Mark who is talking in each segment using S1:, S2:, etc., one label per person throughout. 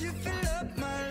S1: you fill up my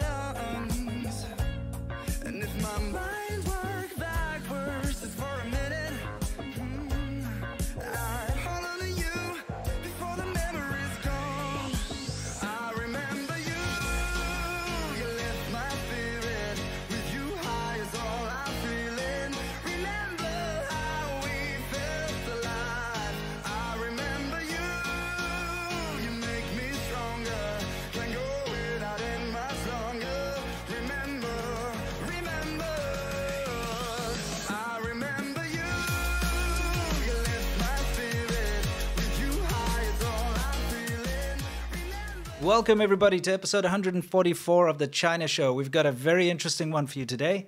S2: Welcome, everybody, to episode 144 of The China Show. We've got a very interesting one for you today.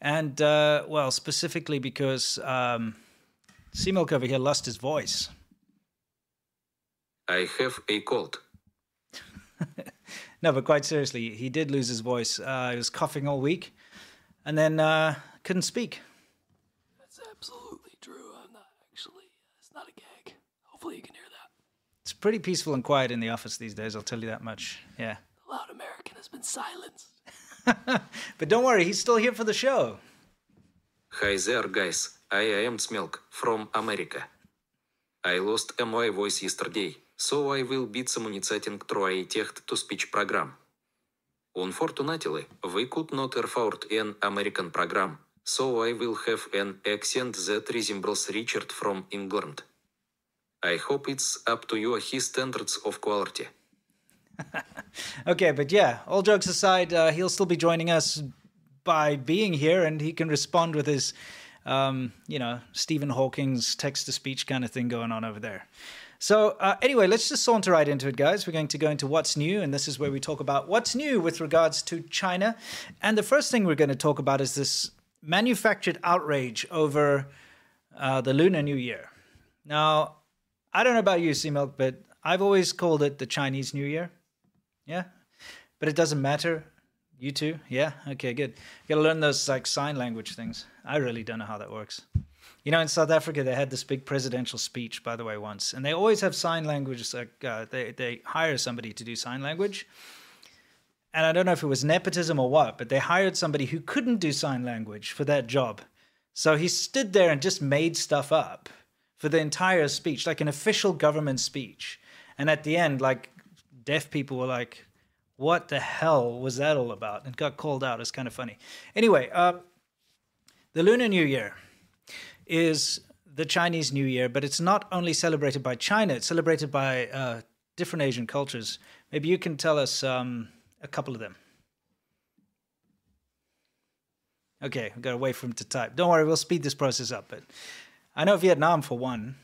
S2: And, uh, well, specifically because um, Seamilk over here lost his voice.
S3: I have a cold.
S2: No, but quite seriously, he did lose his voice. Uh, he was coughing all week and then uh, couldn't speak.
S4: That's absolutely true. I'm not actually. It's not a gag. Hopefully, you can hear that.
S2: It's pretty peaceful and quiet in the office these days, I'll tell you that much. Yeah.
S4: The loud American has been silenced.
S2: But don't worry, he's still here for the show.
S3: Hi there, guys. I am Smilk from America. I lost my voice yesterday, so I will be communicating through a text-to-speech program. Unfortunately, we could not afford an American program, so I will have an accent that resembles Richard from England. I hope it's up to your his standards of quality.
S2: Okay, but yeah, all jokes aside, uh, he'll still be joining us by being here, and he can respond with his, um, you know, Stephen Hawking's text to speech kind of thing going on over there. So, uh, anyway, let's just saunter right into it, guys. We're going to go into what's new, and this is where we talk about what's new with regards to China. And the first thing we're going to talk about is this manufactured outrage over uh, the Lunar New Year. Now, I don't know about you, Seamilk, but I've always called it the Chinese New Year. Yeah, but it doesn't matter. You too? Yeah. Okay. Good. You got to learn those like sign language things. I really don't know how that works. You know, in South Africa, they had this big presidential speech, by the way, once, and they always have sign language. Like uh, they they hire somebody to do sign language, and I don't know if it was nepotism or what, but they hired somebody who couldn't do sign language for that job. So he stood there and just made stuff up for the entire speech, like an official government speech. And at the end, like deaf people were like, "What the hell was that all about?" And got called out. It's kind of funny. Anyway, um, the Lunar New Year is the Chinese New Year, but it's not only celebrated by China; it's celebrated by uh, different Asian cultures. Maybe you can tell us um, a couple of them. Okay, I've got for him to type. Don't worry, we'll speed this process up. But I know Vietnam for one.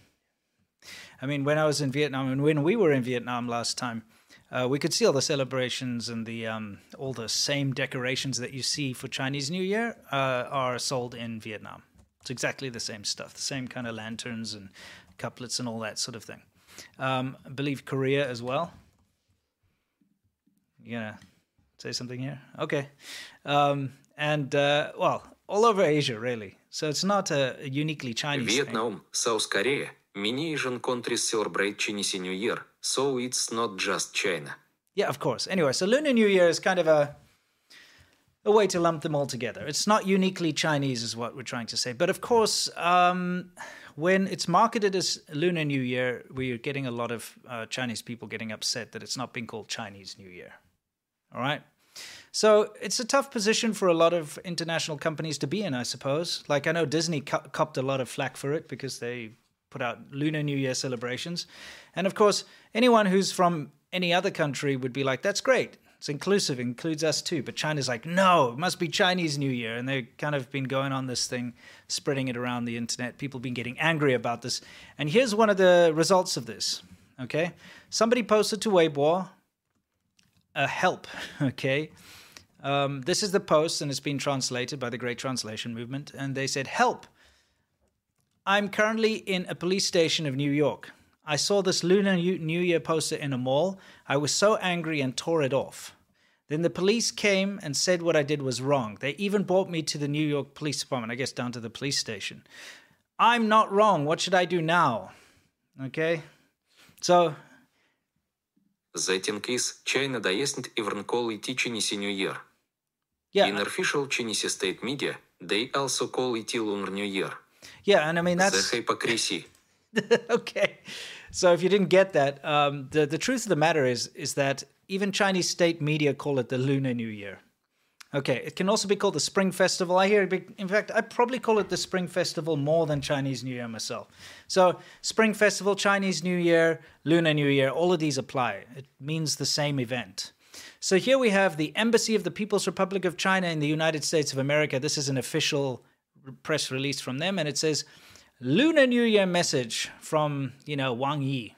S2: I mean, when I was in Vietnam and when we were in Vietnam last time, uh, we could see all the celebrations and the um, all the same decorations that you see for Chinese New Year uh, are sold in Vietnam. It's exactly the same stuff, the same kind of lanterns and couplets and all that sort of thing. Um, I believe Korea as well. You gonna say something here? Okay. Um, and uh, well, all over Asia, really. So it's not a, uniquely Chinese thing.
S3: Vietnam, South Korea, many Asian countries celebrate Chinese New Year, so it's not just China.
S2: Yeah, of course. Anyway, so Lunar New Year is kind of a a way to lump them all together. It's not uniquely Chinese, is what we're trying to say. But of course, um, when it's marketed as Lunar New Year, we're getting a lot of uh, Chinese people getting upset that it's not being called Chinese New Year. All right. So it's a tough position for a lot of international companies to be in, I suppose. Like I know Disney co- copped a lot of flack for it because they put out Lunar New Year celebrations, and of course, anyone who's from any other country would be like, "That's great. It's inclusive, includes us too." But China's like, "No, it must be Chinese New Year," and they've kind of been going on this thing, spreading it around the internet. People have been getting angry about this, and here's one of the results of this. Okay, somebody posted to Weibo a help. Okay. Um, this is the post, and it's been translated by the Great Translation Movement. And they said, Help! I'm currently in a police station of New York. I saw this Lunar New Year poster in a mall. I was so angry and tore it off. Then the police came and said what I did was wrong. They even brought me to the New York Police Department, I guess down to the police station. I'm not wrong. What should I do now? Okay? So
S3: is, China doesn't even call it Chinese New Year.
S2: Yeah,
S3: In official Chinese state media, they also call it the Lunar New Year.
S2: yeah, and I mean that's
S3: The hypocrisy.
S2: okay. So if you didn't get that, um, the the truth of the matter is is that even Chinese state media call it the Lunar New Year. Okay, it can also be called the Spring Festival. I hear, it be- in fact, I probably call it the Spring Festival more than Chinese New Year myself. So Spring Festival, Chinese New Year, Lunar New Year, all of these apply. It means the same event. So here we have the Embassy of the People's Republic of China in the United States of America. This is an official press release from them, and it says Lunar New Year message from, you know, Wang Yi,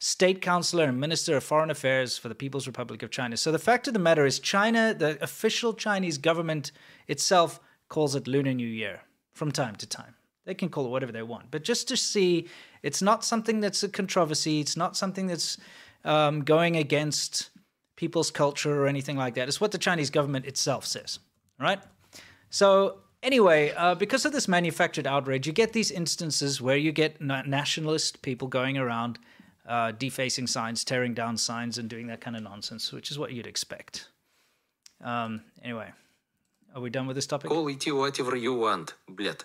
S2: State Counselor and Minister of Foreign Affairs for the People's Republic of China. So the fact of the matter is, China, the official Chinese government itself, calls it Lunar New Year from time to time. They can call it whatever they want. But just to see, it's not something that's a controversy, it's not something that's um, going against people's culture or anything like that. It's what the Chinese government itself says, right? So, anyway, uh, because of this manufactured outrage, you get these instances where you get nationalist people going around uh, defacing signs, tearing down signs, and doing that kind of nonsense, which is what you'd expect. Um, anyway, are we done with this topic?
S3: Call it whatever you want, bled.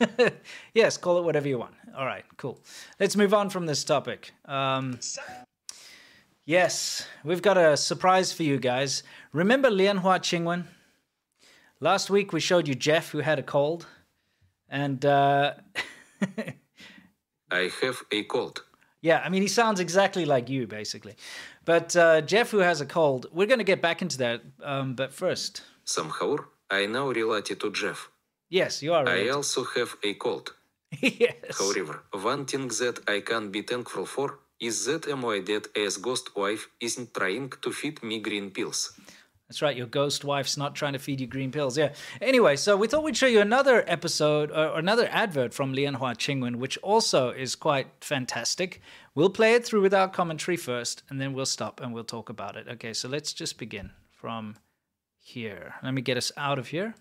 S2: yes, call it whatever you want. All right, cool. Let's move on from this topic. Um, yes, we've got a surprise for you guys. Remember Lianhua Qingwen? Last week we showed you Jeff who had a cold, and uh,
S3: I have a cold.
S2: yeah, I mean he sounds exactly like you basically. But uh, Jeff who has a cold, we're going to get back into that. Um, but first,
S3: Somehow, I now related to Jeff.
S2: yes, you are
S3: I also have a cold.
S2: yes.
S3: However, one thing that I can be thankful for is that my dead as ghost wife isn't trying to feed me green pills.
S2: That's right. Your ghost wife's not trying to feed you green pills. Yeah. Anyway, so we thought we'd show you another episode or or another advert from Lianhua Qingwen, which also is quite fantastic. We'll play it through without commentary first, and then we'll stop and we'll talk about it. Okay, so let's just begin from here. Let me get us out of here.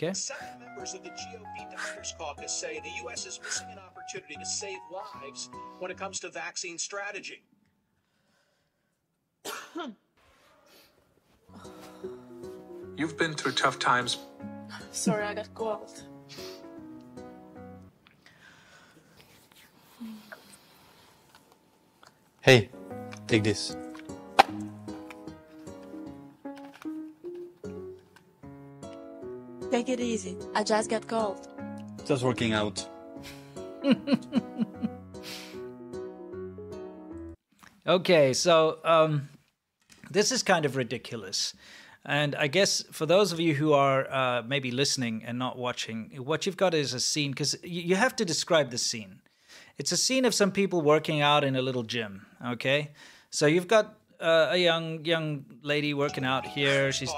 S2: Okay.
S5: Senate members of the GOP Doctors Caucus say the U.S. is missing an opportunity to save lives when it comes to vaccine strategy.
S6: You've been through tough times.
S7: Sorry, I got cold.
S8: Hey, take this.
S7: Take it easy. I just got cold.
S8: Just working out.
S2: Okay, so um, this is kind of ridiculous. And I guess for those of you who are uh, maybe listening and not watching, what you've got is a scene, because you have to describe the scene. It's a scene of some people working out in a little gym, okay? So you've got uh, a young young lady working out here. She's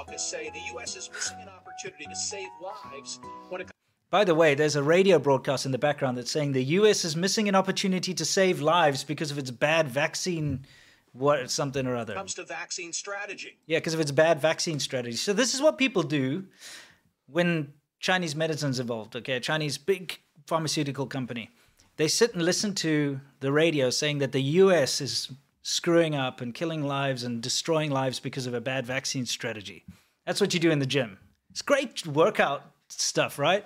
S5: Caucus say the U.S. is missing opportunity to save lives when it
S2: By the way, there's a radio broadcast in the background that's saying the US is missing an opportunity to save lives because of its bad vaccine what something or other.
S5: comes to vaccine strategy.
S2: Yeah, because of its bad vaccine strategy. So this is what people do when Chinese medicine's involved, okay? A Chinese big pharmaceutical company. They sit and listen to the radio saying that the US is screwing up and killing lives and destroying lives because of a bad vaccine strategy. That's what you do in the gym. It's great workout stuff, right?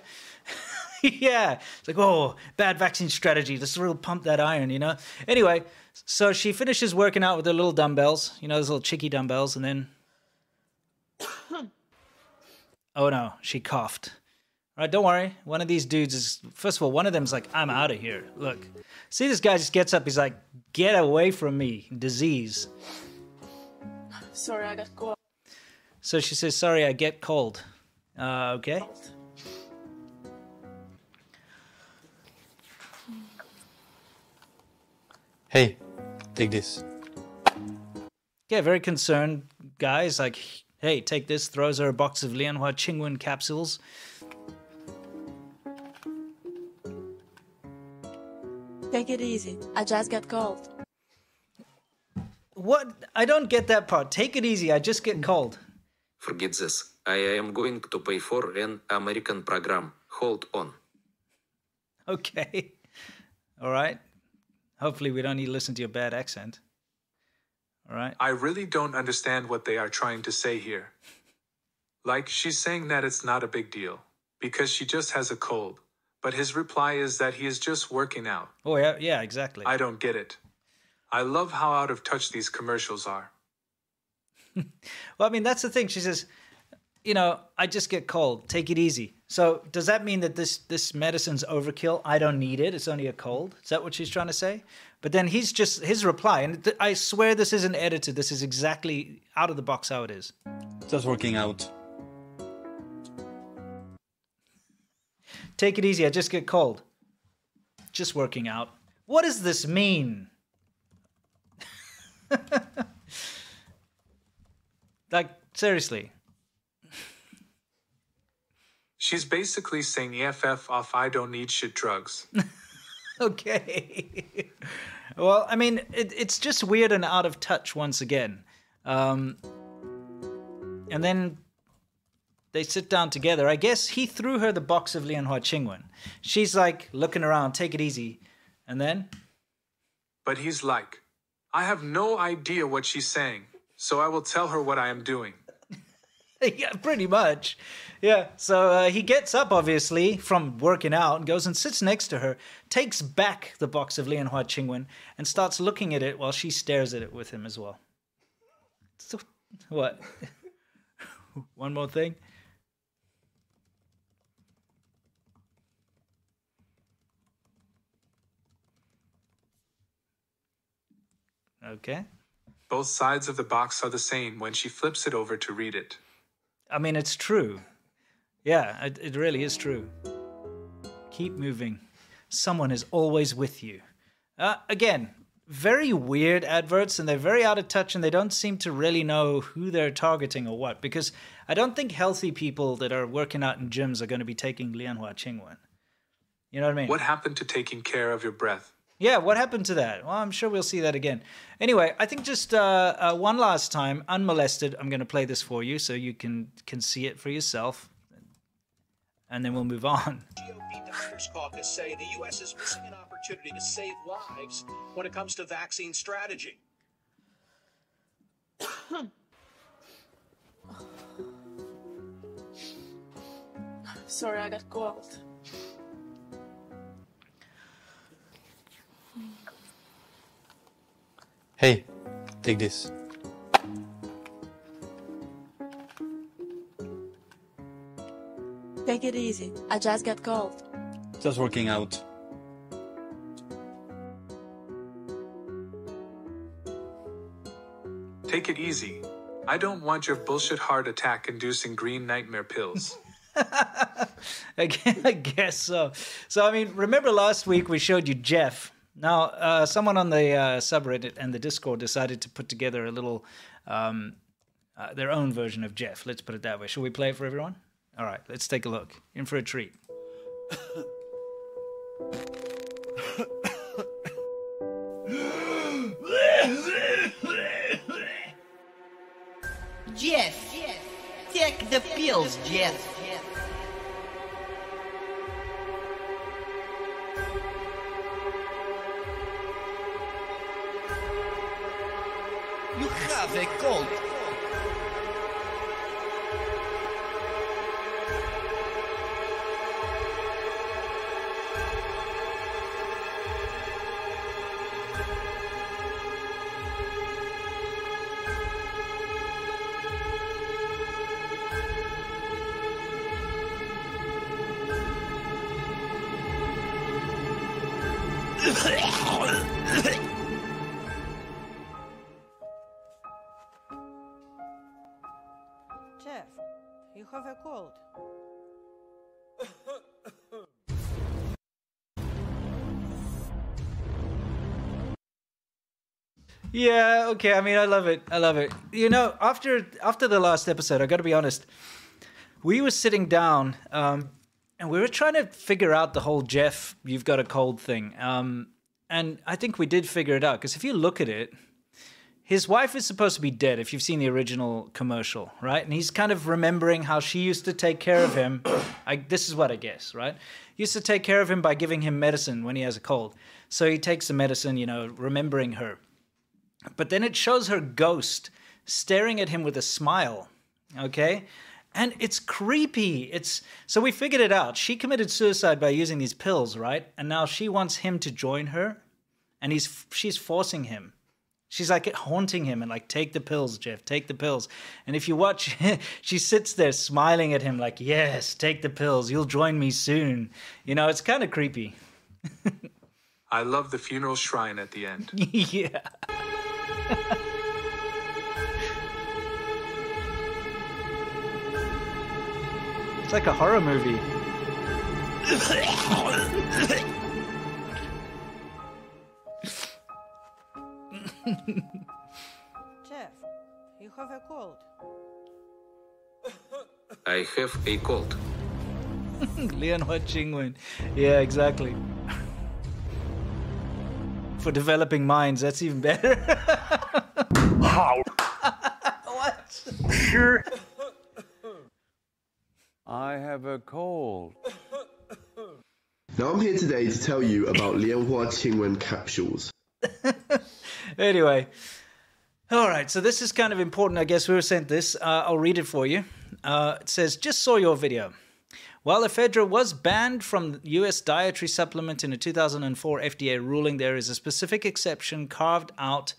S2: yeah. It's like, oh, bad vaccine strategy. Let's really pump that iron, you know? Anyway, so she finishes working out with her little dumbbells, you know, those little chicky dumbbells, and then. oh no, she coughed. All right, don't worry. One of these dudes is, first of all, one of them's like, I'm out of here. Look. See, this guy just gets up. He's like, get away from me, disease.
S7: Sorry, I got cold.
S2: So she says, sorry, I get cold. Uh, okay.
S8: Hey, take this.
S2: Yeah, very concerned guys. Like, hey, take this. Throws her a box of Lianhua Qingwen capsules.
S7: Take it easy. I just got cold.
S2: What? I don't get that part. Take it easy. I just get cold.
S3: Forget this. I am going to pay for an American program. Hold on.
S2: Okay. All right. Hopefully, we don't need to listen to your bad accent. All right.
S6: I really don't understand what they are trying to say here. Like, she's saying that it's not a big deal, because she just has a cold. But his reply is that he is just working out.
S2: Oh yeah, yeah, exactly.
S6: I don't get it. I love how out of touch these commercials are.
S2: Well, I mean, that's the thing. She says, you know, I just get cold. Take it easy. So does that mean that this this medicine's overkill? I don't need it. It's only a cold. Is that what she's trying to say? But then he's just his reply, and th- I swear this isn't edited. This is exactly out of the box how it is.
S8: Just working out.
S2: Take it easy. I just get cold. Just working out. What does this mean? like seriously.
S6: She's basically saying EFF off I don't need shit drugs.
S2: okay. well, I mean, it, it's just weird and out of touch once again. Um, and then they sit down together. I guess he threw her the box of Lianhua Qingwen. She's like looking around, take it easy. And then,
S6: But he's like, I have no idea what she's saying, so I will tell her what I am doing.
S2: yeah, pretty much. Yeah, so uh, he gets up, obviously, from working out and goes and sits next to her, takes back the box of Lianhua Qingwen, and starts looking at it while she stares at it with him as well. So, what? One more thing? Okay.
S6: Both sides of the box are the same when she flips it over to read it.
S2: I mean, it's true. Yeah, it, it really is true. Keep moving. Someone is always with you. Uh, again, very weird adverts, and they're very out of touch, and they don't seem to really know who they're targeting or what. Because I don't think healthy people that are working out in gyms are going to be taking Lianhua Qingwen. You know what I mean?
S6: What happened to taking care of your breath?
S2: Yeah, what happened to that? Well, I'm sure we'll see that again. Anyway, I think just uh, uh, one last time, unmolested. I'm going to play this for you so you can can see it for yourself, and then we'll move on.
S5: GOP Doctors Caucus say the U.S. is missing an opportunity to save lives when it comes to vaccine strategy.
S7: Sorry, I got cold.
S8: Hey, take this.
S7: Take it easy. I just got cold.
S8: Just working out.
S6: Take it easy. I don't want your bullshit heart attack inducing green nightmare pills.
S2: I I guess so. So, I mean, remember last week we showed you Jeff. Now, uh, someone on the uh, subreddit and the Discord decided to put together a little, um, uh, their own version of Jeff. Let's put it that way. Shall we play it for everyone? All right, let's take a look. In for a treat.
S9: Jeff, take the pills, Jeff. Have
S2: Yeah, okay. I mean, I love it. I love it. You know, after after the last episode, I got to be honest. We were sitting down, um, and we were trying to figure out the whole Jeff, you've got a cold thing. Um, and I think we did figure it out because if you look at it, his wife is supposed to be dead. If you've seen the original commercial, right? And he's kind of remembering how she used to take care of him. I, this is what I guess, right? Used to take care of him by giving him medicine when he has a cold. So he takes the medicine, you know, remembering her. But then it shows her ghost staring at him with a smile. Okay? And it's creepy. It's so we figured it out. She committed suicide by using these pills, right? And now she wants him to join her, and he's she's forcing him. She's like haunting him and like, take the pills, Jeff, take the pills. And if you watch, she sits there smiling at him, like, yes, take the pills. You'll join me soon. You know, it's kind of creepy.
S6: I love the funeral shrine at the end.
S2: yeah. It's like a horror movie.
S10: Jeff, you have a cold.
S3: I have a cold.
S2: Lianhua Qingwen. Yeah, exactly. For developing minds, that's even better.
S11: How?
S2: what?
S11: Sure. I have a cold.
S12: Now I'm here today to tell you about Lianhua Qingwen capsules.
S2: anyway, all right. So this is kind of important. I guess we were sent this. Uh, I'll read it for you. Uh, it says, "Just saw your video." While ephedra was banned from U.S. dietary supplement in a 2004 FDA ruling, there is a specific exception carved out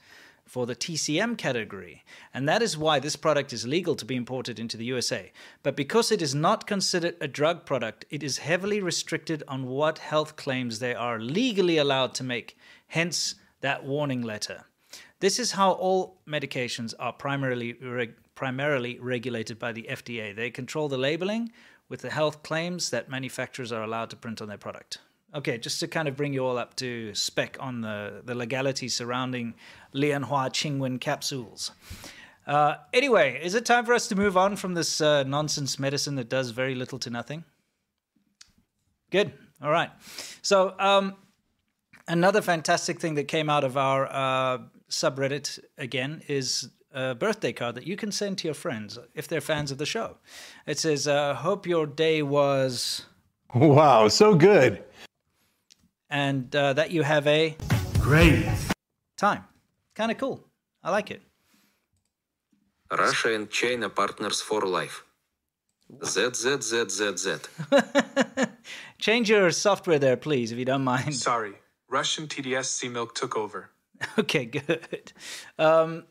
S2: for the TCM category, and that is why this product is legal to be imported into the USA. But because it is not considered a drug product, it is heavily restricted on what health claims they are legally allowed to make, hence that warning letter. This is how all medications are primarily reg- primarily regulated by the FDA. They control the labeling with the health claims that manufacturers are allowed to print on their product. Okay, just to kind of bring you all up to spec on the, the legality surrounding Lianhua Qingwen capsules. Uh, anyway, is it time for us to move on from this uh, nonsense medicine that does very little to nothing? Good. All right. So, um, another fantastic thing that came out of our uh, subreddit again is a birthday card that you can send to your friends if they're fans of the show. It says, uh, Hope your day was.
S11: Wow, so good.
S2: And uh, that you have a
S11: Great.
S2: time. Kind of cool. I like it.
S3: Russia and China partners for life. ZZZZZ.
S2: Change your software there, please, if you don't mind.
S6: Sorry, Russian TDS Sea Milk took over.
S2: Okay, good. Um,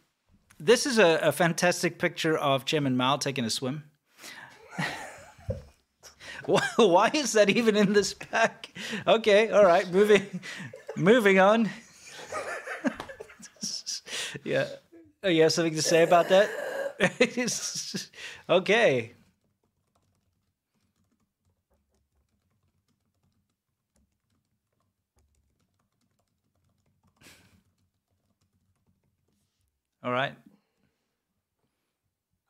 S2: this is a, a fantastic picture of Chairman Mao taking a swim. Why- is that even in this pack? Okay, all right, moving, moving on. yeah, oh, you have something to say about that? okay. All right.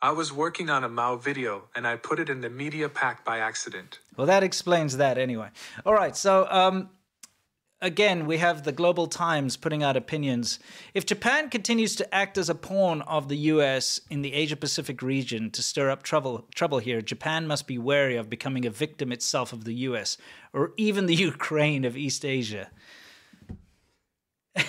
S6: I was working on a Mao video and I put it in the media pack by accident.
S2: Well, that explains that anyway. All right. So, um, again, we have the Global Times putting out opinions. If Japan continues to act as a pawn of the U.S. in the Asia Pacific region to stir up trouble, trouble here, Japan must be wary of becoming a victim itself of the U.S. or even the Ukraine of East Asia.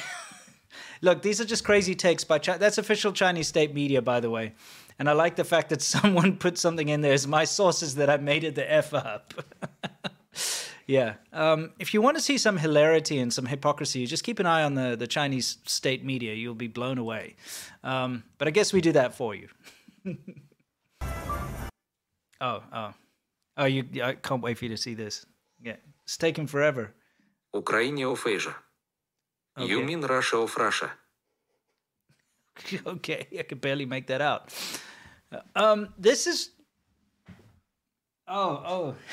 S2: Look, these are just crazy takes by China. That's official Chinese state media, by the way. And I like the fact that someone put something in there as my sources that I made it the F up. yeah. Um, if you want to see some hilarity and some hypocrisy, just keep an eye on the, the Chinese state media. You'll be blown away. Um, but I guess we do that for you. oh, oh. Oh, you, I can't wait for you to see this. Yeah. It's taking forever.
S3: Ukraine of Asia. You
S2: Okay.
S3: mean Russia of Russia?
S2: okay, I could barely make that out. Um, this is. Oh, oh.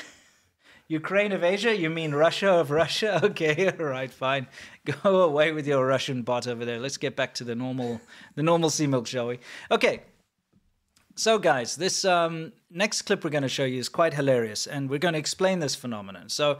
S2: Ukraine of Asia? You mean Russia of Russia? Okay, all right, fine. Go away with your Russian bot over there. Let's get back to the normal, the normal sea milk, shall we? Okay. So, guys, this um, next clip we're going to show you is quite hilarious, and we're going to explain this phenomenon. So,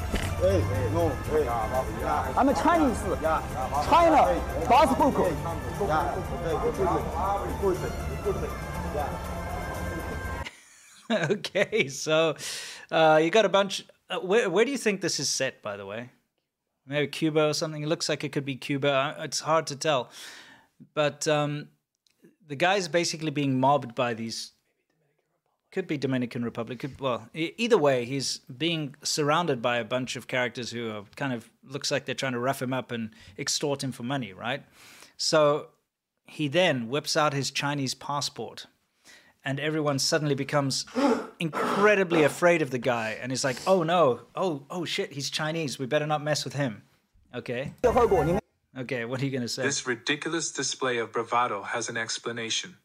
S13: 滚。I'm a Chinese. China passport.
S2: okay, so uh, you got a bunch. Uh, where where do you think this is set? By the way, maybe Cuba or something. It looks like it could be Cuba. It's hard to tell, but um, the guy's basically being mobbed by these. Could be Dominican Republic. Could, well, either way, he's being surrounded by a bunch of characters who are kind of looks like they're trying to rough him up and extort him for money, right? So he then whips out his Chinese passport and everyone suddenly becomes incredibly afraid of the guy and is like, "Oh no, oh oh shit, he's Chinese. We better not mess with him." Okay. Okay, what are you gonna say?
S6: This ridiculous display of bravado has an explanation.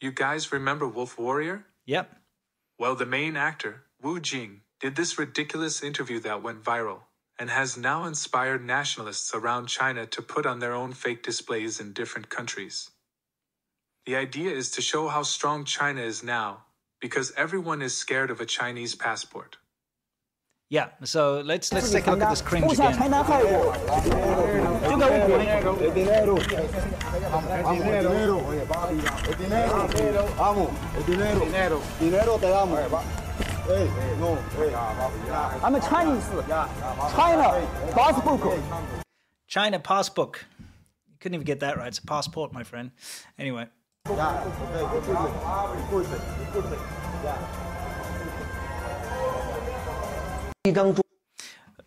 S6: You guys remember Wolf Warrior?
S2: Yep.
S6: Well, the main actor, Wu Jing, did this ridiculous interview that went viral and has now inspired nationalists around China to put on their own fake displays in different countries. The idea is to show how strong China is now, because everyone is scared of a Chinese passport.
S2: Yeah. So let's let's take a look at this cringe
S13: El dinero.
S2: El
S13: dinero. Vamos. El dinero. Dinero. Dinero te damos. Hey, no. Hey. I'm a Chinese. China. Passport.
S2: China passport. You couldn't even get that right. It's a passport, my friend. Anyway.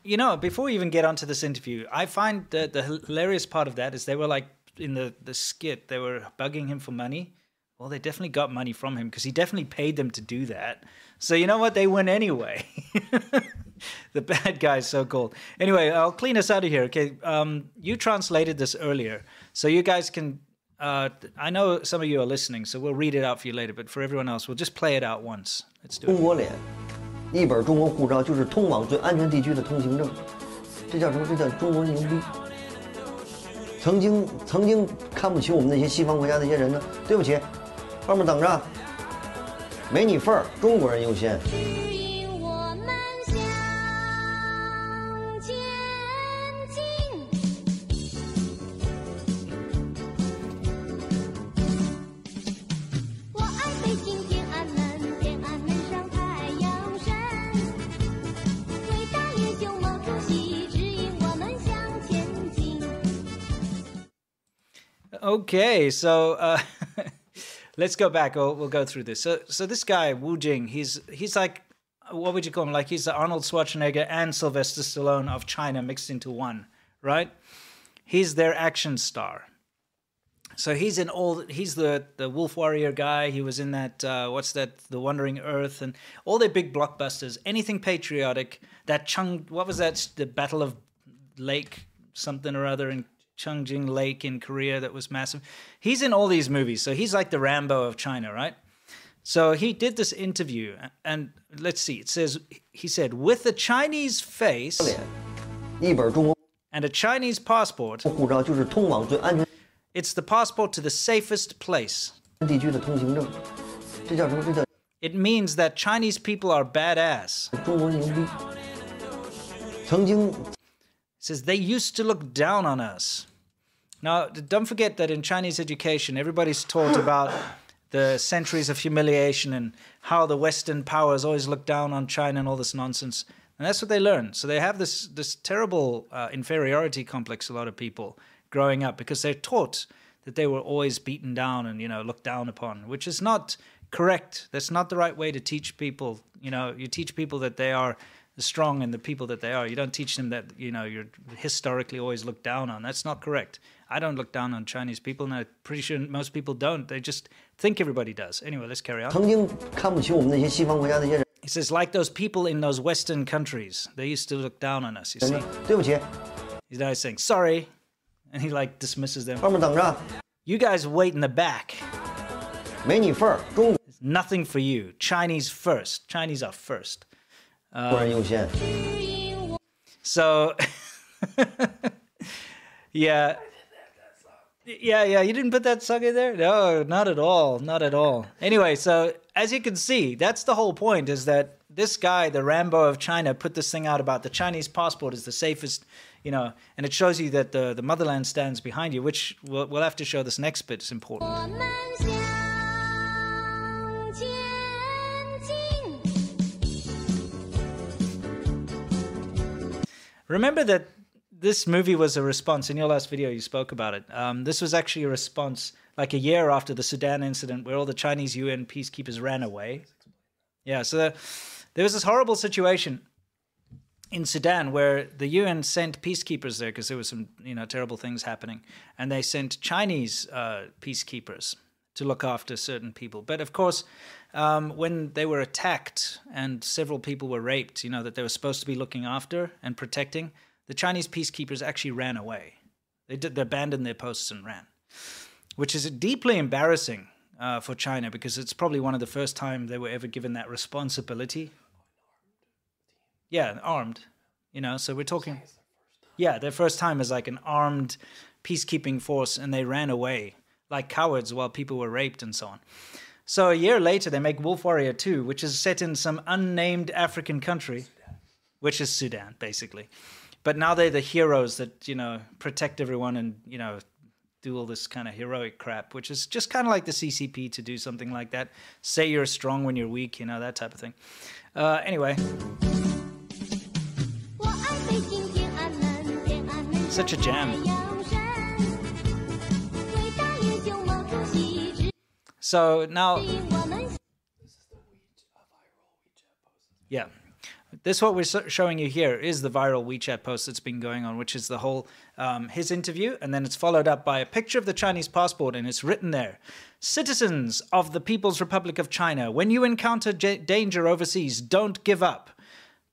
S2: You know, before we even get onto this interview, I find that the hilarious part of that is they were like in the, the skit, they were bugging him for money. Well, they definitely got money from him because he definitely paid them to do that. So you know what? They win anyway. the bad guys, so called. Anyway, I'll clean us out of here. Okay, um, you translated this earlier, so you guys can. Uh, I know some of you are listening, so we'll read it out for you later. But for everyone else, we'll just play it out once. Let's do
S14: 中
S2: it.
S14: 国脸，一本中国护照就是通往最安全地区的通行证，这叫什么？这叫中国牛逼。 曾经曾经看不起我们那些西方国家那些人呢，对不起，后面等着，没你份儿，中国人优先。
S2: Okay, so uh, let's go back. We'll, we'll go through this. So, so this guy Wu Jing, he's he's like, what would you call him? Like he's the Arnold Schwarzenegger and Sylvester Stallone of China mixed into one, right? He's their action star. So he's in all. He's the the Wolf Warrior guy. He was in that. Uh, what's that? The Wandering Earth and all their big blockbusters. Anything patriotic. That Chung. What was that? The Battle of Lake something or other in Changjin Lake in Korea that was massive. He's in all these movies, so he's like the Rambo of China, right? So he did this interview, and let's see, it says, he said, with a Chinese face and a Chinese passport, it's the passport to the safest place. It means that Chinese people are badass says they used to look down on us. Now, don't forget that in Chinese education, everybody's taught about the centuries of humiliation and how the Western powers always look down on China and all this nonsense. And that's what they learn. So they have this this terrible uh, inferiority complex. A lot of people growing up because they're taught that they were always beaten down and you know looked down upon, which is not correct. That's not the right way to teach people. You know, you teach people that they are strong and the people that they are. You don't teach them that you know you're historically always looked down on. That's not correct. I don't look down on Chinese people, and I'm pretty sure most people don't. They just think everybody does. Anyway, let's carry on. He says, like those people in those Western countries, they used to look down on us. You see, he's now saying sorry, and he like dismisses them. You guys wait in the back. Nothing for you. Chinese first. Chinese are first
S14: 突然涌现。
S2: So, yeah. Yeah, yeah, you didn't put that song in there? No, not at all, not at all. Anyway, so as you can see, that's the whole point is that this guy, the Rambo of China, put this thing out about the Chinese passport is the safest, you know, and it shows you that the, the motherland stands behind you, which we'll, we'll have to show this next bit, it's important. Remember that this movie was a response. In your last video, you spoke about it. Um, this was actually a response like a year after the Sudan incident where all the Chinese UN peacekeepers ran away. Yeah, so there, there was this horrible situation in Sudan where the UN sent peacekeepers there because there were some you know terrible things happening, and they sent Chinese uh, peacekeepers to look after certain people. But of course, um, when they were attacked and several people were raped, you know that they were supposed to be looking after and protecting, the Chinese peacekeepers actually ran away. They did, they abandoned their posts and ran, which is deeply embarrassing uh, for China because it's probably one of the first time they were ever given that responsibility. Yeah, armed. You know, so we're talking. Yeah, their first time as like an armed peacekeeping force, and they ran away like cowards while people were raped and so on. So a year later, they make Wolf Warrior 2, which is set in some unnamed African country, Sudan. which is Sudan, basically. But now they're the heroes that, you know, protect everyone and, you know, do all this kind of heroic crap, which is just kind of like the CCP to do something like that. Say you're strong when you're weak, you know, that type of thing. Uh, anyway. Such a jam. So now. Yeah. This what we're showing you here is the viral WeChat post that's been going on, which is the whole um, his interview, and then it's followed up by a picture of the Chinese passport, and it's written there: "Citizens of the People's Republic of China, when you encounter danger overseas, don't give up.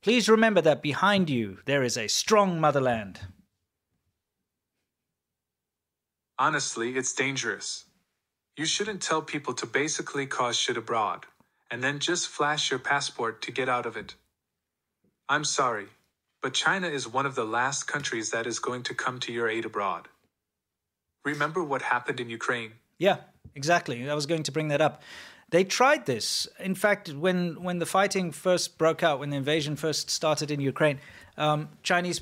S2: Please remember that behind you there is a strong motherland."
S6: Honestly, it's dangerous. You shouldn't tell people to basically cause shit abroad, and then just flash your passport to get out of it. I'm sorry, but China is one of the last countries that is going to come to your aid abroad. Remember what happened in Ukraine?
S2: Yeah, exactly. I was going to bring that up. They tried this. In fact, when when the fighting first broke out, when the invasion first started in Ukraine, um, Chinese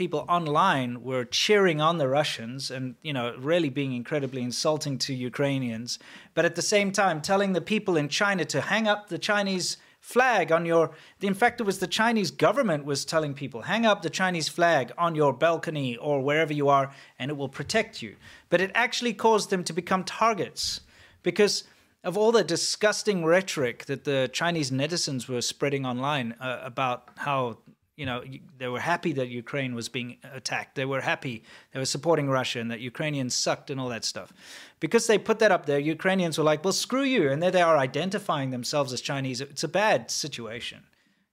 S2: people online were cheering on the Russians and you know really being incredibly insulting to Ukrainians, but at the same time telling the people in China to hang up the Chinese flag on your in fact it was the Chinese government was telling people hang up the Chinese flag on your balcony or wherever you are and it will protect you. But it actually caused them to become targets because of all the disgusting rhetoric that the Chinese netizens were spreading online uh, about how you know they were happy that Ukraine was being attacked. They were happy they were supporting Russia and that Ukrainians sucked and all that stuff. Because they put that up there, Ukrainians were like, "Well, screw you," and there they are identifying themselves as Chinese. It's a bad situation.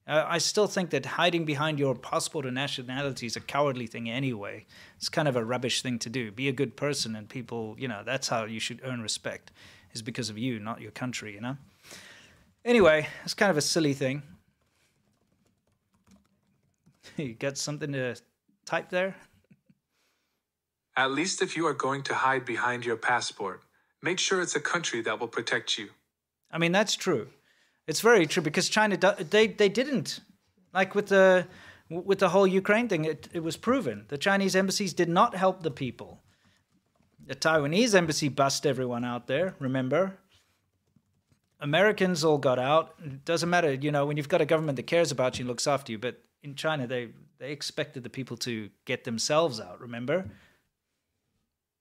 S2: Uh, I still think that hiding behind your passport or nationality is a cowardly thing anyway. It's kind of a rubbish thing to do. Be a good person, and people, you know, that's how you should earn respect, is because of you, not your country, you know? Anyway, it's kind of a silly thing. you got something to type there?
S6: At least if you are going to hide behind your passport, make sure it's a country that will protect you.
S2: I mean, that's true. It's very true because China they they didn't like with the with the whole Ukraine thing. It, it was proven the Chinese embassies did not help the people. The Taiwanese embassy bust everyone out there. Remember, Americans all got out. It doesn't matter, you know, when you've got a government that cares about you and looks after you. But in China, they they expected the people to get themselves out. Remember?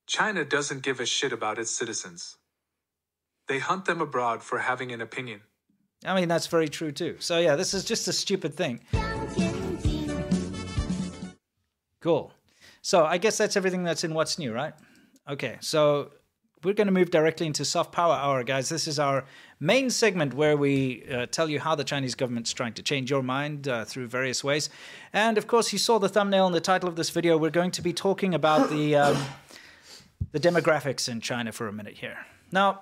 S6: China doesn't give a shit about its citizens. They hunt them abroad for having an opinion.
S2: I mean, that's very true too. So yeah, this is just a stupid thing. Cool. So I guess that's everything that's in what's new, right? Okay. So we're going to move directly into Soft Power Hour, guys. This is our main segment where we uh, tell you how the Chinese government's trying to change your mind uh, through various ways. And of course, you saw the thumbnail and the title of this video. We're going to be talking about the um, the demographics in China for a minute here. Now,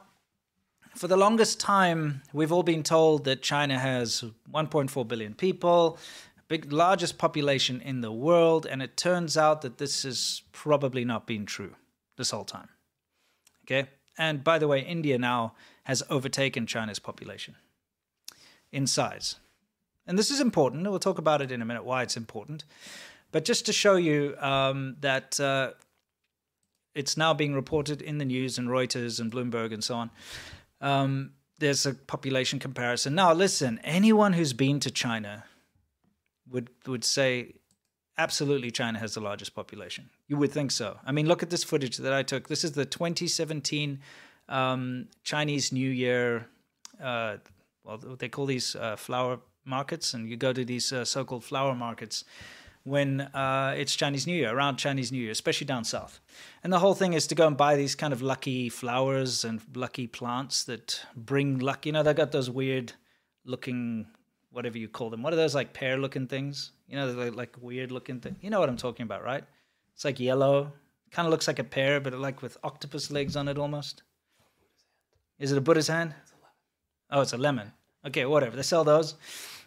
S2: for the longest time, we've all been told that China has 1.4 billion people, big largest population in the world, and it turns out that this has probably not been true this whole time. Okay? And by the way, India now has overtaken China's population in size. And this is important. We'll talk about it in a minute why it's important. But just to show you um, that uh, it's now being reported in the news and Reuters and Bloomberg and so on. Um, there's a population comparison. Now, listen, anyone who's been to China would would say absolutely China has the largest population. You would think so. I mean, look at this footage that I took. This is the 2017 um, Chinese New Year. Uh, well, they call these uh, flower markets, and you go to these uh, so-called flower markets when uh, it's Chinese New Year, around Chinese New Year, especially down south. And the whole thing is to go and buy these kind of lucky flowers and lucky plants that bring luck. You know, they got those weird looking, whatever you call them. What are those like pear looking things? You know, like, like weird looking thing. You know what I'm talking about, right? It's like yellow, kind of looks like a pear, but like with octopus legs on it almost. Is it a Buddha's hand? Oh, it's a lemon. Okay, whatever. They sell those.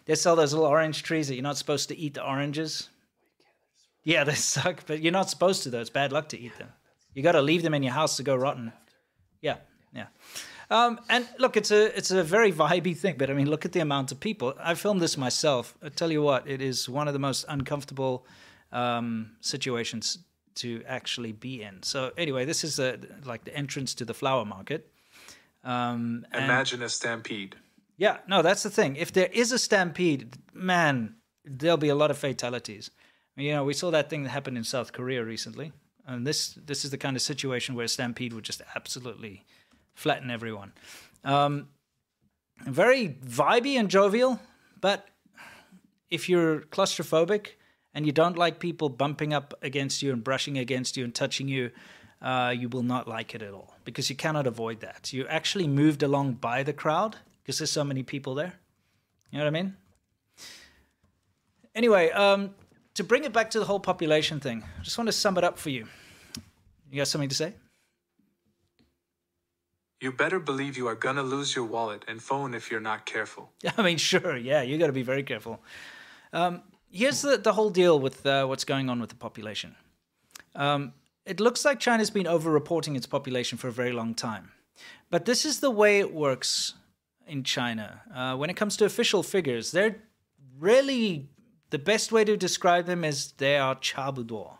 S2: They sell those little orange trees that you're not supposed to eat the oranges. Yeah, they suck, but you're not supposed to though. It's bad luck to eat them. You got to leave them in your house to go rotten. Yeah, yeah. Um, and look, it's a it's a very vibey thing, but I mean, look at the amount of people. I filmed this myself. I tell you what, it is one of the most uncomfortable um, situations to actually be in. So anyway, this is a, like the entrance to the flower market. Um, and-
S6: Imagine a stampede.
S2: yeah, no, that's the thing. If there is a stampede, man, there'll be a lot of fatalities. You know, we saw that thing that happened in South Korea recently, and this this is the kind of situation where a stampede would just absolutely flatten everyone. Um, very vibey and jovial, but if you're claustrophobic and you don't like people bumping up against you and brushing against you and touching you, uh, you will not like it at all because you cannot avoid that. You're actually moved along by the crowd because there's so many people there. You know what I mean? Anyway, um, to bring it back to the whole population thing, I just want to sum it up for you. You got something to say?
S6: You better believe you are gonna lose your wallet and phone if you're not careful.
S2: I mean, sure, yeah, you got to be very careful. Um, here's the, the whole deal with uh, what's going on with the population. Um, it looks like China's been over-reporting its population for a very long time. But this is the way it works in China. Uh, when it comes to official figures, they're really the best way to describe them is they are chabuduo.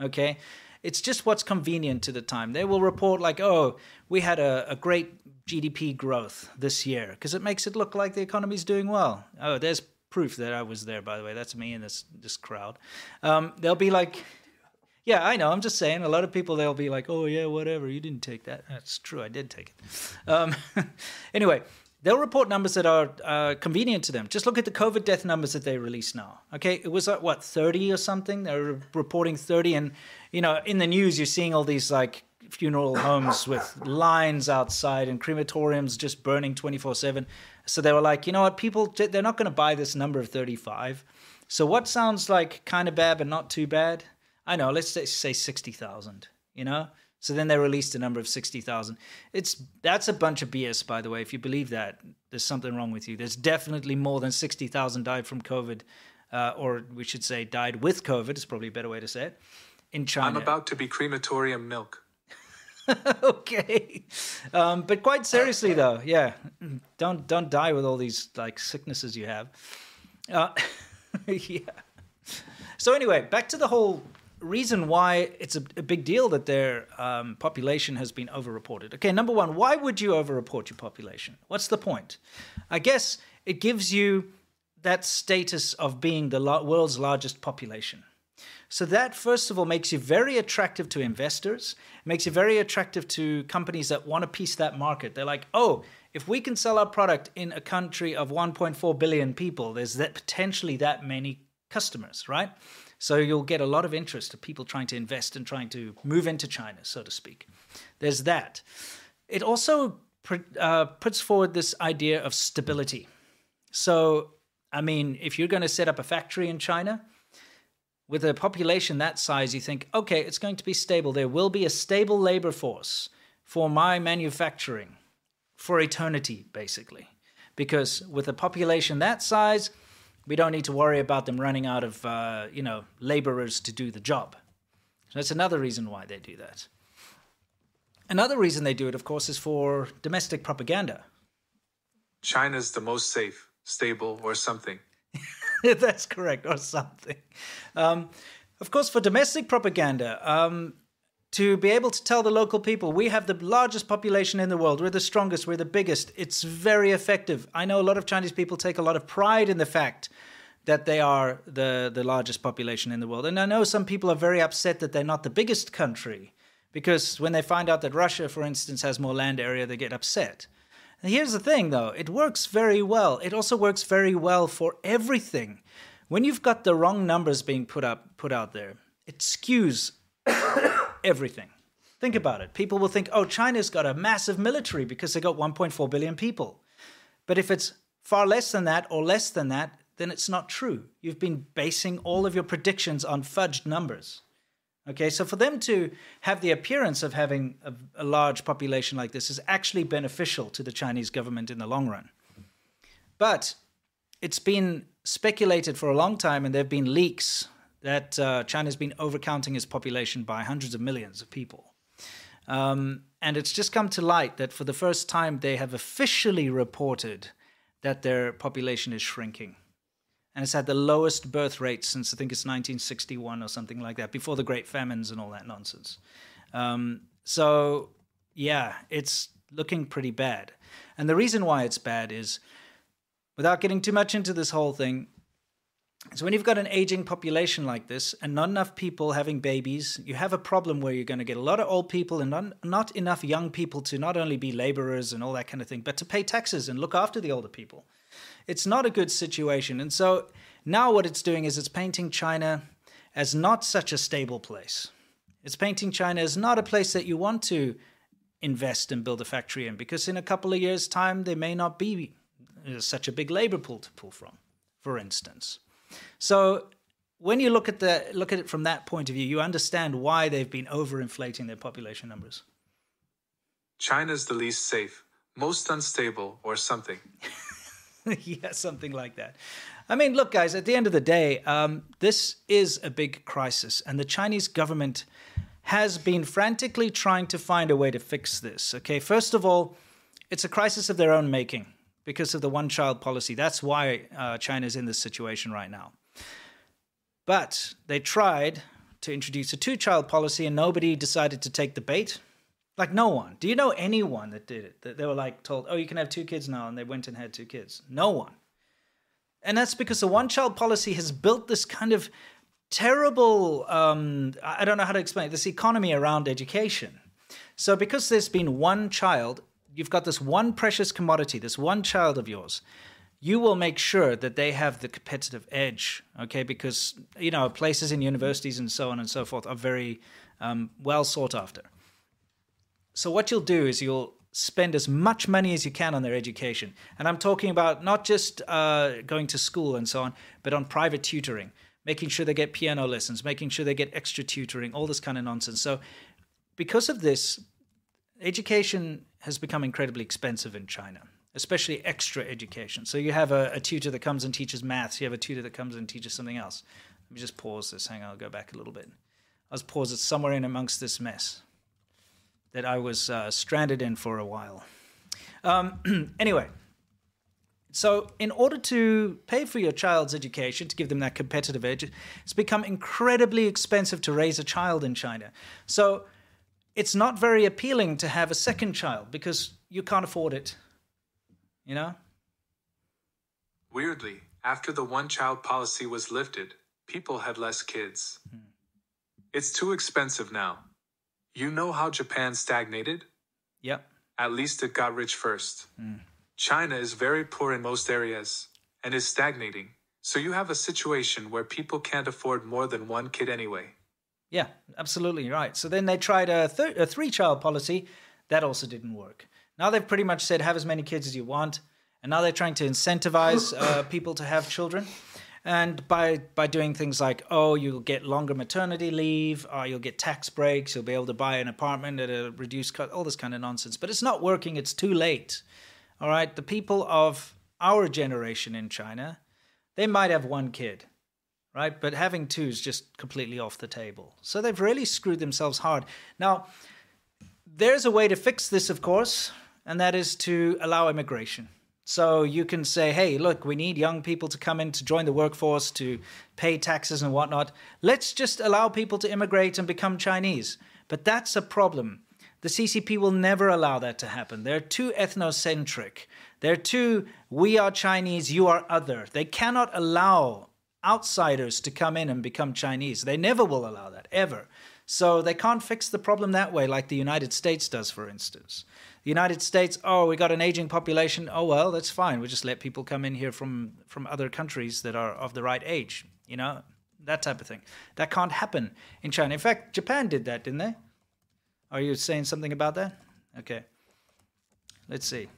S2: Okay? It's just what's convenient to the time. They will report like, oh, we had a, a great GDP growth this year because it makes it look like the economy's doing well. Oh, there's proof that I was there, by the way. That's me in this this crowd. Um, they'll be like, yeah, I know. I'm just saying. A lot of people they'll be like, "Oh yeah, whatever. You didn't take that." That's true. I did take it. Um, anyway, they'll report numbers that are uh, convenient to them. Just look at the COVID death numbers that they release now. Okay, it was like what 30 or something. They're reporting 30, and you know, in the news, you're seeing all these like funeral homes with lines outside and crematoriums just burning 24 7. So they were like, you know what, people, they're not going to buy this number of 35. So what sounds like kind of bad but not too bad? I know, let's say, say 60,000, you know? So then they released a number of 60,000. It's that's a bunch of BS by the way. If you believe that, there's something wrong with you. There's definitely more than 60,000 died from COVID uh, or we should say died with COVID is probably a better way to say it. In China.
S6: I'm about to be crematorium milk.
S2: okay. Um, but quite seriously though, yeah. Don't don't die with all these like sicknesses you have. Uh, yeah. So anyway, back to the whole reason why it's a, a big deal that their um, population has been overreported. Okay, number one, why would you overreport your population? What's the point? I guess it gives you that status of being the world's largest population. So that first of all makes you very attractive to investors, makes you very attractive to companies that want to piece that market. They're like, oh, if we can sell our product in a country of 1.4 billion people, there's that potentially that many customers, right? So you'll get a lot of interest of people trying to invest and trying to move into China, so to speak. There's that. It also uh, puts forward this idea of stability. So, I mean, if you're going to set up a factory in China, with a population that size, you think, okay, it's going to be stable. There will be a stable labor force for my manufacturing for eternity, basically. Because with a population that size, we don't need to worry about them running out of, uh, you know, laborers to do the job. So that's another reason why they do that. Another reason they do it, of course, is for domestic propaganda.
S6: China's the most safe, stable, or something.
S2: That's correct, or something. Um, of course, for domestic propaganda, um, to be able to tell the local people, we have the largest population in the world, we're the strongest, we're the biggest, it's very effective. I know a lot of Chinese people take a lot of pride in the fact that they are the, the largest population in the world. And I know some people are very upset that they're not the biggest country, because when they find out that Russia, for instance, has more land area, they get upset. And here's the thing, though it works very well. It also works very well for everything. When you've got the wrong numbers being put up, put out there, it skews everything. Think about it. People will think, oh, China's got a massive military because they got 1.4 billion people. But if it's far less than that or less than that, then it's not true. You've been basing all of your predictions on fudged numbers. Okay, so for them to have the appearance of having a, a, large population like this is actually beneficial to the Chinese government in the long run. But it's been speculated for a long time, and there have been leaks that uh, China's been overcounting its population by hundreds of millions of people. Um, and it's just come to light that for the first time they have officially reported that their population is shrinking and it's had the lowest birth rate since I think it's 1961 or something like that, before the Great Famines and all that nonsense. Um, so, yeah, it's looking pretty bad. And the reason why it's bad is, without getting too much into this whole thing, is when you've got an aging population like this and not enough people having babies, you have a problem where you're going to get a lot of old people and not, not enough young people to not only be laborers and all that kind of thing, but to pay taxes and look after the older people it's not a good situation. And so now what it's doing is it's painting China as not such a stable place. It's painting China as not a place that you want to invest and build a factory in because in a couple of years' time, there may not be uh, such a big labor pool to pull from, for instance. So when you look at the look at it from that point of view, you understand why they've been overinflating their population numbers.
S6: China's the least safe, most unstable, or something.
S2: yeah, something like that. I mean, look, guys, at the end of the day, um, this is a big crisis, and the Chinese government has been frantically trying to find a way to fix this. Okay, first of all, it's a crisis of their own making because of the one child policy. That's why uh, China is in this situation right now. But they tried to introduce a two child policy, and nobody decided to take the bait. Like no one. Do you know anyone that did it? That they were like told, "Oh, you can have two kids now," and they went and had two kids. No one. And that's because the one-child policy has built this kind of terrible. Um, I don't know how to explain it, this economy around education. So because there's been one child, you've got this one precious commodity, this one child of yours. You will make sure that they have the competitive edge, okay? Because you know places in universities and so on and so forth are very um, well sought after. So what you'll do is you'll spend as much money as you can on their education. And I'm talking about not just uh, going to school and so on, but on private tutoring, making sure they get piano lessons, making sure they get extra tutoring, all this kind of nonsense. So because of this, education has become incredibly expensive in China. Especially extra education. So you have a, a tutor that comes and teaches maths. You have a tutor that comes and teaches something else. Let me just pause this. Hang on, I'll go back a little bit. I was paused somewhere in amongst this mess that I was uh, stranded in for a while. Um, anyway, so in order to pay for your child's education, to give them that competitive edge, it's become incredibly expensive to raise a child in China. So it's not very appealing to have a second child because you can't afford it. You know?
S6: Weirdly, after the one child policy was lifted, people had less kids. Hmm. It's too expensive now. You know how Japan stagnated?
S2: Yep.
S6: At least it got rich first.
S2: Mm.
S6: China is very poor in most areas and is stagnating. So you have a situation where people can't afford more than one kid anyway.
S2: Yeah, absolutely right. So then they tried a, th- a three child policy. That also didn't work. Now they've pretty much said have as many kids as you want. And now they're trying to incentivize uh, people to have children and by by doing things like oh you'll get longer maternity leave or you'll get tax breaks you'll be able to buy an apartment at a reduced cost all this kind of nonsense but it's not working it's too late all right, the people of our generation in China, they might have one kid, right? But having two is just completely off the table. So they've really screwed themselves hard. Now, there's a way to fix this, of course, and that is to allow immigration. So you can say, hey, look, we need young people to come in to join the workforce, to pay taxes and whatnot. Let's just allow people to immigrate and become Chinese. But that's a problem. The CCP will never allow that to happen. They're too ethnocentric. They're too, we are Chinese, you are other. They cannot allow outsiders to come in and become Chinese. They never will allow that, ever. So they can't fix the problem that way, like the United States does, for instance. The United States, oh, we got an aging population. Oh well, that's fine. We just let people come in here from from other countries that are of the right age. You know, that type of thing. That can't happen in China. In fact, Japan did that, didn't they? Are you saying something about that? Okay. Let's see.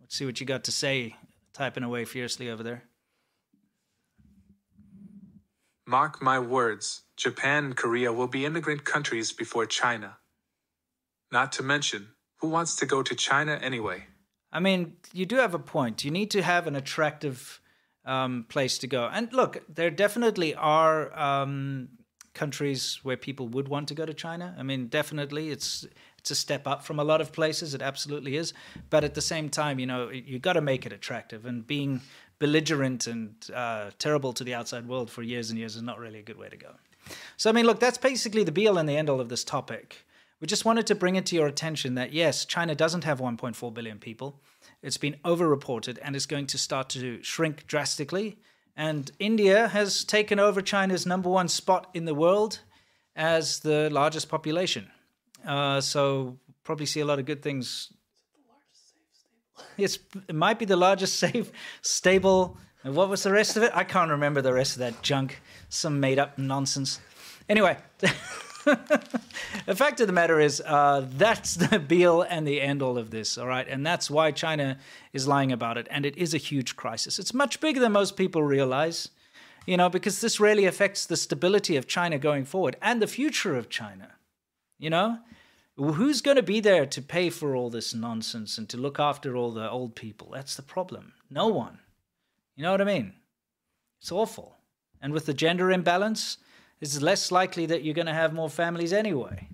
S2: Let's see what you got to say, typing away fiercely over there.
S6: Mark my words, Japan and Korea will be immigrant countries before China. Not to mention, who wants to go to China anyway?
S2: I mean, you do have a point. You need to have an attractive um, place to go. And look, there definitely are um, countries where people would want to go to China. I mean, definitely, it's it's a step up from a lot of places. It absolutely is. But at the same time, you know, you've got to make it attractive. And being belligerent and uh, terrible to the outside world for years and years is not really a good way to go. So, I mean, look, that's basically the be all and the end all of this topic. We just wanted to bring it to your attention that yes, China doesn't have 1.4 billion people. It's been overreported and it's going to start to shrink drastically. And India has taken over China's number one spot in the world as the largest population. Uh, so probably see a lot of good things. It's it might be the largest safe, stable. And what was the rest of it? I can't remember the rest of that junk. Some made up nonsense. Anyway. the fact of the matter is, uh, that's the be and the end all of this, all right? And that's why China is lying about it. And it is a huge crisis. It's much bigger than most people realize, you know, because this really affects the stability of China going forward and the future of China, you know? Who's going to be there to pay for all this nonsense and to look after all the old people? That's the problem. No one. You know what I mean? It's awful. And with the gender imbalance, it's less likely that you're going to have more families anyway.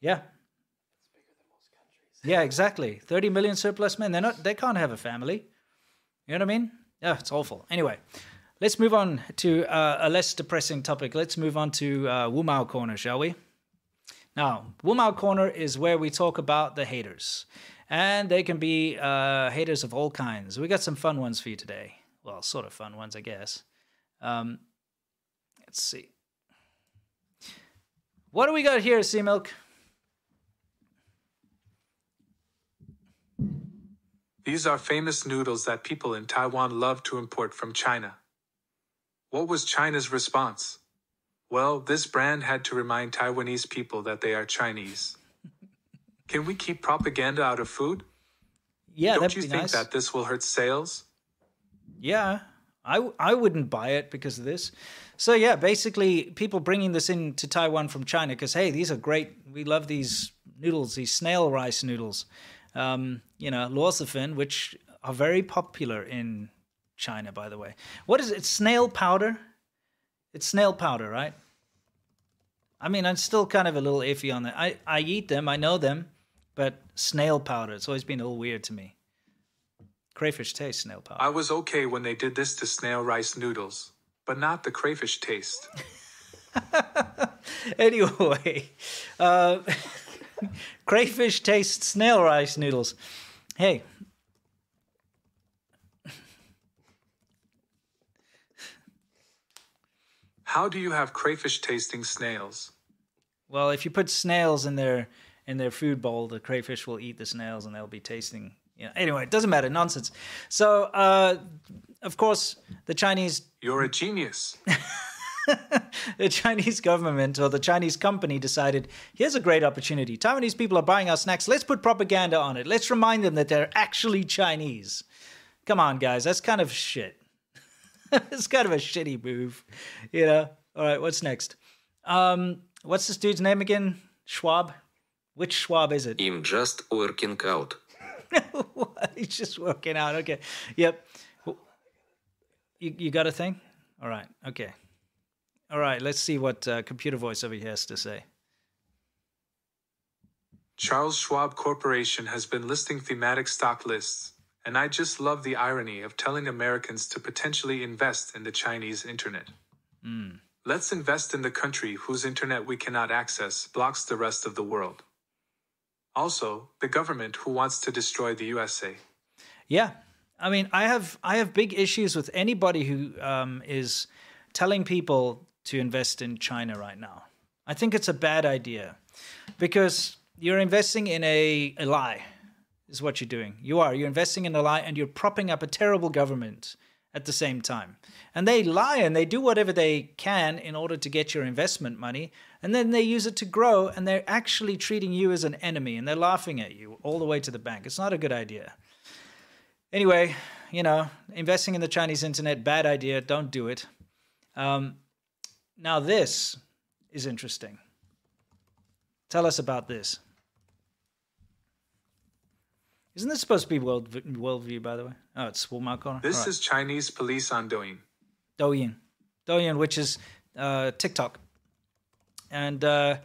S2: Yeah. It's bigger than most countries. Yeah, exactly. 30 million surplus men. They're not they can't have a family. You know what I mean? Yeah, it's awful. Anyway, let's move on to uh, a less depressing topic. Let's move on to uh, Corner, shall we? Now, Wumao Corner is where we talk about the haters. And they can be uh, haters of all kinds. We got some fun ones for you today. Well, sort of fun ones, I guess. Um, Let's see. What do we got here, Sea Milk?
S6: These are famous noodles that people in Taiwan love to import from China. What was China's response? Well, this brand had to remind Taiwanese people that they are Chinese. Can we keep propaganda out of food?
S2: Yeah,
S6: Don't you think
S2: nice.
S6: that this will hurt sales?
S2: Yeah, I, I wouldn't buy it because of this. So yeah, basically people bringing this into Taiwan from China because hey, these are great. We love these noodles, these snail rice noodles. Um, you know, luosifen, which are very popular in China, by the way. What is it? Snail powder? It's snail powder, right? I mean, I'm still kind of a little iffy on that. I, I eat them, I know them, but snail powder, it's always been a little weird to me. Crayfish taste snail powder.
S6: I was okay when they did this to snail rice noodles, but not the crayfish taste.
S2: anyway, uh, crayfish taste snail rice noodles. Hey.
S6: How do you have crayfish tasting snails?
S2: Well, if you put snails in their in their food bowl, the crayfish will eat the snails and they'll be tasting. You know, anyway, it doesn't matter. Nonsense. So, uh, of course, the Chinese
S6: You're a genius.
S2: the Chinese government or the Chinese company decided here's a great opportunity. Taiwanese people are buying our snacks. Let's put propaganda on it. Let's remind them that they're actually Chinese. Come on, guys. That's kind of shit. it's kind of a shitty move, you know. All right, what's next? Um, what's this dude's name again? Schwab. Which Schwab is it?
S3: I'm just working out.
S2: He's just working out. Okay. Yep. You, you got a thing? All right. Okay. All right. Let's see what uh, computer voice over here has to say.
S6: Charles Schwab Corporation has been listing thematic stock lists, and I just love the irony of telling Americans to potentially invest in the Chinese internet.
S2: Hmm.
S6: Let's invest in the country whose internet we cannot access blocks the rest of the world. Also, the government who wants to destroy the USA.
S2: Yeah, I mean, I have I have big issues with anybody who um, is telling people to invest in China right now. I think it's a bad idea because you're investing in a, a lie. Is what you're doing. You are. You're investing in a lie, and you're propping up a terrible government at the same time. And they lie and they do whatever they can in order to get your investment money, and then they use it to grow, and they're actually treating you as an enemy, and they're laughing at you all the way to the bank. It's not a good idea. Anyway, you know, investing in the Chinese internet, bad idea. Don't do it. Um, now, this is interesting. Tell us about this. Isn't this supposed to be world worldview, by the way? Oh, it's Wumao corner.
S6: This
S2: right.
S6: is Chinese police on Douyin.
S2: Douyin, Douyin, which is uh, TikTok, and uh,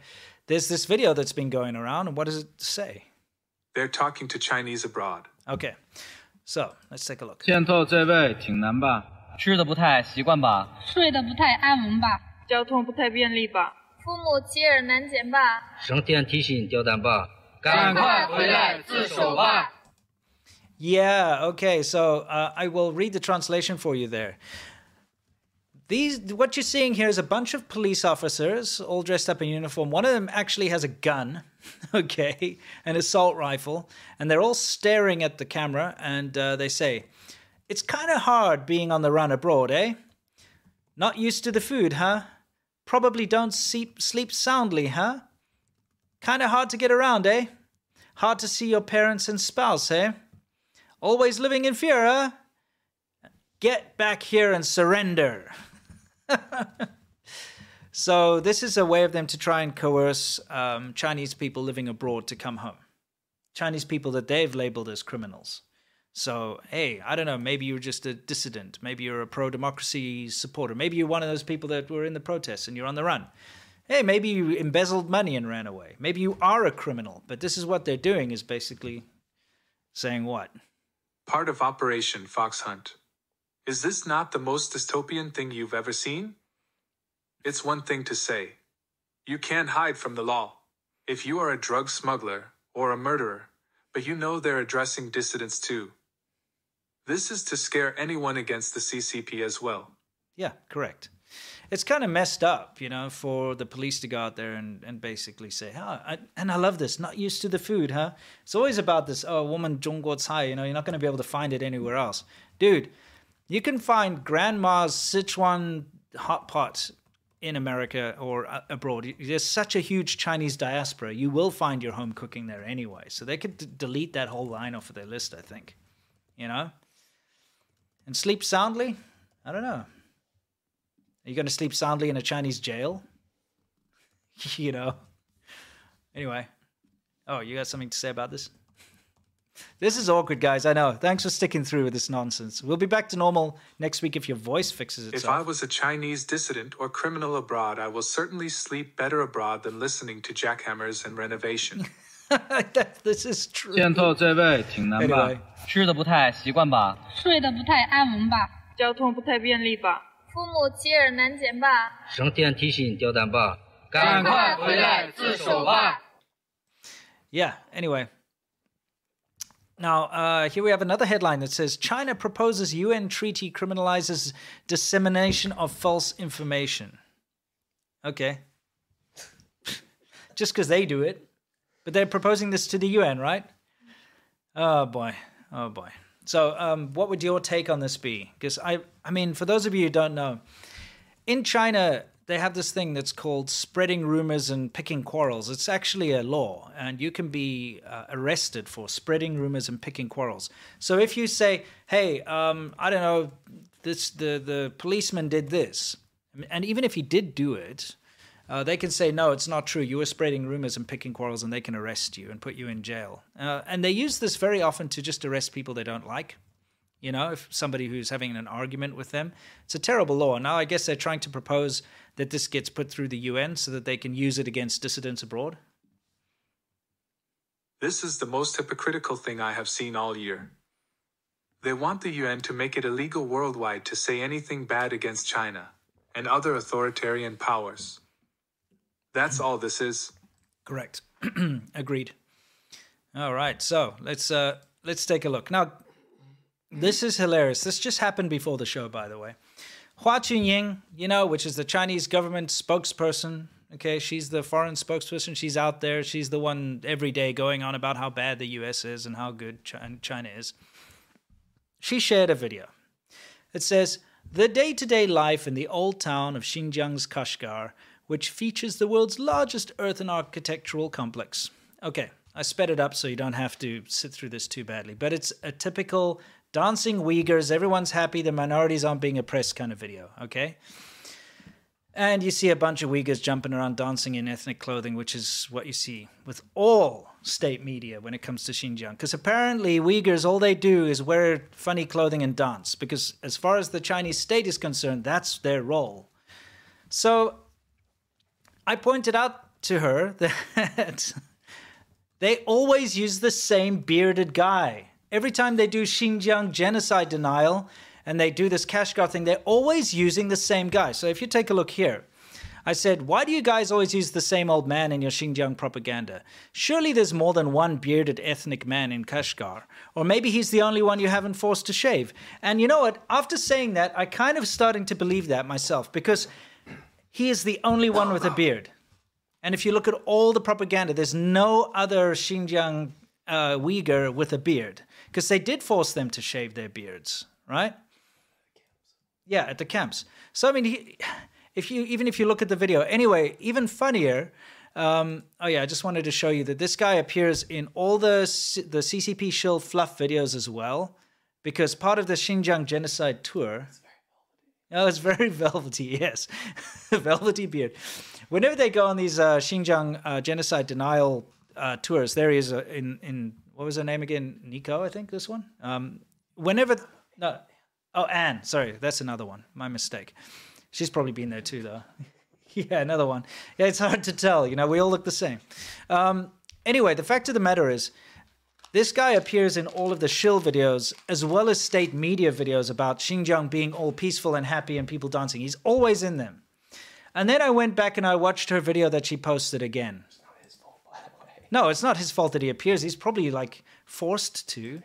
S2: there's this video that's been going around. And what does it say?
S6: They're talking to Chinese abroad.
S2: Okay, so let's take a look.
S15: 欠揍这位挺难吧？吃的不太习惯吧？
S16: 睡得不太安稳吧？
S17: 交通不太便利吧？
S16: 父母妻儿难减吧？
S15: 成天提心吊胆吧？赶快回来自首吧！
S2: Yeah, okay. So uh, I will read the translation for you there. These, what you're seeing here is a bunch of police officers all dressed up in uniform. One of them actually has a gun, okay, an assault rifle, and they're all staring at the camera. And uh, they say, "It's kind of hard being on the run abroad, eh? Not used to the food, huh? Probably don't sleep sleep soundly, huh? Kind of hard to get around, eh? Hard to see your parents and spouse, eh?" Always living in fear, huh? Get back here and surrender. so, this is a way of them to try and coerce um, Chinese people living abroad to come home. Chinese people that they've labeled as criminals. So, hey, I don't know, maybe you're just a dissident. Maybe you're a pro democracy supporter. Maybe you're one of those people that were in the protests and you're on the run. Hey, maybe you embezzled money and ran away. Maybe you are a criminal. But this is what they're doing is basically saying what?
S6: Part of Operation Fox Hunt. Is this not the most dystopian thing you've ever seen? It's one thing to say, you can't hide from the law. If you are a drug smuggler or a murderer, but you know they're addressing dissidents too. This is to scare anyone against the CCP as well.
S2: Yeah, correct. It's kind of messed up, you know, for the police to go out there and, and basically say, oh, I, and I love this, not used to the food, huh? It's always about this, oh, women Zhongguo Cai, you know, you're not going to be able to find it anywhere else. Dude, you can find grandma's Sichuan hot pot in America or uh, abroad. There's such a huge Chinese diaspora. You will find your home cooking there anyway. So they could delete that whole line off of their list, I think. You know? And sleep soundly? I don't know. Are you going to sleep soundly in a Chinese jail? you know? Anyway. Oh, you got something to say about this? This is awkward, guys. I know. Thanks for sticking through with this nonsense. We'll be back to normal next week if your voice fixes
S6: If
S2: itself.
S6: I was a Chinese dissident or criminal abroad, I will certainly sleep better abroad than listening to jackhammers and renovation.
S2: this is true.
S15: 见透这位挺难吧
S2: Anyway.？
S15: 吃的不太习惯吧？
S16: 睡得不太安稳吧？
S17: 交通不太便利吧？
S16: 父母妻儿难检吧？
S15: 省电提醒吊单吧？赶快回来自首吧！
S2: Yeah, anyway. Now, uh, here we have another headline that says China proposes UN treaty criminalizes dissemination of false information. Okay. Just because they do it. But they're proposing this to the UN, right? Oh boy. Oh boy. So, um, what would your take on this be? Because I, I mean, for those of you who don't know, in China, they have this thing that's called spreading rumors and picking quarrels. It's actually a law, and you can be uh, arrested for spreading rumors and picking quarrels. So if you say, "Hey, um, I don't know, this the the policeman did this," and even if he did do it, uh, they can say, no, it's not true. You were spreading rumors and picking quarrels, and they can arrest you and put you in jail. Uh, and they use this very often to just arrest people they don't like. You know, if somebody who's having an argument with them, it's a terrible law. Now, I guess they're trying to propose that this gets put through the UN so that they can use it against dissidents abroad.
S6: This is the most hypocritical thing I have seen all year. They want the UN to make it illegal worldwide to say anything bad against China and other authoritarian powers. That's all this is.
S2: Correct. Agreed. All right, so let's uh, let's take a look now. This is hilarious. This just happened before the show, by the way. Hua Chunying, you know, which is the Chinese government spokesperson. Okay, she's the foreign spokesperson. She's out there. She's the one every day going on about how bad the U.S. is and how good China is. She shared a video. It says the day-to-day life in the old town of Xinjiang's Kashgar, which features the world's largest earthen architectural complex. Okay, I sped it up so you don't have to sit through this too badly, but it's a typical dancing Uyghurs, everyone's happy, the minorities aren't being oppressed kind of video, okay? And you see a bunch of Uyghurs jumping around dancing in ethnic clothing, which is what you see with all state media when it comes to Xinjiang. Because apparently, Uyghurs, all they do is wear funny clothing and dance. Because as far as the Chinese state is concerned, that's their role. So I pointed out to her that they always use the same bearded guy. Every time they do Xinjiang genocide denial and they do this Kashgar thing, they're always using the same guy. So if you take a look here, I said, Why do you guys always use the same old man in your Xinjiang propaganda? Surely there's more than one bearded ethnic man in Kashgar. Or maybe he's the only one you haven't forced to shave. And you know what? After saying that, I kind of starting to believe that myself because he is the only one with a beard. And if you look at all the propaganda, there's no other Xinjiang uh, Uyghur with a beard because they did force them to shave their beards, right? Yeah, at the camps. So I mean, he, if you even if you look at the video, anyway, even funnier. Um, oh yeah, I just wanted to show you that this guy appears in all the the CCP shill fluff videos as well, because part of the Xinjiang genocide tour. Oh, it's very velvety. Yes, velvety beard. Whenever they go on these uh, Xinjiang uh, genocide denial uh, tours, there he is in in what was her name again? Nico, I think this one. Um, whenever no, oh Anne, sorry, that's another one. My mistake. She's probably been there too, though. yeah, another one. Yeah, it's hard to tell. You know, we all look the same. Um, anyway, the fact of the matter is, this guy appears in all of the shill videos as well as state media videos about Xinjiang being all peaceful and happy and people dancing. He's always in them. And then I went back and I watched her video that she posted again. No, it's not his fault that he appears. He's probably like forced to.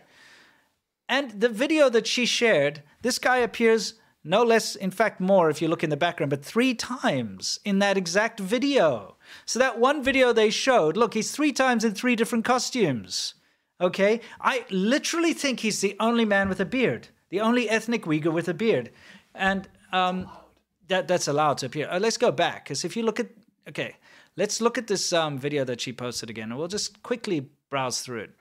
S2: And the video that she shared, this guy appears no less, in fact, more if you look in the background, but three times in that exact video. So that one video they showed, look, he's three times in three different costumes. Okay? I literally think he's the only man with a beard, the only ethnic Uyghur with a beard. And um, that, that's allowed to appear. Uh, let's go back, because if you look at, okay, let's look at this um, video that she posted again, and we'll just quickly browse through it.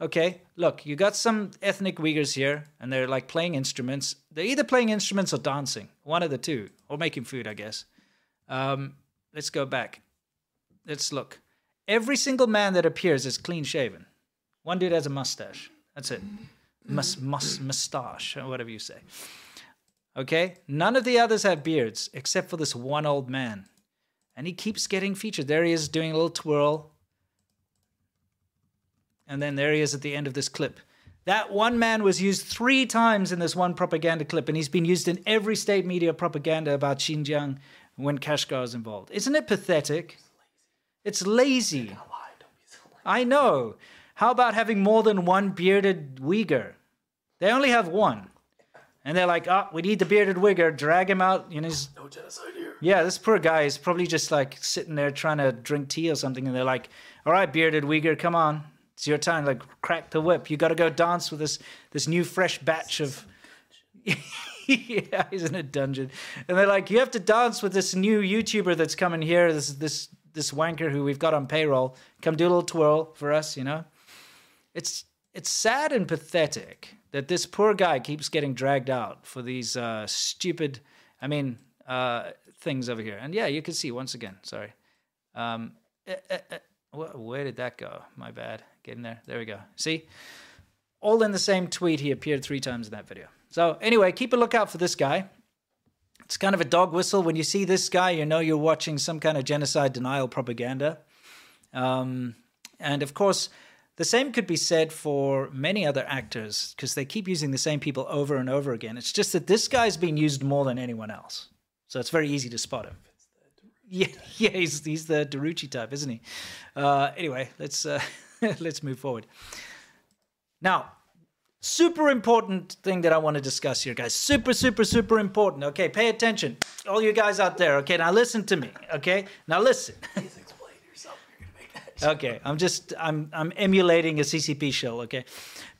S2: Okay, look, you got some ethnic Uyghurs here, and they're like playing instruments. They're either playing instruments or dancing, one of the two, or making food, I guess. Um, let's go back. Let's look. Every single man that appears is clean shaven. One dude has a mustache. That's it. Mus, mus, mustache, or whatever you say. Okay? None of the others have beards except for this one old man. And he keeps getting featured. There he is doing a little twirl. And then there he is at the end of this clip. That one man was used three times in this one propaganda clip, and he's been used in every state media propaganda about Xinjiang when Kashgar is involved. Isn't it pathetic? It's lazy. I know. How about having more than one bearded Uyghur? They only have one. And they're like, oh, we need the bearded Uyghur, drag him out. You know,
S4: No genocide here.
S2: yeah, this poor guy is probably just like sitting there trying to drink tea or something. And they're like, all right, bearded Uyghur, come on. It's your time. Like, crack the whip. You got to go dance with this, this new fresh batch of. yeah, he's in a dungeon. And they're like, you have to dance with this new YouTuber that's coming here, this, this, this wanker who we've got on payroll. Come do a little twirl for us, you know? It's, it's sad and pathetic that this poor guy keeps getting dragged out for these uh, stupid. I mean, uh, things over here. And yeah, you can see once again. Sorry. Um, eh, eh, eh, wh- where did that go? My bad. Getting there. There we go. See? All in the same tweet. He appeared three times in that video. So anyway, keep a lookout for this guy. It's kind of a dog whistle. When you see this guy, you know you're watching some kind of genocide denial propaganda. Um, and of course, the same could be said for many other actors because they keep using the same people over and over again. It's just that this guy's been used more than anyone else. So it's very easy to spot him. Yeah, yeah, he's, he's the Darucci type, isn't he? Uh, anyway, let's uh, let's move forward. Now, super important thing that I want to discuss here, guys. Super, super, super important. Okay, pay attention, all you guys out there. Okay, now listen to me. Okay, now listen. Okay, I'm just I'm I'm emulating a CCP shell. okay?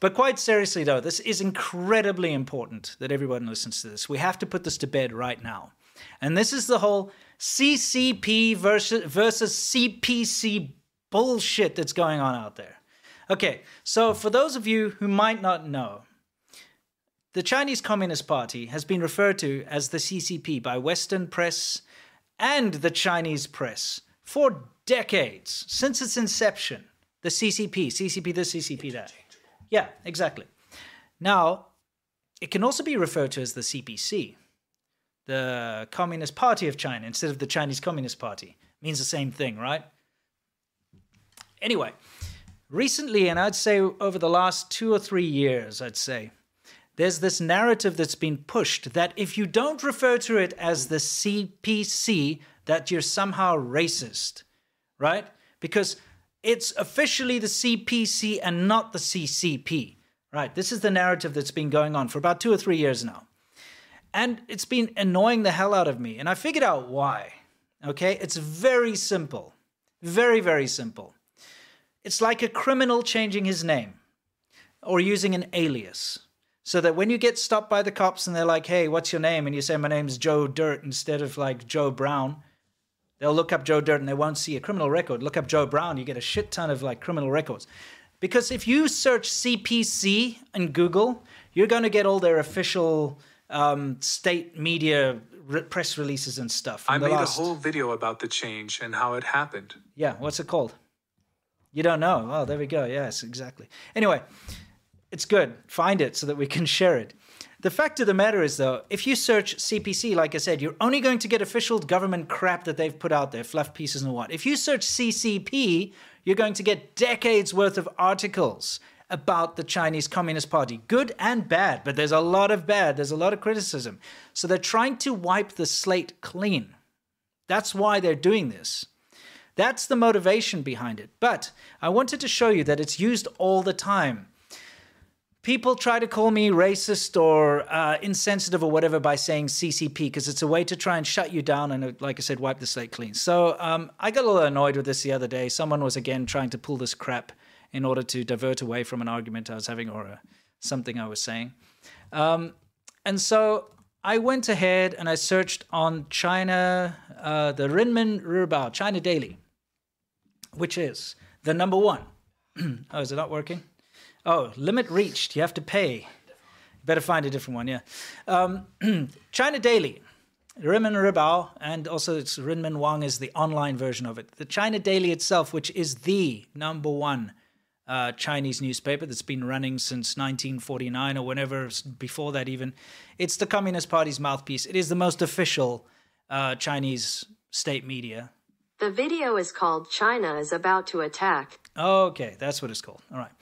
S2: But quite seriously though, this is incredibly important that everyone listens to this. We have to put this to bed right now. And this is the whole CCP versus versus CPC bullshit that's going on out there. Okay, so for those of you who might not know, the Chinese Communist Party has been referred to as the CCP by Western press and the Chinese press for decades, since its inception. The CCP, CCP this, CCP that. Yeah, exactly. Now, it can also be referred to as the CPC, the Communist Party of China, instead of the Chinese Communist Party. Means the same thing, right? Anyway, recently, and I'd say over the last two or three years, I'd say, there's this narrative that's been pushed that if you don't refer to it as the CPC, that you're somehow racist, right? Because it's officially the CPC and not the CCP, right? This is the narrative that's been going on for about two or three years now. And it's been annoying the hell out of me. And I figured out why. Okay? It's very simple. Very, very simple. It's like a criminal changing his name or using an alias. So that when you get stopped by the cops and they're like, hey, what's your name? And you say, my name's Joe Dirt instead of like Joe Brown, they'll look up Joe Dirt and they won't see a criminal record. Look up Joe Brown, you get a shit ton of like criminal records. Because if you search CPC in Google, you're going to get all their official um, state media re- press releases and stuff.
S6: I made
S2: last-
S6: a whole video about the change and how it happened.
S2: Yeah, what's it called? You don't know. Oh, there we go. Yes, exactly. Anyway, it's good. Find it so that we can share it. The fact of the matter is, though, if you search CPC, like I said, you're only going to get official government crap that they've put out there, fluff pieces and what. If you search CCP, you're going to get decades worth of articles about the Chinese Communist Party, good and bad, but there's a lot of bad, there's a lot of criticism. So they're trying to wipe the slate clean. That's why they're doing this. That's the motivation behind it. But I wanted to show you that it's used all the time. People try to call me racist or uh, insensitive or whatever by saying CCP because it's a way to try and shut you down and, uh, like I said, wipe the slate clean. So um, I got a little annoyed with this the other day. Someone was again trying to pull this crap in order to divert away from an argument I was having or uh, something I was saying. Um, and so I went ahead and I searched on China, uh, the Renmin Ribao, China Daily, which is the number one. oh, is it not working? Oh, limit reached. You have to pay. Better find a different one, yeah. Um, China Daily, Renmin Ribao, and also it's Renmin Wang is the online version of it. The China Daily itself, which is the number one uh, Chinese newspaper that's been running since 1949 or whenever before that, even. It's the Communist Party's mouthpiece. It is the most official uh, Chinese state media.
S18: The video is called China is about to attack.
S2: Okay, that's what it's called. All right.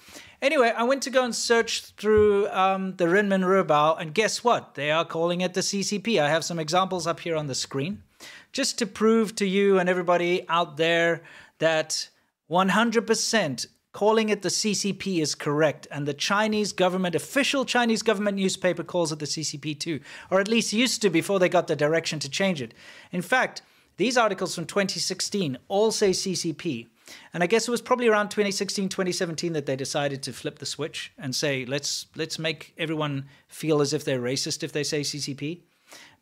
S2: Anyway, I went to go and search through um, the Renmin Ribao, and guess what? They are calling it the CCP. I have some examples up here on the screen, just to prove to you and everybody out there that 100% calling it the CCP is correct, and the Chinese government, official Chinese government newspaper, calls it the CCP too, or at least used to before they got the direction to change it. In fact, these articles from 2016 all say CCP. And I guess it was probably around 2016, 2017 that they decided to flip the switch and say, let's let's make everyone feel as if they're racist if they say CCP.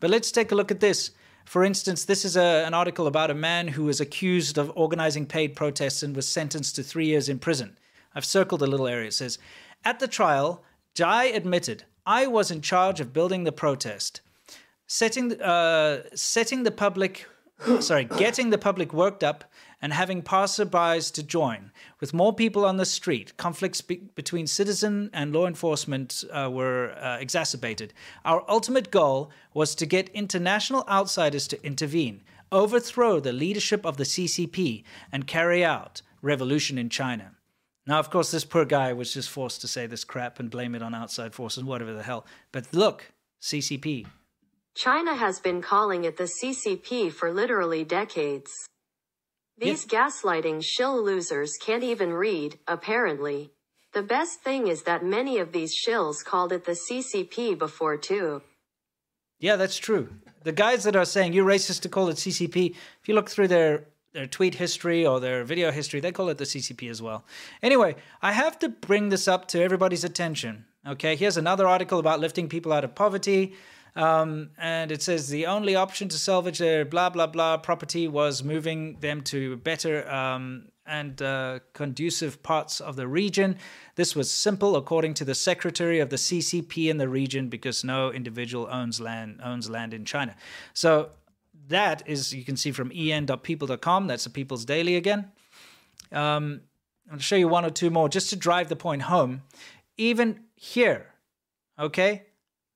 S2: But let's take a look at this. For instance, this is a, an article about a man who was accused of organizing paid protests and was sentenced to three years in prison. I've circled a little area. It says, At the trial, Jai admitted, I was in charge of building the protest. setting uh, setting the public sorry getting the public worked up and having passerbys to join with more people on the street conflicts be- between citizen and law enforcement uh, were uh, exacerbated our ultimate goal was to get international outsiders to intervene overthrow the leadership of the ccp and carry out revolution in china now, of course, this poor guy was just forced to say this crap and blame it on outside forces, whatever the hell. But look, CCP.
S18: China has been calling it the CCP for literally decades. These gaslighting shill losers can't even read, apparently. The best thing is that many of these shills called it the CCP before too.
S2: Yeah, that's true. The guys that are saying you're racist to call it CCP, if you look through their their tweet history or their video history, they call it the CCP as well. Anyway, I have to bring this up to everybody's attention. Okay, here's another article about lifting people out of poverty. Um, and it says the only option to salvage their blah blah blah property was moving them to better um, and uh, conducive parts of the region. This was simple, according to the secretary of the CCP in the region, because no individual owns land owns land in China. So that is you can see from en.people.com. That's the People's Daily again. Um, I'll show you one or two more just to drive the point home. Even here, okay,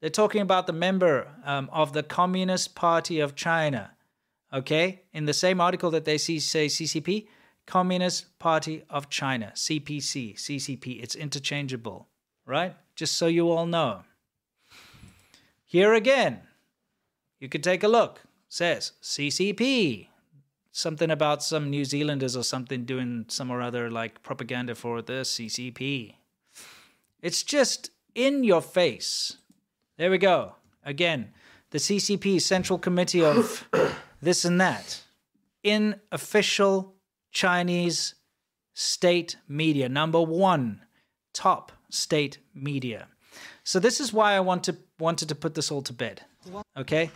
S2: they're talking about the member um, of the Communist Party of China. Okay, in the same article that they see, say CCP, Communist Party of China, CPC, CCP. It's interchangeable, right? Just so you all know. Here again, you could take a look. Says CCP. Something about some New Zealanders or something doing some or other like propaganda for the CCP. It's just in your face. There we go. Again, the CCP Central Committee of this and that in official Chinese state media, number one top state media. So this is why I want to wanted to put this all to bed. Okay?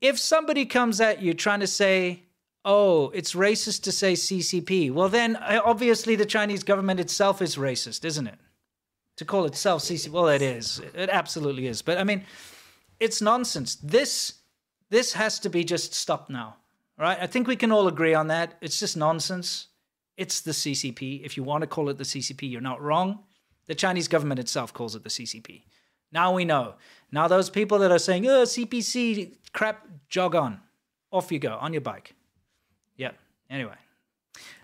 S2: If somebody comes at you trying to say, "Oh, it's racist to say CCP," well then uh, obviously the Chinese government itself is racist, isn't it? To call itself CCP, well, it is. It absolutely is. But I mean, it's nonsense. This this has to be just stopped now. Right? I think we can all agree on that. It's just nonsense. It's the CCP. If you want to call it the CCP, you're not wrong. The Chinese government itself calls it the CCP. Now we know. Now those people that are saying, "Oh, CPC crap," jog on. Off you go on your bike. Yep. Anyway,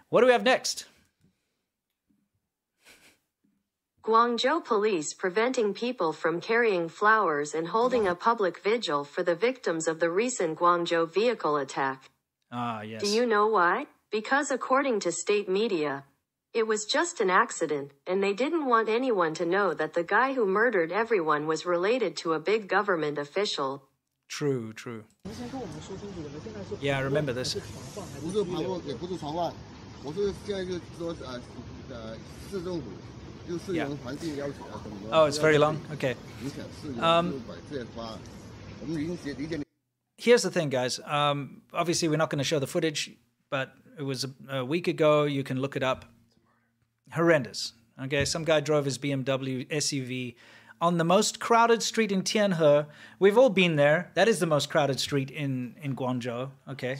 S2: what do we have next?
S18: Guangzhou police preventing people from carrying flowers and holding a public vigil for the victims of the recent Guangzhou vehicle attack.
S2: Ah, yes.
S18: Do you know why? Because according to state media, it was just an accident, and they didn't want anyone to know that the guy who murdered everyone was related to a big government official.
S2: True, true. Yeah, I remember this.
S19: Yeah.
S2: Oh, it's very long. Okay. Um, here's the thing, guys. Um, obviously, we're not going to show the footage, but it was a, a week ago. You can look it up. Horrendous. Okay, some guy drove his BMW SUV on the most crowded street in Tianhe. We've all been there. That is the most crowded street in in Guangzhou. Okay.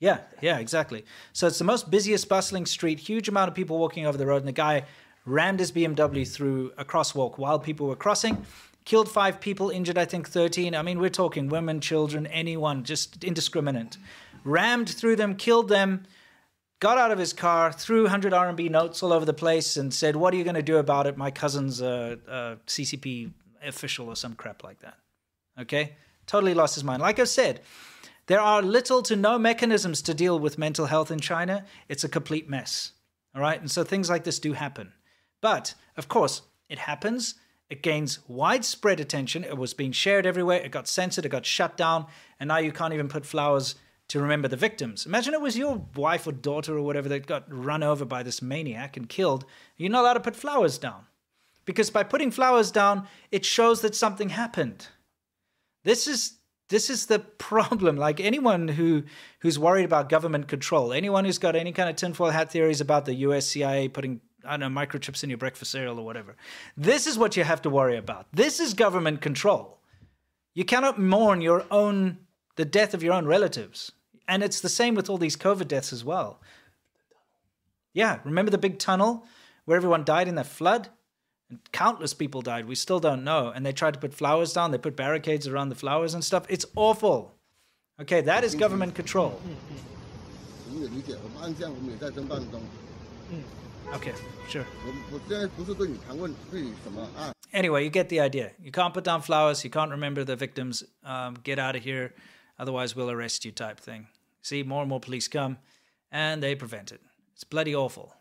S2: Yeah, yeah, exactly. So it's the most busiest, bustling street. Huge amount of people walking over the road, and the guy rammed his BMW through a crosswalk while people were crossing. Killed five people, injured I think thirteen. I mean, we're talking women, children, anyone, just indiscriminate. Rammed through them, killed them. Got out of his car, threw 100 RMB notes all over the place, and said, "What are you going to do about it?" My cousin's a, a CCP official or some crap like that. Okay, totally lost his mind. Like I said, there are little to no mechanisms to deal with mental health in China. It's a complete mess. All right. And so things like this do happen. But of course, it happens. It gains widespread attention. It was being shared everywhere. It got censored. It got shut down. And now you can't even put flowers to remember the victims. Imagine it was your wife or daughter or whatever that got run over by this maniac and killed. You're not allowed to put flowers down. Because by putting flowers down, it shows that something happened. This is this is the problem. Like anyone who who's worried about government control, anyone who's got any kind of tinfoil hat theories about the US CIA putting I don't know microchips in your breakfast cereal or whatever, this is what you have to worry about. This is government control. You cannot mourn your own the death of your own relatives. And it's the same with all these COVID deaths as well. Yeah, remember the big tunnel where everyone died in that flood? And countless people died. We still don't know. And they tried to put flowers down. They put barricades around the flowers and stuff. It's awful. Okay, that is government control. Okay, sure. Anyway, you get the idea. You can't put down flowers. You can't remember the victims. Um, get out of here. Otherwise, we'll arrest you, type thing. See, more and more police come, and they prevent it. It's bloody awful.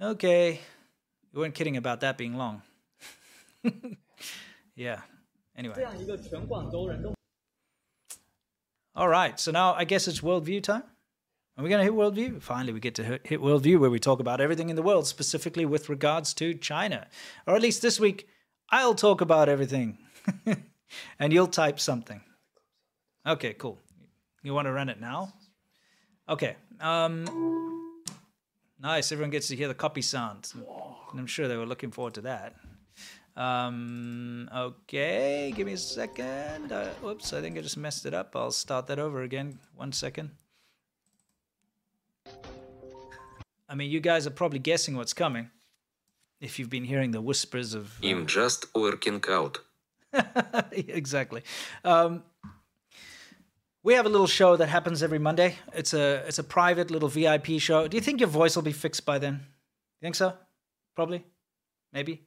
S2: Okay. You weren't kidding about that being long. yeah. Anyway. All right. So now I guess it's worldview time. Are we going to hit worldview? Finally, we get to hit, worldview where we talk about everything in the world, specifically with regards to China. Or at least this week, I'll talk about everything. and you'll type something. Okay, cool. You want to run it now? Okay. Um, nice. Everyone gets to hear the copy sound. Whoa. I'm sure they were looking forward to that. Um, okay, give me a second. Uh, whoops, I think I just messed it up. I'll start that over again. One second. I mean, you guys are probably guessing what's coming if you've been hearing the whispers of. uh,
S3: I'm just working out.
S2: exactly. Um, we have a little show that happens every Monday. It's a it's a private little VIP show. Do you think your voice will be fixed by then? You think so? Probably, maybe.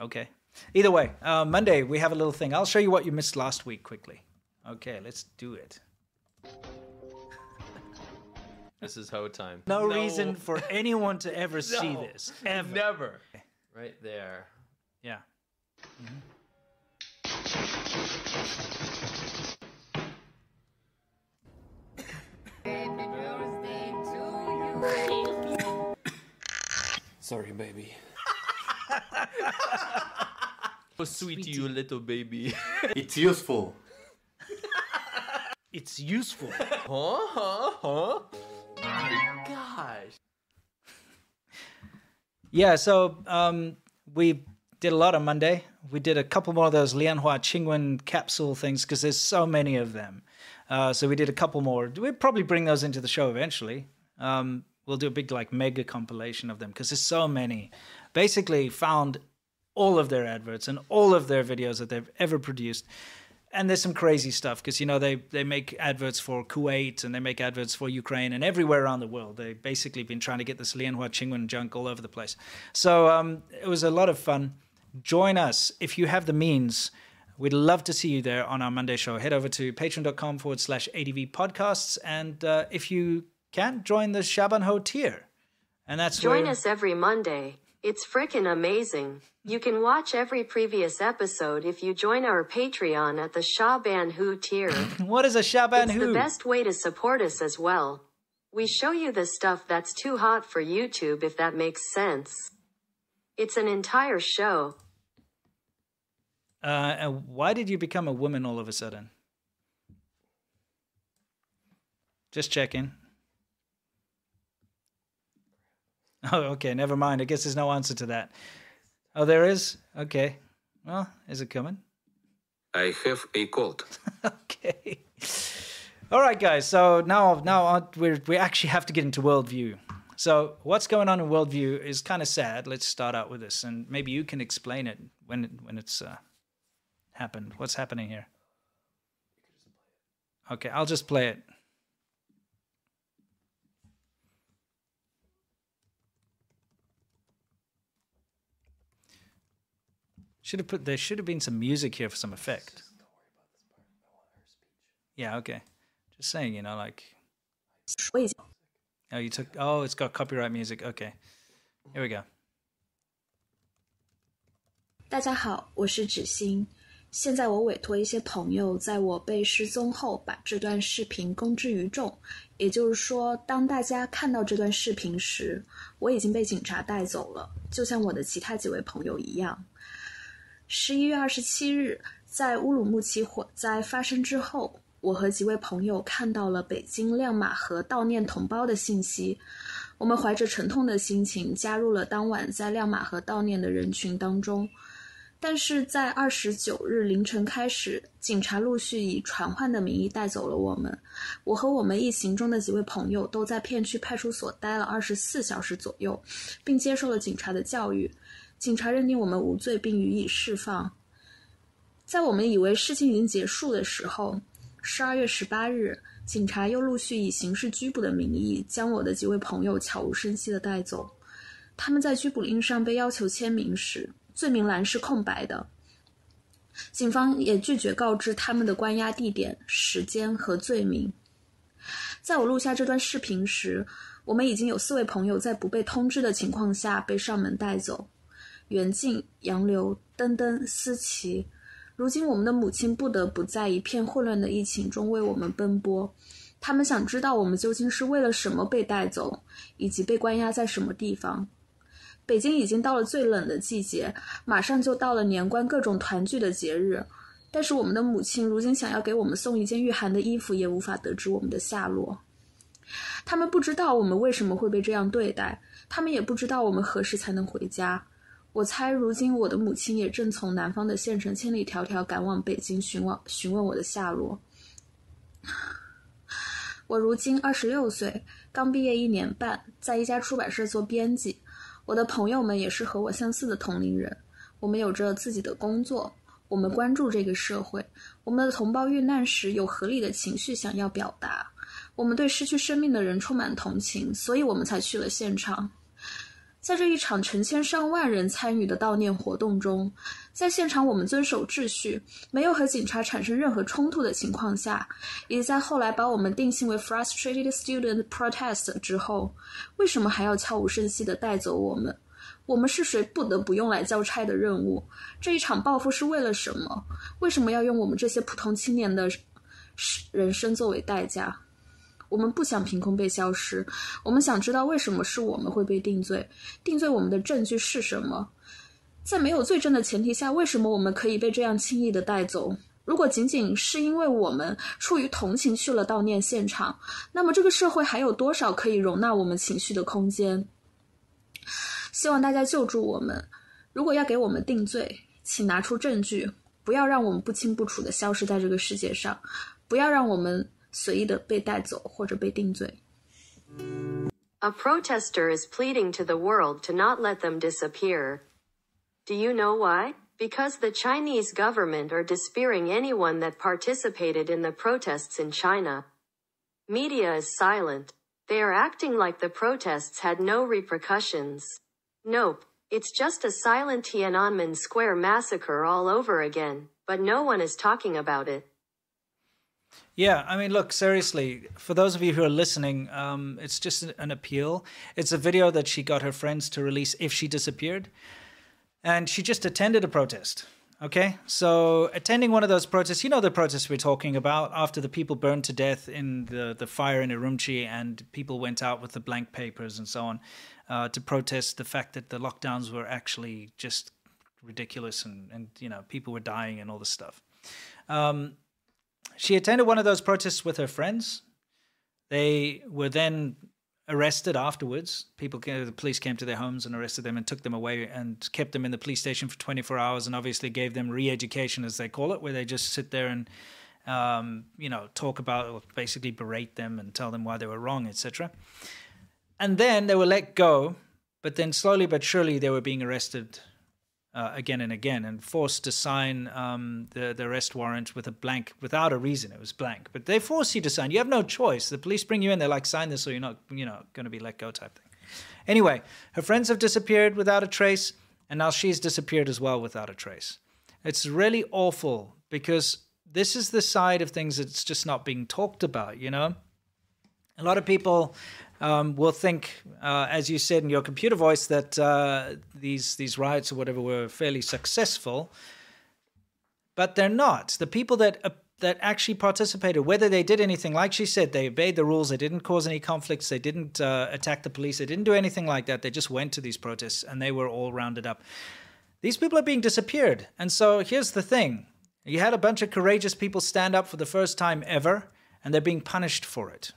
S2: Okay. Either way, uh, Monday we have a little thing. I'll show you what you missed last week quickly. Okay, let's do it.
S20: This is hoe time.
S2: No, reason for anyone to ever see this. Ever.
S20: Never. Right there.
S2: Yeah.
S20: Sorry, baby. so sweet, you little baby.
S8: It's useful.
S2: It's useful.
S20: huh? Huh? Huh? Gosh.
S2: Yeah, so um, we did a lot on Monday. We did a couple more of those Lianhua Qingwen capsule things because there's so many of them. Uh, so we did a couple more. We'll probably bring those into the show eventually. Um, we'll do a big like mega compilation of them because there's so many. Basically, found all of their adverts and all of their videos that they've ever produced. And there's some crazy stuff because you know they they make adverts for Kuwait and they make adverts for Ukraine and everywhere around the world. They've basically been trying to get this Lianhua Qingwen junk all over the place. So um, it was a lot of fun. Join us if you have the means. We'd love to see you there on our Monday show. Head over to patreon.com forward slash ADV podcasts. And uh, if you can, join the Xiaban Hou tier. And that's
S18: Join
S2: where,
S18: us every Monday. It's frickin' amazing. You can watch every previous episode if you join our Patreon at the Xiaban Hou tier.
S2: what is a Xiaban
S18: it's the best way to support us as well. We show you the stuff that's too hot for YouTube if that makes sense. It's an entire show.
S2: Uh, and why did you become a woman all of a sudden? Just checking. Oh, okay. Never mind. I guess there's no answer to that. Oh, there is? Okay. Well, is it coming?
S3: I have a cold.
S2: okay. All right, guys. So now, now we we actually have to get into worldview. So what's going on in worldview is kind of sad. Let's start out with this, and maybe you can explain it when it, when it's uh, happened. What's happening here? Okay, I'll just play it. Should have put there should have been some music here for some effect. Yeah, okay. Just saying, you know, like Oh, you took Oh, it's got copyright music. Okay. Here we go.
S21: 大家好，我是芷欣。现在我委托一些朋友，在我被失踪后，把这段视频公之于众。也就是说，当大家看到这段视频时，我已经被警察带走了，就像我的其他几位朋友一样。 十一月二十七日，在乌鲁木齐火灾发生之后，我和几位朋友看到了北京亮马河悼念同胞的信息。我们怀着沉痛的心情加入了当晚在亮马河悼念的人群当中。但是在二十九日凌晨开始，警察陆续以传唤的名义带走了我们。我和我们一行中的几位朋友都在片区派出所待了二十四小时左右，并接受了警察的教育。警察认定我们无罪，并予以释放。在我们以为事情已经结束的时候，十二月十八日，警察又陆续以刑事拘捕的名义将我的几位朋友悄无声息地带走。他们在拘捕令上被要求签名时，罪名栏是空白的。警方也拒绝告知他们的关押地点、时间和罪名。在我录下这段视频时，我们已经有四位朋友在不被通知的情况下被上门带走。袁静、杨流、登登、思琪。如今，我们的母亲不得不在一片混乱的疫情中为我们奔波。他们想知道我们究竟是为了什么被带走，以及被关押在什么地方。北京已经到了最冷的季节，马上就到了年关各种团聚的节日。但是，我们的母亲如今想要给我们送一件御寒的衣服，也无法得知我们的下落。他们不知道我们为什么会被这样对待，他们也不知道我们何时才能回家。我猜，如今我的母亲也正从南方的县城千里迢迢赶往北京询问询问我的下落。我如今二十六岁，刚毕业一年半，在一家出版社做编辑。我的朋友们也是和我相似的同龄人，我们有着自己的工作，我们关注这个社会，我们的同胞遇难时有合理的情绪想要表达，我们对失去生命的人充满同情，所以我们才去了现场。在这一场成千上万人参与的悼念活动中，在现场我们遵守秩序，没有和警察产生任何冲突的情况下，以及在后来把我们定性为 frustrated student protest 之后，为什么还要悄无声息地带走我们？我们是谁不得不用来交差的任务？这一场报复是为了什么？为什么要用我们这些普通青年的人生作为代价？我们不想凭空被消失，我们想知道为什么是我们会被定罪，定罪我们的证据是什么？在没有罪证的前提下，为什么我们可以被这样轻易的带走？如果仅仅是因为我们出于同情去了悼念现场，那么这个社会还有多少可以容纳我们情绪的空间？希望大家救助我们。如果要给我们定罪，请拿出证据，不要让我们不清不楚的消失在这个世界上，不要让我们。随意的被带走或者被定罪。
S18: A protester is pleading to the world to not let them disappear. Do you know why? Because the Chinese government are disappearing anyone that participated in the protests in China. Media is silent. They are acting like the protests had no repercussions. Nope, it's just a silent Tiananmen Square massacre all over again, but no one is talking about it.
S2: Yeah, I mean, look, seriously, for those of you who are listening, um, it's just an appeal. It's a video that she got her friends to release if she disappeared. And she just attended a protest. Okay, so attending one of those protests, you know the protests we're talking about after the people burned to death in the, the fire in Urumqi and people went out with the blank papers and so on uh, to protest the fact that the lockdowns were actually just ridiculous and, and you know, people were dying and all this stuff. Um, she attended one of those protests with her friends. They were then arrested afterwards. People, the police came to their homes and arrested them and took them away and kept them in the police station for 24 hours and obviously gave them re-education, as they call it, where they just sit there and, um, you know, talk about, or basically berate them and tell them why they were wrong, etc. And then they were let go, but then slowly but surely they were being arrested uh, again and again and forced to sign um, the, the arrest warrant with a blank without a reason. It was blank, but they force you to sign. You have no choice. The police bring you in. They're like, sign this, or you're not, you know, going to be let go type thing. Anyway, her friends have disappeared without a trace, and now she's disappeared as well without a trace. It's really awful because this is the side of things that's just not being talked about. You know, a lot of people um, will think, uh, as you said in your computer voice, that uh, these these riots or whatever were fairly successful, but they're not. The people that uh, that actually participated, whether they did anything, like she said, they obeyed the rules, they didn't cause any conflicts, they didn't uh, attack the police, they didn't do anything like that. They just went to these protests and they were all rounded up. These people are being disappeared, and so here's the thing: you had a bunch of courageous people stand up for the first time ever, and they're being punished for it.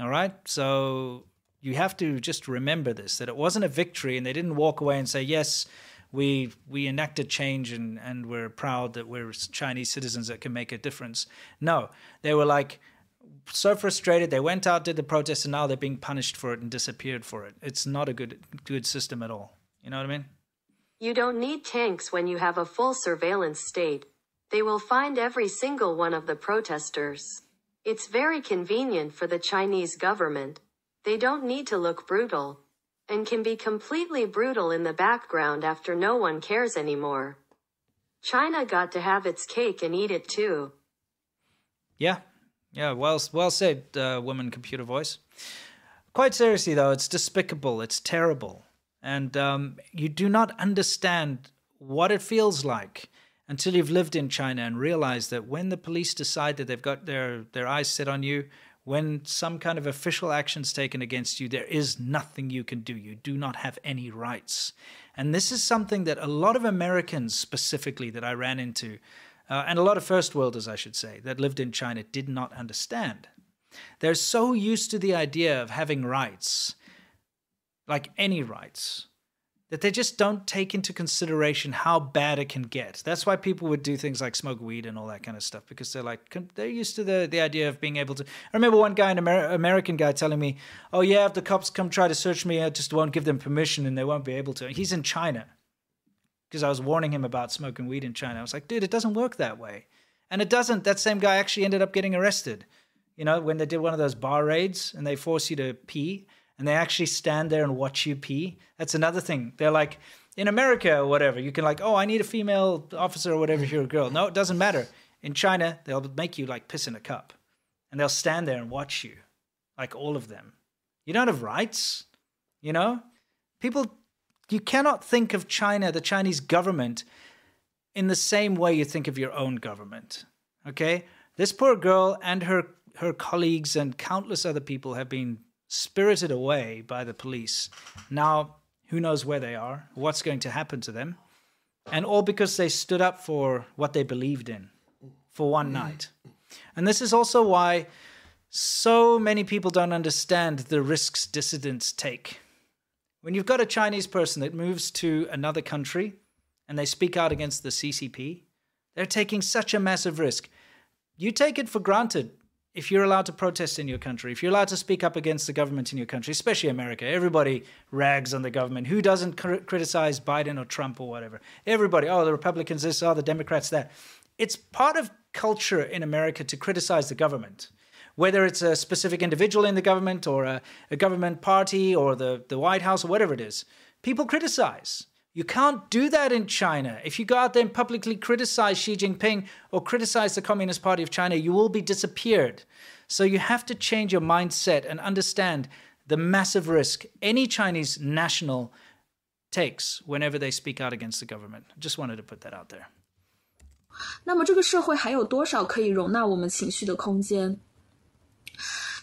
S2: All right. So you have to just remember this that it wasn't a victory and they didn't walk away and say, yes, we we enacted change and and we're proud that we're Chinese citizens that can make a difference. No, they were like so frustrated. They went out, did the protest, and now they're being punished for it and disappeared for it. It's not a good good system at all. You know what I mean?
S18: You don't need tanks when you have a full surveillance state. They will find every single one of the protesters. It's very convenient for the Chinese government. They don't need to look brutal. And can be completely brutal in the background after no one cares anymore. China got to have its cake and eat it too.
S2: Yeah, yeah. Well, well said, uh, woman computer voice. Quite seriously though, it's despicable. It's terrible, and um, you do not understand what it feels like until you've lived in China and realize that when the police decide that they've got their their eyes set on you, when some kind of official action's taken against you, there is nothing you can do. You do not have any rights. And this is something that a lot of Americans, specifically, that I ran into, uh, and a lot of first worlders, I should say, that lived in China did not understand. They're so used to the idea of having rights, like any rights, that they just don't take into consideration how bad it can get. That's why people would do things like smoke weed and all that kind of stuff because they're like they're used to the the idea of being able to. I remember one guy, an Amer- American guy, telling me, "Oh yeah, if the cops come try to search me, I just won't give them permission and they won't be able to." He's in China because I was warning him about smoking weed in China. I was like, "Dude, it doesn't work that way," and it doesn't. That same guy actually ended up getting arrested. You know, when they did one of those bar raids and they force you to pee and they actually stand there and watch you pee. That's another thing. They're like, in America or whatever, you can like, oh, I need a female officer or whatever if you're a girl. No, it doesn't matter. In China, they'll make you like piss in a cup, and they'll stand there and watch you, like all of them. You don't have rights, you know. People, you cannot think of China, the Chinese government, in the same way you think of your own government. Okay, this poor girl and her her colleagues and countless other people have been spirited away by the police. Now, who knows where they are, what's going to happen to them, and all because they stood up for what they believed in for one mm. night. And this is also why so many people don't understand the risks dissidents take. When you've got a Chinese person that moves to another country and they speak out against the CCP, they're taking such a massive risk. You take it for granted if you're allowed to protest in your country, if you're allowed to speak up against the government in your country, especially America, everybody rags on the government. Who doesn't cr- criticize Biden or Trump or whatever? Everybody, oh, the Republicans this, oh, the Democrats that. It's part of culture in America to criticize the government, whether it's a specific individual in the government or a, a government party or the, the White House or whatever it is. People criticize. You can't do that in China. If you go out there and publicly criticize Xi Jinping or criticize the Communist Party of China, you will be disappeared. So you have to change your mindset and understand the massive risk any Chinese national takes whenever they speak out against the government. Just wanted to put that out there.
S21: 那么这个社会还有多少可以容纳我们情绪的空间？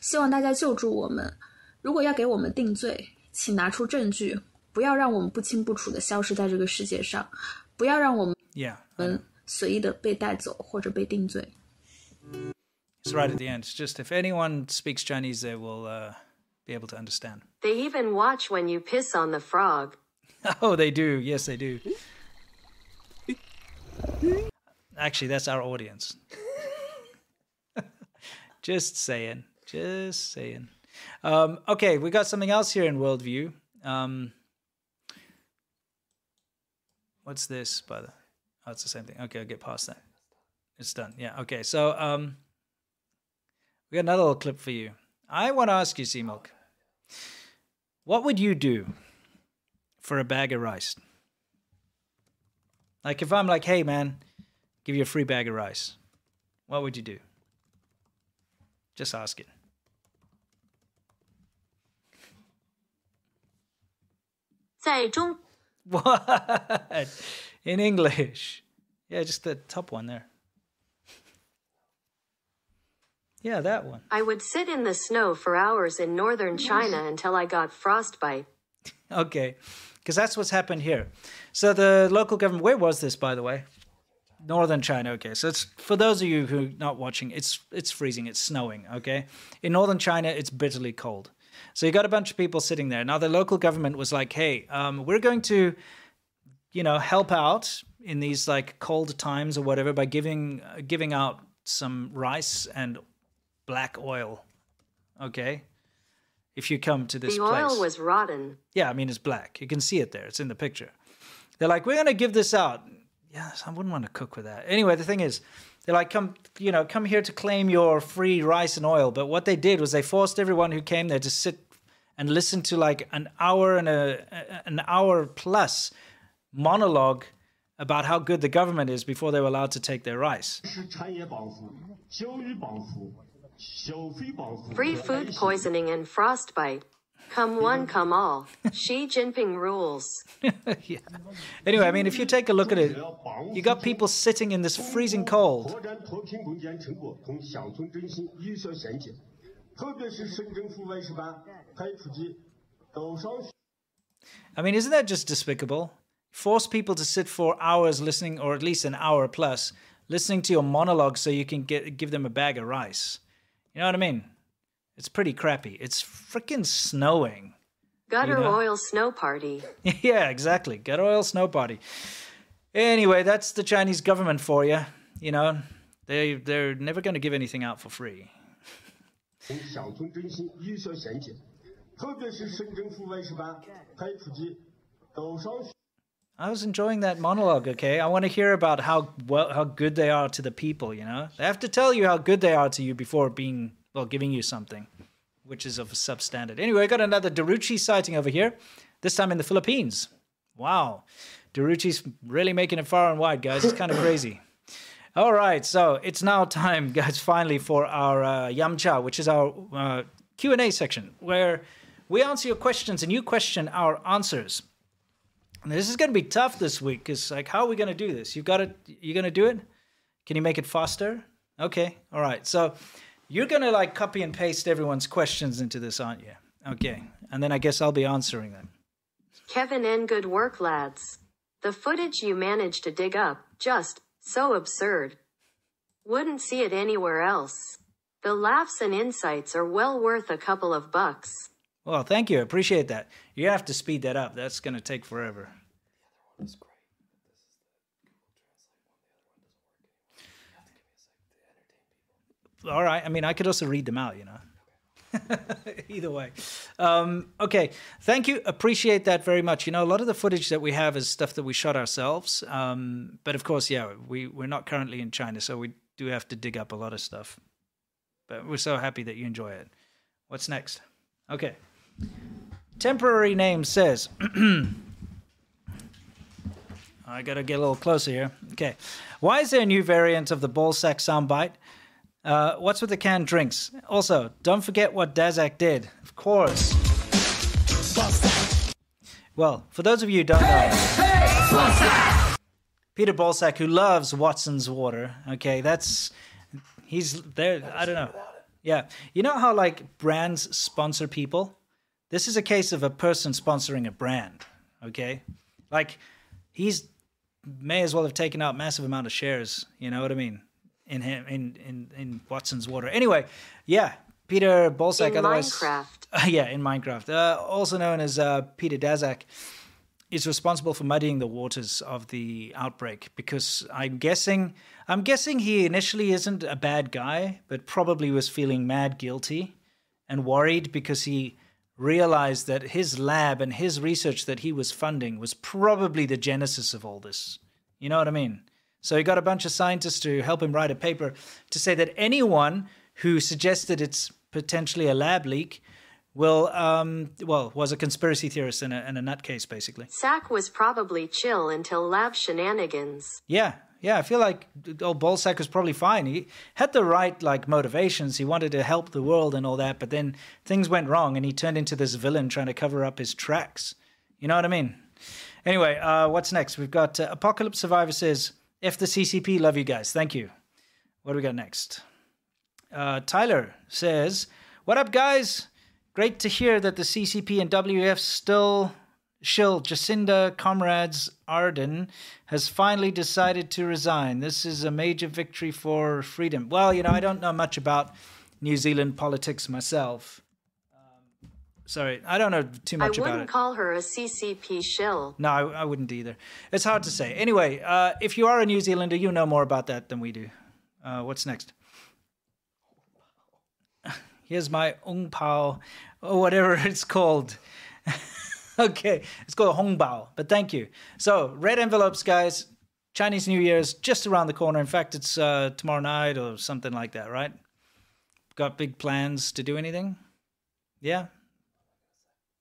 S21: 希望大家救助我们。如果要给我们定罪，请拿出证据， 不要让我们不清不楚的消失在这个世界上，不要让我们
S2: Yeah.
S21: 们随意的被带走或者被定罪。
S2: It's right at the end. It's just if anyone speaks Chinese, they will uh, be able to understand.
S18: They even watch when you piss on the frog.
S2: Oh, they do. Yes, they do. Actually, that's our audience. Just saying. Just saying. Um, okay, we got something else here in Worldview. Um, what's this, by the? Oh, it's the same thing. Okay, I'll get past that. It's done. Yeah. Okay. So, um, we got another little clip for you. I want to ask you, Sea Milk. What would you do for a bag of rice? Like if I'm like, hey man, give you a free bag of rice, what would you do? Just ask it. What? In English. Yeah, just the top one there. Yeah, that one.
S18: I would sit in the snow for hours in northern China until I got frostbite.
S2: Okay, because that's what's happened here. So the local government. Where was this, by the way? Northern China. Okay, so it's for those of you who are not watching. It's it's freezing. It's snowing. Okay, in northern China, it's bitterly cold. So you got a bunch of people sitting there. Now the local government was like, "Hey, um, we're going to you know, help out in these like cold times or whatever by giving uh, giving out some rice and black oil. Okay, if you come to this
S18: the
S2: place,
S18: oil was rotten.
S2: yeah, I mean it's black. You can see it there. It's in the picture. They're like, we're gonna give this out. Yes, I wouldn't want to cook with that. Anyway, the thing is, they're like, come, you know, come here to claim your free rice and oil. But what they did was they forced everyone who came there to sit and listen to like an hour and a an hour plus monologue about how good the government is before they were allowed to take their rice.
S18: Free food poisoning and frostbite. Come one, come all. Xi Jinping rules.
S2: yeah. Anyway, I mean, if you take a look at it, you got people sitting in this freezing cold. I mean, isn't that just despicable? Force people to sit for hours listening, or at least an hour plus, listening to your monologue so you can get, give them a bag of rice. You know what I mean? It's pretty crappy. It's freaking snowing.
S18: Gutter
S2: You know?
S18: oil snow party.
S2: yeah, exactly. Get oil snow party. Anyway, that's the Chinese government for you. You know, they they're never going to give anything out for free.
S22: 同乡村振兴有效衔接，特别是省政府外事办派出去到上。
S2: I was enjoying that monologue. Okay, I want to hear about how well how good they are to the people. You know, they have to tell you how good they are to you before being well giving you something, which is of substandard. Anyway, I got another Daruchi sighting over here. This time in the Philippines. Wow, Daruchi's really making it far and wide, guys. It's kind of crazy. All right, so it's now time, guys, finally for our uh, Yamcha, which is our uh, Q and A section, where we answer your questions and you question our answers. And this is going to be tough this week because, like, how are we going to do this? You've got it. you're going to do it? Can you make it faster? Okay. All right. So you're going to like copy and paste everyone's questions into this, aren't you? Okay. And then I guess I'll be answering them.
S18: Kevin N. Good work, lads. The footage you managed to dig up, just so absurd. Wouldn't see it anywhere else. The laughs and insights are well worth a couple of bucks.
S2: Well, thank you. I appreciate that. You have to speed that up. That's going to take forever. All right. I mean, I could also read them out, you know. Either way. Um, okay. Thank you. Appreciate that very much. You know, a lot of the footage that we have is stuff that we shot ourselves. Um, but of course, yeah, we, we're not currently in China, so we do have to dig up a lot of stuff. But we're so happy that you enjoy it. What's next? Okay. Temporary name says. I gotta get a little closer here. Okay. Why is there a new variant of the ball sack soundbite? Uh, what's with the canned drinks? Also, don't forget what Daszak did. Of course. Well, for those of you who don't know, Peter Balsack, who loves Watson's water, okay, that's he's there. I don't know. Yeah, you know how like brands sponsor people. This is a case of a person sponsoring a brand. Okay, like he's may as well have taken out massive amount of shares. You know what I mean? In him, in in in Watson's water. Anyway, yeah, Peter Balsack.
S18: In
S2: otherwise,
S18: Minecraft.
S2: yeah, in Minecraft, uh, also known as uh, Peter Daszak, is responsible for muddying the waters of the outbreak because I'm guessing I'm guessing he initially isn't a bad guy, but probably was feeling mad guilty and worried because he realized that his lab and his research that he was funding was probably the genesis of all this. You know what I mean? So he got a bunch of scientists to help him write a paper to say that anyone who suggested it's potentially a lab leak will, um, well, was a conspiracy theorist and a, and a nutcase, basically.
S18: Sack was probably chill until lab shenanigans.
S2: Yeah, yeah. I feel like old Balsack was probably fine. He had the right like motivations. He wanted to help the world and all that, but then things went wrong, and he turned into this villain trying to cover up his tracks. You know what I mean? Anyway, uh, what's next? We've got uh, Apocalypse Survivor says, "F the CCP, love you guys, thank you." What do we got next? Uh, Tyler says, "What up, guys? Great to hear that the CCP and WF still shill Jacinda Comrades Arden has finally decided to resign. This is a major victory for freedom. Well, you know, I don't know much about New Zealand politics myself. Sorry, I don't know too much about
S18: wouldn't
S2: it.
S18: call her a CCP shill.
S2: No, I, I wouldn't either. It's hard to say. Anyway, uh, if you are a New Zealander, you know more about that than we do. Uh, what's next? Here's my Ung Pao, or whatever it's called. okay, it's called hong Hongbao, but thank you. So, red envelopes, guys. Chinese New Year's just around the corner. In fact, it's uh, tomorrow night or something like that, right? Got big plans to do anything? Yeah?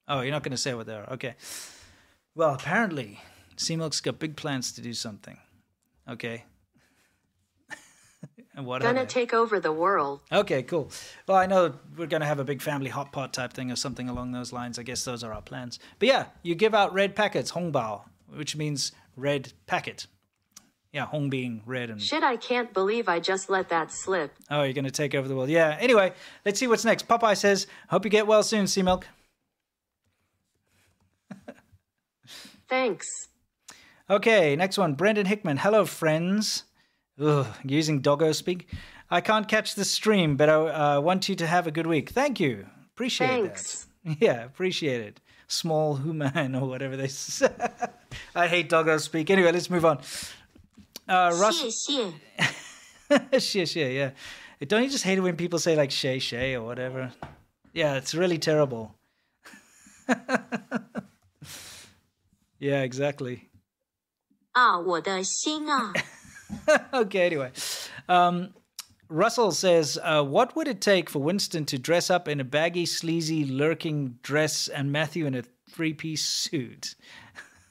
S2: Oh, you're not going to say what they are. Okay. Well, apparently, C Milk's got big plans to do something. Okay. and what are
S18: Gonna take over the world.
S2: Okay, cool. Well, I know we're going to have a big family hot pot type thing or something along those lines. I guess those are our plans. But yeah, you give out red packets, hongbao, which means red packet. Yeah, hong being red and
S18: Shit, I can't believe I just let that slip.
S2: oh, you're going to take over the world. Yeah. Anyway, let's see what's next. Popeye says, "Hope you get well soon, Sea Milk."
S18: Thanks.
S2: Okay, next one. Brendan Hickman. Hello, friends. Ugh, using doggo speak. I can't catch the stream, but I uh, want you to have a good week. Thank you. Appreciate
S18: Thanks.
S2: that. Yeah, appreciate it. Small human or whatever they say. I hate doggo speak. Anyway, let's move on. Uh, Russ.
S18: 谢谢。
S2: shit, shit, yeah. Don't you just hate it when people say like shay shay or whatever? Yeah, it's really terrible. yeah, exactly.
S18: 啊，我的心啊。
S2: okay, anyway. Um, Russell says, uh, What would it take for Winston to dress up in a baggy, sleazy, lurking dress and Matthew in a three piece suit?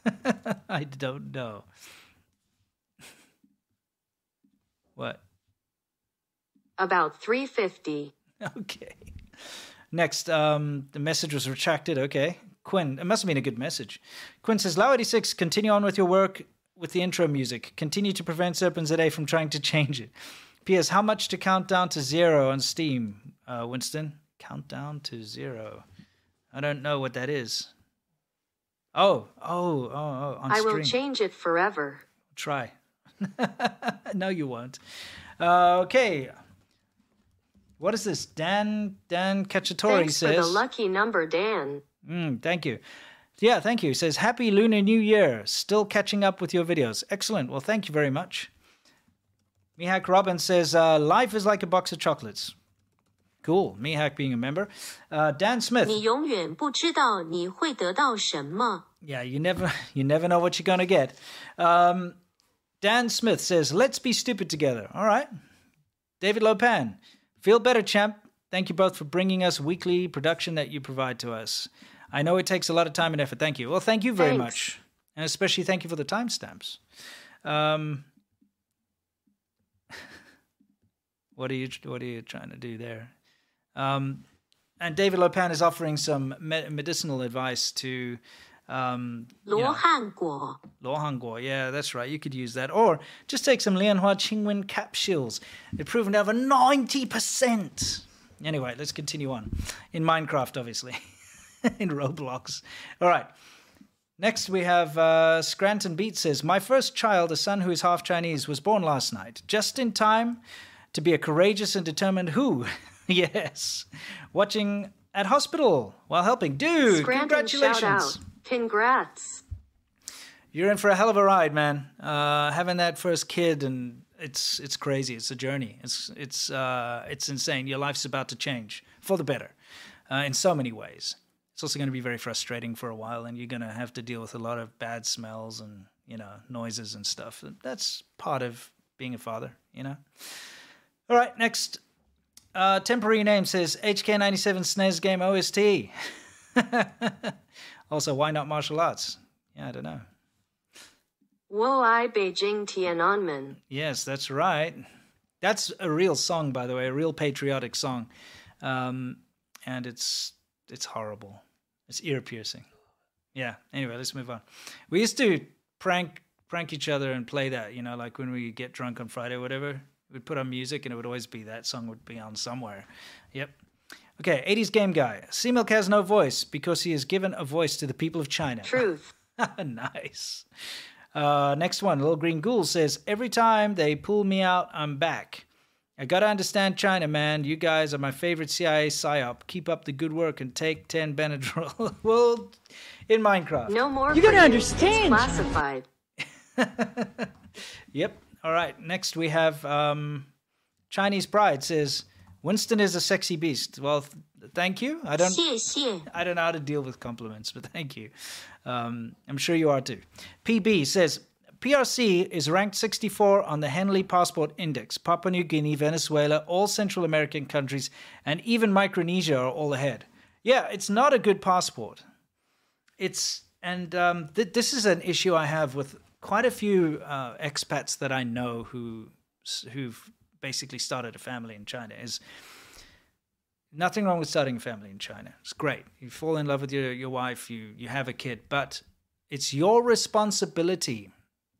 S2: I don't know. What?
S18: About 350.
S2: Okay. Next, um, the message was retracted. Okay. Quinn, it must have been a good message. Quinn says, Lau 86, continue on with your work with the intro music. Continue to prevent SerpentZA from trying to change it. P.S. How much to count down to zero on Steam, uh, Winston? Countdown to zero. I don't know what that is. Oh, oh, oh, oh on
S18: I
S2: stream.
S18: will change it forever.
S2: Try. no, you won't. Uh, okay. What is this? Dan Dan Cacciatore
S18: Thanks for the
S2: says.
S18: lucky number, Dan.
S2: Mm, thank you. Yeah, thank you. Says Happy Lunar New Year. Still catching up with your videos. Excellent. Well, thank you very much. Mihak Robin says uh, life is like a box of chocolates. Cool. Mihak being a member. Uh, Dan Smith.
S18: 你永远不知道你会得到什么。
S2: Yeah, you never you never know what you're gonna get. Um, Dan Smith says, "Let's be stupid together." All right. David Lopan, feel better, champ. Thank you both for bringing us weekly production that you provide to us. I know it takes a lot of time and effort. Thank you. Well, thank you very
S18: Thanks.
S2: much. And especially thank you for the timestamps. Um, what are you what are you trying to do there? Um, and David Lopan is offering some me- medicinal advice to um Luohanguo.
S18: You
S2: know, yeah, that's right. You could use that. Or just take some Lianhua Qingwen capsules. They've proven to have a 90%. Anyway, let's continue on. In Minecraft, obviously. In Roblox. All right. Next, we have uh, Scranton Beat says, My first child, a son who is half Chinese, was born last night, just in time to be a courageous and determined who? yes. Watching at hospital while helping. Dude,
S18: Scranton
S2: congratulations.
S18: shout out. Congrats.
S2: You're in for a hell of a ride, man. Uh, having that first kid and it's it's crazy. It's a journey. It's it's uh, it's insane. Your life's about to change for the better uh, in so many ways. It's also going to be very frustrating for a while, and you're going to have to deal with a lot of bad smells and you know noises and stuff. That's part of being a father, you know. All right, next. Uh, temporary name says HK97 SNES game OST. also, why not martial arts? Yeah, I don't know.
S18: Wo ai Beijing Tiananmen.
S2: Yes, that's right. That's a real song, by the way, a real patriotic song, um, and it's it's horrible. It's ear piercing. Yeah. Anyway, let's move on. We used to prank prank each other and play that. You know, like when we get drunk on Friday or whatever, we'd put on music and it would always be that song would be on somewhere. Yep. Okay, 80s game guy. C Milk has no voice because he has given a voice to the people of China.
S18: Truth.
S2: nice. Uh, next one, Little Green Ghoul says, Every time they pull me out, I'm back. I gotta understand China, man. You guys are my favorite CIA psyop. Keep up the good work and take 10 Benadryl. well, in Minecraft.
S18: No more.
S2: You gotta
S18: you. It's
S2: understand.
S18: classified.
S2: Yep. All right. Next we have um, Chinese Pride says Winston is a sexy beast. Well, th- thank you. I don't. I don't know how to deal with compliments, but thank you. Um, I'm sure you are too. PB says PRC is ranked 64 on the Henley Passport Index. Papua New Guinea, Venezuela, all Central American countries, and even Micronesia are all ahead. Yeah, it's not a good passport. It's and um, th- this is an issue I have with quite a few uh, expats that I know who who've basically started a family in China. Is nothing wrong with starting a family in China. It's great. You fall in love with your, your wife, you you have a kid, but it's your responsibility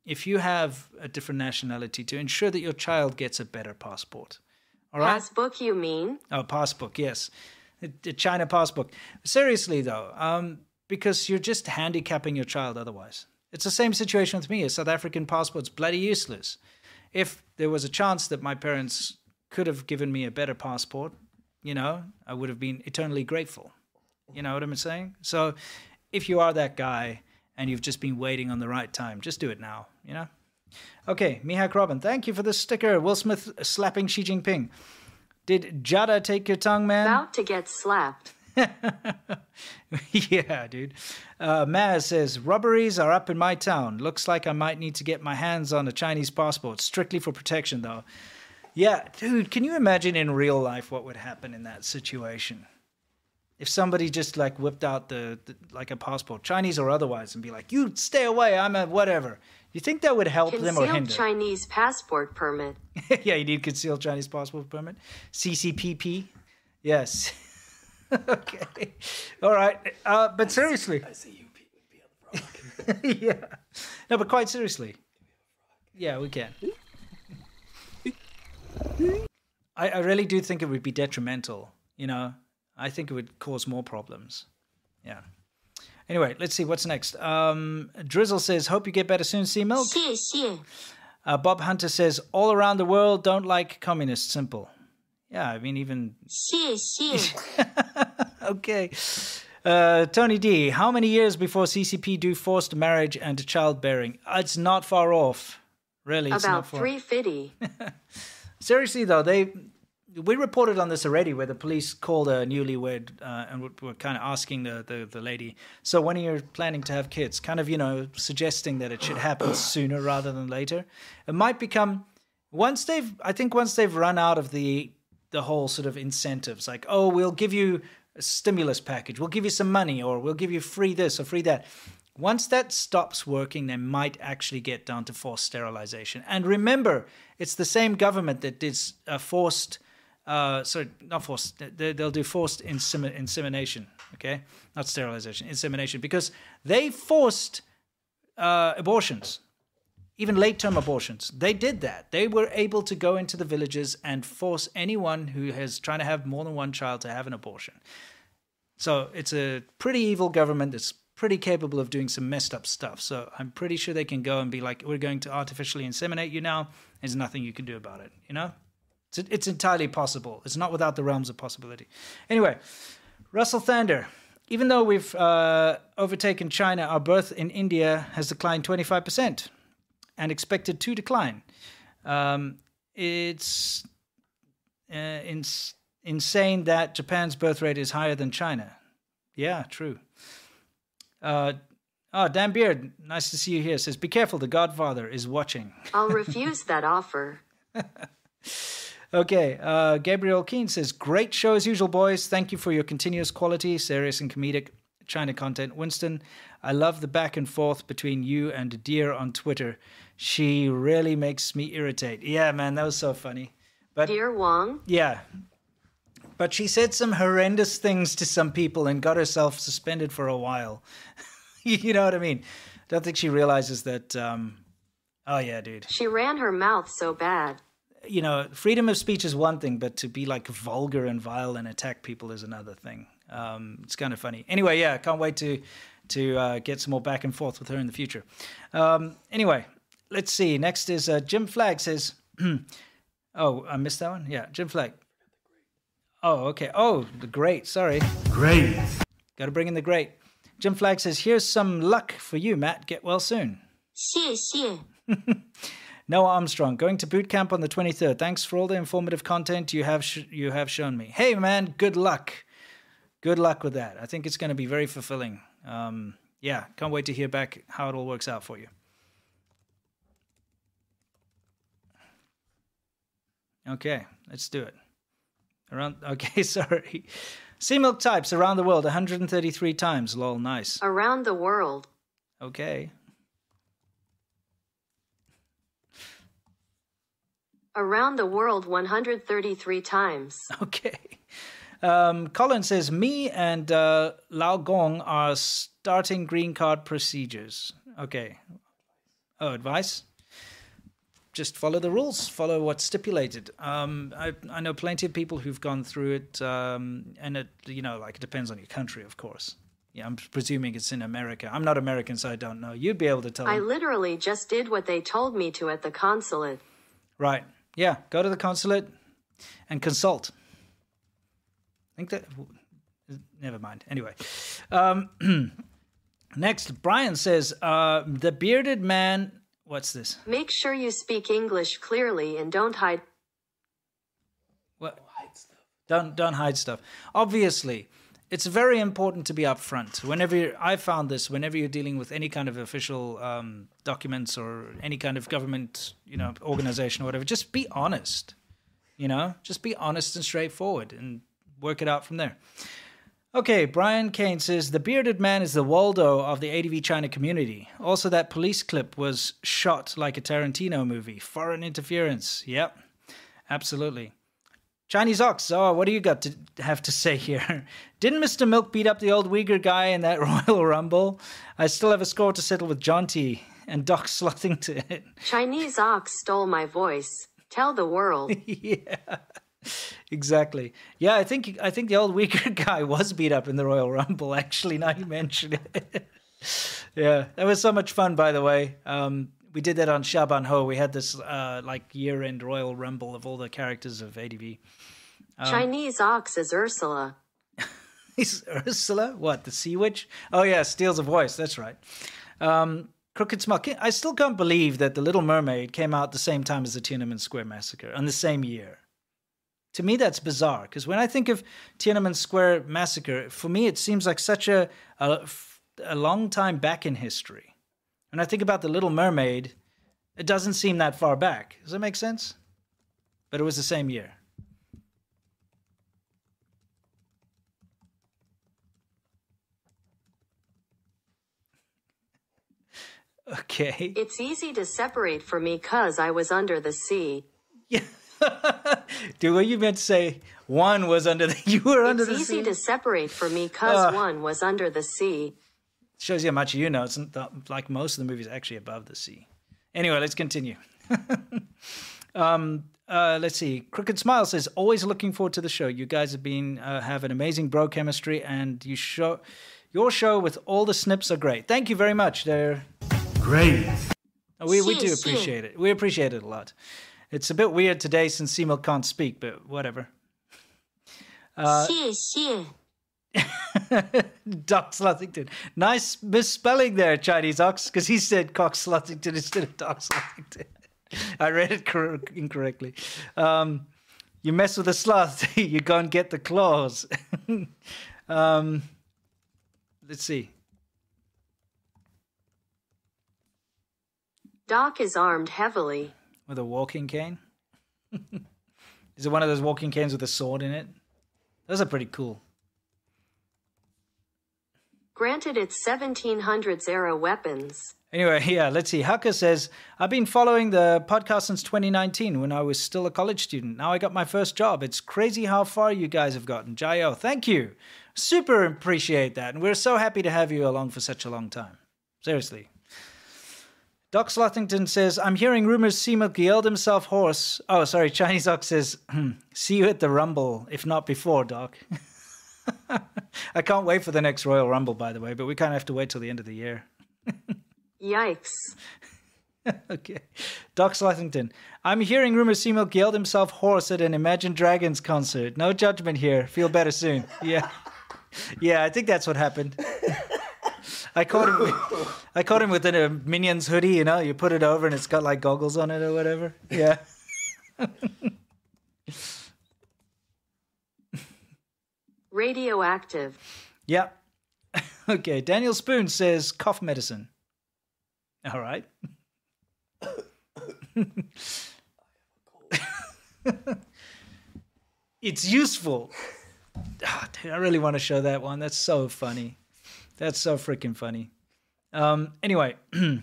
S2: if you have a different nationality to ensure that your child gets a better passport. All right?
S18: Passbook, you mean?
S2: Oh, passbook, yes. The China passbook. Seriously, though, um, because you're just handicapping your child otherwise. It's the same situation with me. A South African passport's bloody useless. If there was a chance that my parents could have given me a better passport, you know, I would have been eternally grateful. You know what I'm saying? So if you are that guy and you've just been waiting on the right time, just do it now, you know? Okay, Mihak Robin, thank you for the sticker. Will Smith slapping Xi Jinping. Did Jada take your tongue, man?
S18: About to get slapped.
S2: yeah, dude. Uh, Maz says robberies are up in my town. Looks like I might need to get my hands on a Chinese passport, strictly for protection, though. Yeah, dude. Can you imagine in real life what would happen in that situation? If somebody just like whipped out the, the like a passport, Chinese or otherwise, and be like, "You stay away. I'm a whatever." You think that would help them or
S18: Concealed
S2: hinder?
S18: Chinese passport permit.
S2: yeah, you need concealed Chinese passport permit. CCPP. Yes. okay. All right. Uh, but seriously. I see you would be on the yeah. No, but quite seriously. Yeah, we can. I, I really do think it would be detrimental. You know, I think it would cause more problems. Yeah. Anyway, let's see what's next. Um, Drizzle says, "Hope you get better soon, Sea Milk." Uh, Bob Hunter says, "All around the world don't like communists." Simple. Yeah, I mean even. okay. Uh, Tony D, how many years before CCP do forced marriage and childbearing? Uh, It's not far off. Really,
S18: About
S2: far.
S18: 350.
S2: Seriously though, they we reported on this already, where the police called a newlywed uh, and were, kind of asking the, the the lady, "So when are you planning to have kids?" Kind of, you know, suggesting that it should happen sooner rather than later. It might become once they've, I think, once they've run out of the the whole sort of incentives, like, "Oh, we'll give you a stimulus package, we'll give you some money, or we'll give you free this or free that." Once that stops working, they might actually get down to forced sterilization. And remember, it's the same government that did uh, forced, uh, sorry, not forced, they, they'll do forced insemi- insemination, okay? Not sterilization, insemination, because they forced uh, abortions, even late term abortions. They did that. They were able to go into the villages and force anyone who is trying to have more than one child to have an abortion. So it's a pretty evil government that's pretty capable of doing some messed up stuff. So I'm pretty sure they can go and be like, we're going to artificially inseminate you now. There's nothing you can do about it, you know? It's, it's entirely possible. It's not without the realms of possibility. Anyway, Russell Thander. Even though we've uh, overtaken China, our birth in India has declined 25% and expected to decline. Um, it's uh, ins- insane that Japan's birth rate is higher than China. Yeah, true. Uh, oh, Dan Beard, nice to see you here. Says, be careful, the Godfather is watching.
S18: I'll refuse that offer.
S2: Okay, uh, Gabriel Keane says, great show as usual, boys. Thank you for your continuous quality, serious and comedic China content. Winston, I love the back and forth between you and Dear on Twitter. She really makes me irritate. Yeah, man, that was so funny. But
S18: Dear Wong,
S2: yeah. But she said some horrendous things to some people and got herself suspended for a while. you know what I mean? Don't think she realizes that. Um, oh yeah, dude.
S18: she ran her mouth so bad.
S2: You know, freedom of speech is one thing, but to be like vulgar and vile and attack people is another thing. Um, it's kind of funny. Anyway, yeah, can't wait to to uh, get some more back and forth with her in the future. Um, anyway, let's see. Next is uh, Jim Flagg says. Oh, I missed that one. Yeah, Jim Fleck. Oh, okay. Oh, the great. Sorry.
S11: Great.
S2: Got to bring in the great. Jim Flag says, "Here's some luck for you, Matt. Get well soon."
S18: 谢谢。
S2: Noah Armstrong going to boot camp on the 23rd. Thanks for all the informative content you have sh- you have shown me. Hey man, good luck. Good luck with that. I think it's going to be very fulfilling. Um, yeah, can't wait to hear back how it all works out for you. Okay, let's do it. Around okay, sorry. Sea milk types around the world 133 times. Lol, nice.
S18: Around the world.
S2: Okay.
S18: Around the world 133 times.
S2: Okay. Um, Colin says, Me and uh, Lao Gong are starting green card procedures. Okay. Oh, advice? Just follow the rules, follow what's stipulated. Um, I, I know plenty of people who've gone through it, um, and it, you know, like it depends on your country, of course. Yeah, I'm presuming it's in America. I'm not American, so I don't know. You'd be able to tell.
S18: I
S2: them.
S18: literally just did what they told me to at the consulate.
S2: Right. Yeah. Go to the consulate and consult. I think that. Never mind. Anyway. Um, next, Brian says uh, the bearded man. What's this?
S18: Make sure you speak English clearly and don't hide.
S2: What? Don't don't hide stuff. Obviously, it's very important to be upfront. Whenever I found this, whenever you're dealing with any kind of official um, documents or any kind of government, you know, organization or whatever, just be honest. You know, just be honest and straightforward, and work it out from there. Okay, Brian Kane says the bearded man is the Waldo of the ADV China community. Also, that police clip was shot like a Tarantino movie. Foreign interference. Yep, absolutely. Chinese Ox, oh, what do you got to have to say here? Didn't Mr. Milk beat up the old Uyghur guy in that Royal Rumble? I still have a score to settle with John T. and Doc Sluthington.
S18: Chinese ox stole my voice. Tell the world.
S2: yeah, exactly. Yeah, I think I think the old Uyghur guy was beat up in the Royal Rumble. Actually, now you mention it. yeah, that was so much fun. By the way, um, we did that on Xiaban Hou. We had this uh, like year-end Royal Rumble of all the characters of ADV. Um,
S18: Chinese ox is Ursula.
S2: Is Ursula what the Sea Witch? Oh yeah, steals a voice. That's right. Um, Crooked Smile. I still can't believe that the Little Mermaid came out the same time as the Tiananmen Square massacre on the same year. To me, that's bizarre because when I think of Tiananmen Square massacre, for me it seems like such a, a a long time back in history. When I think about the Little Mermaid, it doesn't seem that far back. Does that make sense? But it was the same year. Okay.
S18: It's easy to separate for me cause I was under the sea. Yeah.
S2: Do what you meant to say? One was under the. You were under the sea.
S18: It's easy to separate for me cause
S2: Ugh.
S18: one was under the sea.
S2: Shows you how much you know. It's not, like most of the movies actually above the sea. Anyway, let's continue. um, uh, let's see. Crooked Smile says, "Always looking forward to the show. You guys have been uh, have an amazing bro chemistry, and you show your show with all the snips are great. Thank you very much. They're
S11: great.
S2: Oh, we we do appreciate it. We appreciate it a lot. It's a bit weird today since Seymour can't speak, but whatever. Uh, Doc Sluthington. Nice misspelling there, Chinese Ox, because he said Cox Sluthington instead of Doc Sluthington. I read it cor- incorrectly. Um, you mess with a sloth, you go and get the claws. um, let's see.
S18: Doc is armed heavily.
S2: With a walking cane? Is it one of those walking canes with a sword in it? Those are pretty cool.
S18: Granted, it's 1700s era weapons.
S2: Anyway, yeah, let's see. Haka says, I've been following the podcast since 2019 when I was still a college student. Now I got my first job. It's crazy how far you guys have gotten. Jayo, thank you. Super appreciate that. And we're so happy to have you along for such a long time. Seriously. Doc Slothington says, I'm hearing rumors Seamuck yelled himself hoarse. Oh, sorry. Chinese Ox says, "Hmm, see you at the Rumble, if not before, Doc. I can't wait for the next Royal Rumble, by the way, but we kind of have to wait till the end of the year.
S18: Yikes.
S2: okay. Doc Slethington. I'm hearing rumors Seamilk yelled himself hoarse at an Imagine Dragons concert. No judgment here. Feel better soon. Yeah. Yeah, I think that's what happened. I caught him. I caught him with a Minions hoodie. You know, you put it over and it's got like goggles on it or whatever. Yeah.
S18: Radioactive.
S2: yeah. okay. Daniel Spoon says cough medicine. All right. it's useful. Ah, dude, I really want to show that one. That's so funny. That's so freaking funny. Um, anyway,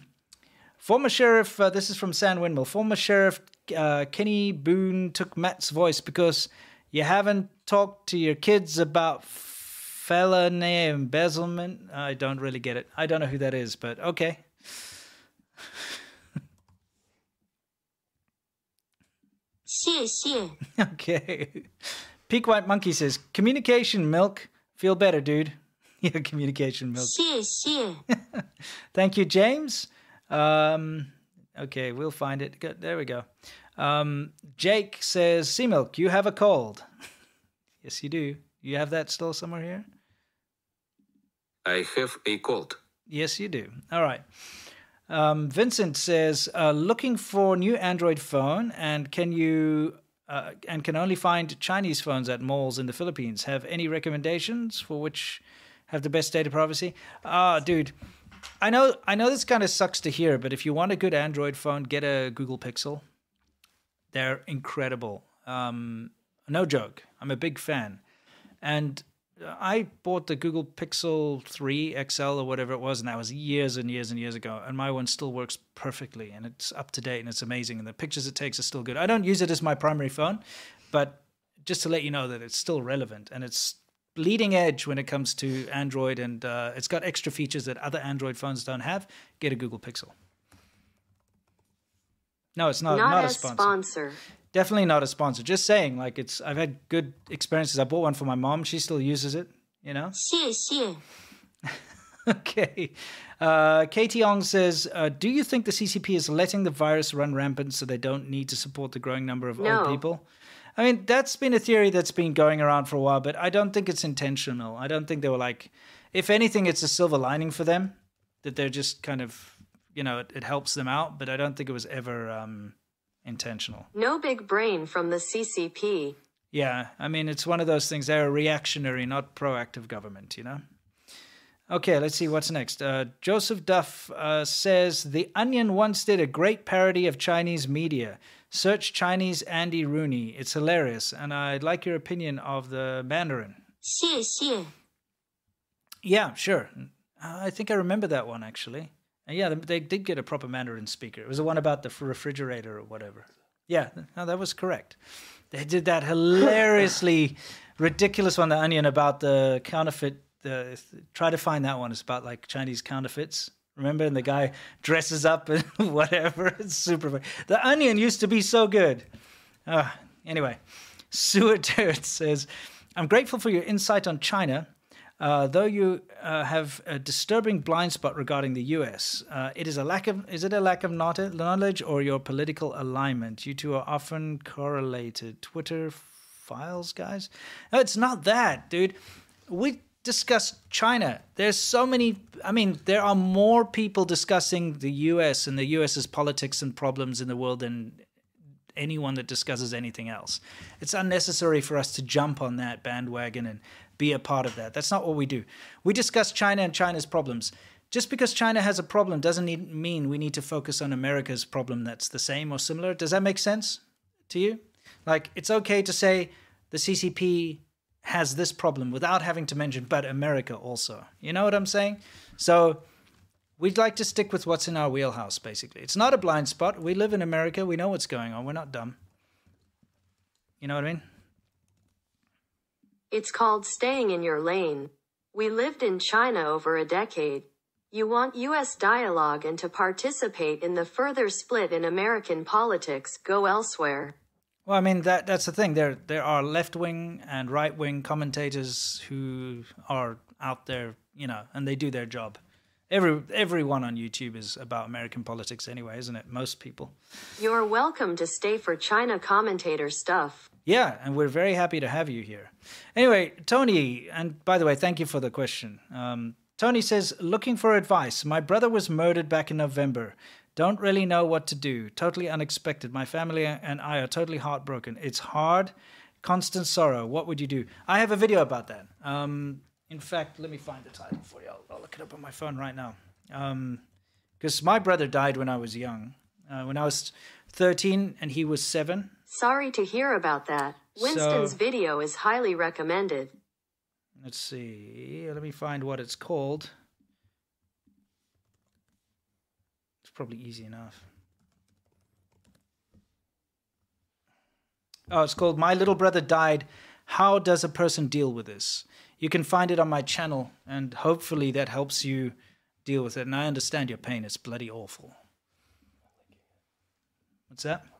S2: former sheriff. Uh, this is from San Windmill. Former sheriff uh, Kenny Boone took Matt's voice because you haven't talked to your kids about felony embezzlement. I don't really get it. I don't know who that is, but okay. Okay. Peak White Monkey says, communication milk. Feel better, dude. Yeah, communication milk. Thank you, James. Um, okay, we'll find it. Good. There we go. Um, Jake says, Sea Milk, you have a cold. yes, you do. You have that still somewhere here?
S3: I have a cold.
S2: Yes, you do. All right. Um, Vincent says, uh, looking for new Android phone, and can you uh, and can only find Chinese phones at malls in the Philippines. Have any recommendations for which have the best data privacy? Ah, dude, I know I know this kind of sucks to hear, but if you want a good Android phone, get a Google Pixel. They're incredible. Um, no joke. I'm a big fan, and I bought the Google Pixel 3 XL or whatever it was, and that was years and years and years ago. And my one still works perfectly, and it's up to date, and it's amazing. And the pictures it takes are still good. I don't use it as my primary phone, but just to let you know that it's still relevant and it's leading edge when it comes to Android, and uh, it's got extra features that other Android phones don't have. Get a Google Pixel. No, it's not.
S18: Not,
S2: Not, a sponsor.
S18: sponsor.
S2: Definitely not a sponsor. Just saying, like it's. I've had good experiences. I bought one for my mom. She still uses it. You know.
S18: 谢谢.
S2: Okay. Uh, Katie Ong says, uh, "Do you think the CCP is letting the virus run rampant so they don't need to support the growing number of
S18: No.
S2: old people?" I mean, that's been a theory that's been going around for a while, but I don't think it's intentional. I don't think they were like, if anything, it's a silver lining for them that they're just kind of, you know, it, it helps them out. But I don't think it was ever um, intentional.
S18: No big brain from the CCP.
S2: Yeah, I mean, it's one of those things. They're a reactionary, not proactive government, you know? Okay, let's see what's next. Uh, Joseph Duff uh, says The Onion once did a great parody of Chinese media. Search Chinese Andy Rooney. It's hilarious, and I'd like your opinion of the Mandarin.
S18: 谢谢.
S2: Yeah, sure. I think I remember that one actually. And yeah, they did get a proper Mandarin speaker. It was the one about the refrigerator or whatever. Yeah, no, that was correct. They did that hilariously ridiculous one, The Onion, about the counterfeit. The try to find that one. It's about like Chinese counterfeits. Remember, and the guy dresses up and whatever. It's super. funny. The Onion used to be so good. Uh, anyway, Sewer Turd says, "I'm grateful for your insight on China." Uh, though you uh, have a disturbing blind spot regarding the U.S., uh, it is a lack of is it a lack of knowledge or your political alignment? You two are often correlated. Twitter files, guys. No, it's not that, dude. We discuss China. There's so many. I mean, there are more people discussing the U.S. and the U.S.'s politics and problems in the world than anyone that discusses anything else. It's unnecessary for us to jump on that bandwagon and be a part of that. That's not what we do. We discuss China and China's problems. Just because China has a problem doesn't need, mean we need to focus on America's problem that's the same or similar. Does that make sense to you? Like, it's okay to say the CCP has this problem without having to mention, but America also. You know what I'm saying? So, We'd like to stick with what's in our wheelhouse, basically. It's not a blind spot. We live in America. We know what's going on. We're not dumb. You know what I mean?
S18: It's called staying in your lane. We lived in China over a decade. You want US dialogue and to participate in the further split in American politics, go elsewhere.
S2: Well, I mean that that's the thing. There there are left wing and right wing commentators who are out there, you know, and they do their job. Every everyone on YouTube is about American politics anyway, isn't it? Most people.
S18: You're welcome to stay for China commentator stuff.
S2: Yeah, and we're very happy to have you here. Anyway, Tony, and by the way, thank you for the question. Um, Tony says, looking for advice. My brother was murdered back in November. Don't really know what to do. Totally unexpected. My family and I are totally heartbroken. It's hard, constant sorrow. What would you do? I have a video about that. Um, in fact, let me find the title for you. I'll, I'll look it up on my phone right now. Because my brother died when I was young. Uh, when I was 13 and he was seven.
S18: Sorry to hear about that. Winston's
S2: So-
S18: video is highly recommended.
S2: Let's see. Let me find what it's called. It's probably easy enough. Oh, it's called My Little Brother Died. How does a person deal with this? You can find it on my channel, and hopefully that helps you deal with it. And I understand your pain. It's bloody awful. What's that?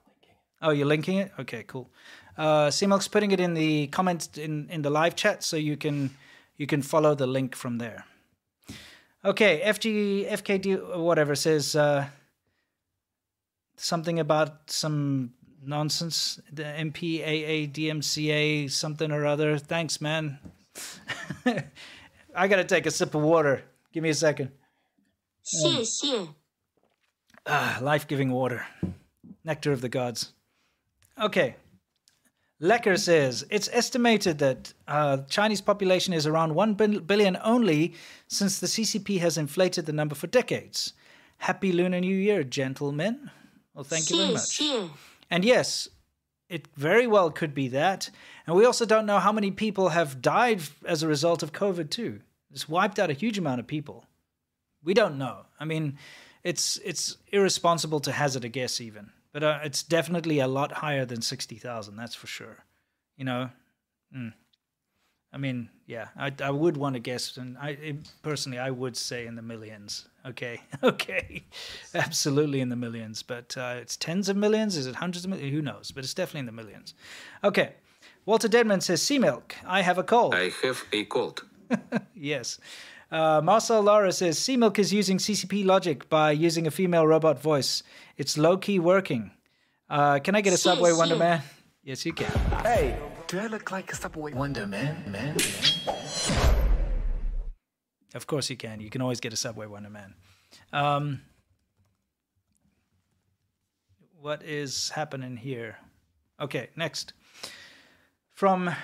S2: Oh, you're linking it? Okay, cool. Uh, putting it in the comments in, in the live chat so you can you can follow the link from there. Okay, FG FKD whatever says uh, something about some nonsense. The MPAA DMCA something or other. Thanks, man. I gotta take a sip of water. Give me a second.
S18: 谢谢.
S2: Ah, life giving water. Nectar of the gods. Okay. Lecker says it's estimated that uh, Chinese population is around billion only since the CCP has inflated the number for decades. Happy Lunar New Year, gentlemen. Well, thank you very much. And yes, it very well could be that. And we also don't know how many people have died as a result of COVID too. It's wiped out a huge amount of people. We don't know. I mean, it's it's irresponsible to hazard a guess even, but uh, it's definitely a lot higher than sixty thousand. That's for sure. You know, mm. I mean, yeah, I I would want to guess, and I it- personally I would say in the millions. Okay, okay, absolutely in the millions. But uh, it's tens of millions. Is it hundreds of millions? Who knows? But it's definitely in the millions. Okay. Walter Deadman says, "Sea milk. I have a cold."
S3: I have a cold.
S2: yes. Uh, Marcel Lara says Sea Milk is using CCP logic by using a female robot voice. It's low key working. Uh, can I get a Subway Wonder Man? Yes, you can.
S4: Hey, do I look like a Subway Wonder Man? Man?
S2: Of course you can. You can always get a Subway Wonder Man. Um, what is happening here? Okay, next. From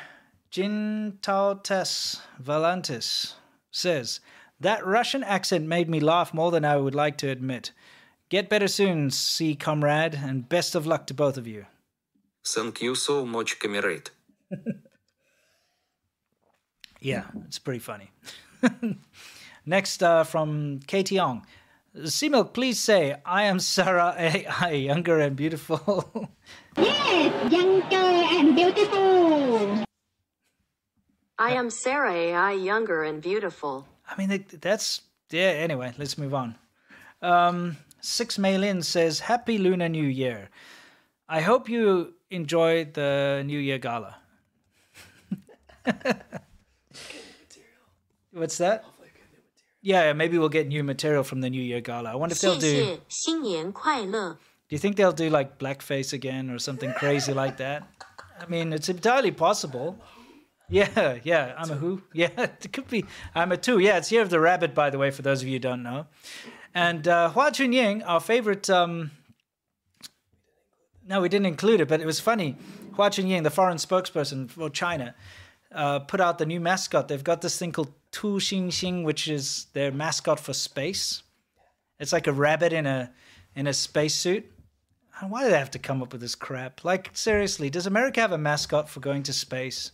S2: Jintautes Valantis says, That Russian accent made me laugh more than I would like to admit. Get better soon, C comrade, and best of luck to both of you.
S3: Thank you so much, comrade.
S2: Yeah, it's pretty funny. Next, uh, from Katie Young. Milk, please say, I am Sarah AI, younger and beautiful.
S23: Yes, younger and beautiful.
S18: I am Sarah AI, younger and beautiful.
S2: I mean, that's yeah. Anyway, let's move on. Um, Six Maylin says, "Happy Lunar New Year. I hope you enjoy the New Year gala." What's that? Yeah, maybe we'll get new material from the New Year gala. I wonder if they'll do. Do you think they'll do like blackface again or something crazy like that? I mean, it's entirely possible. Yeah, yeah. I'm a who? Yeah, it could be. I'm a two. Yeah, it's Year of the Rabbit, by the way, for those of you who don't know. And uh, Hua Chunying, our favorite. Um, no, we didn't include it, but it was funny. Hua Chunying, the foreign spokesperson for China, uh, put out the new mascot. They've got this thing called Tu Xing which is their mascot for space. It's like a rabbit in a in a spacesuit. Why do they have to come up with this crap? Like seriously, does America have a mascot for going to space?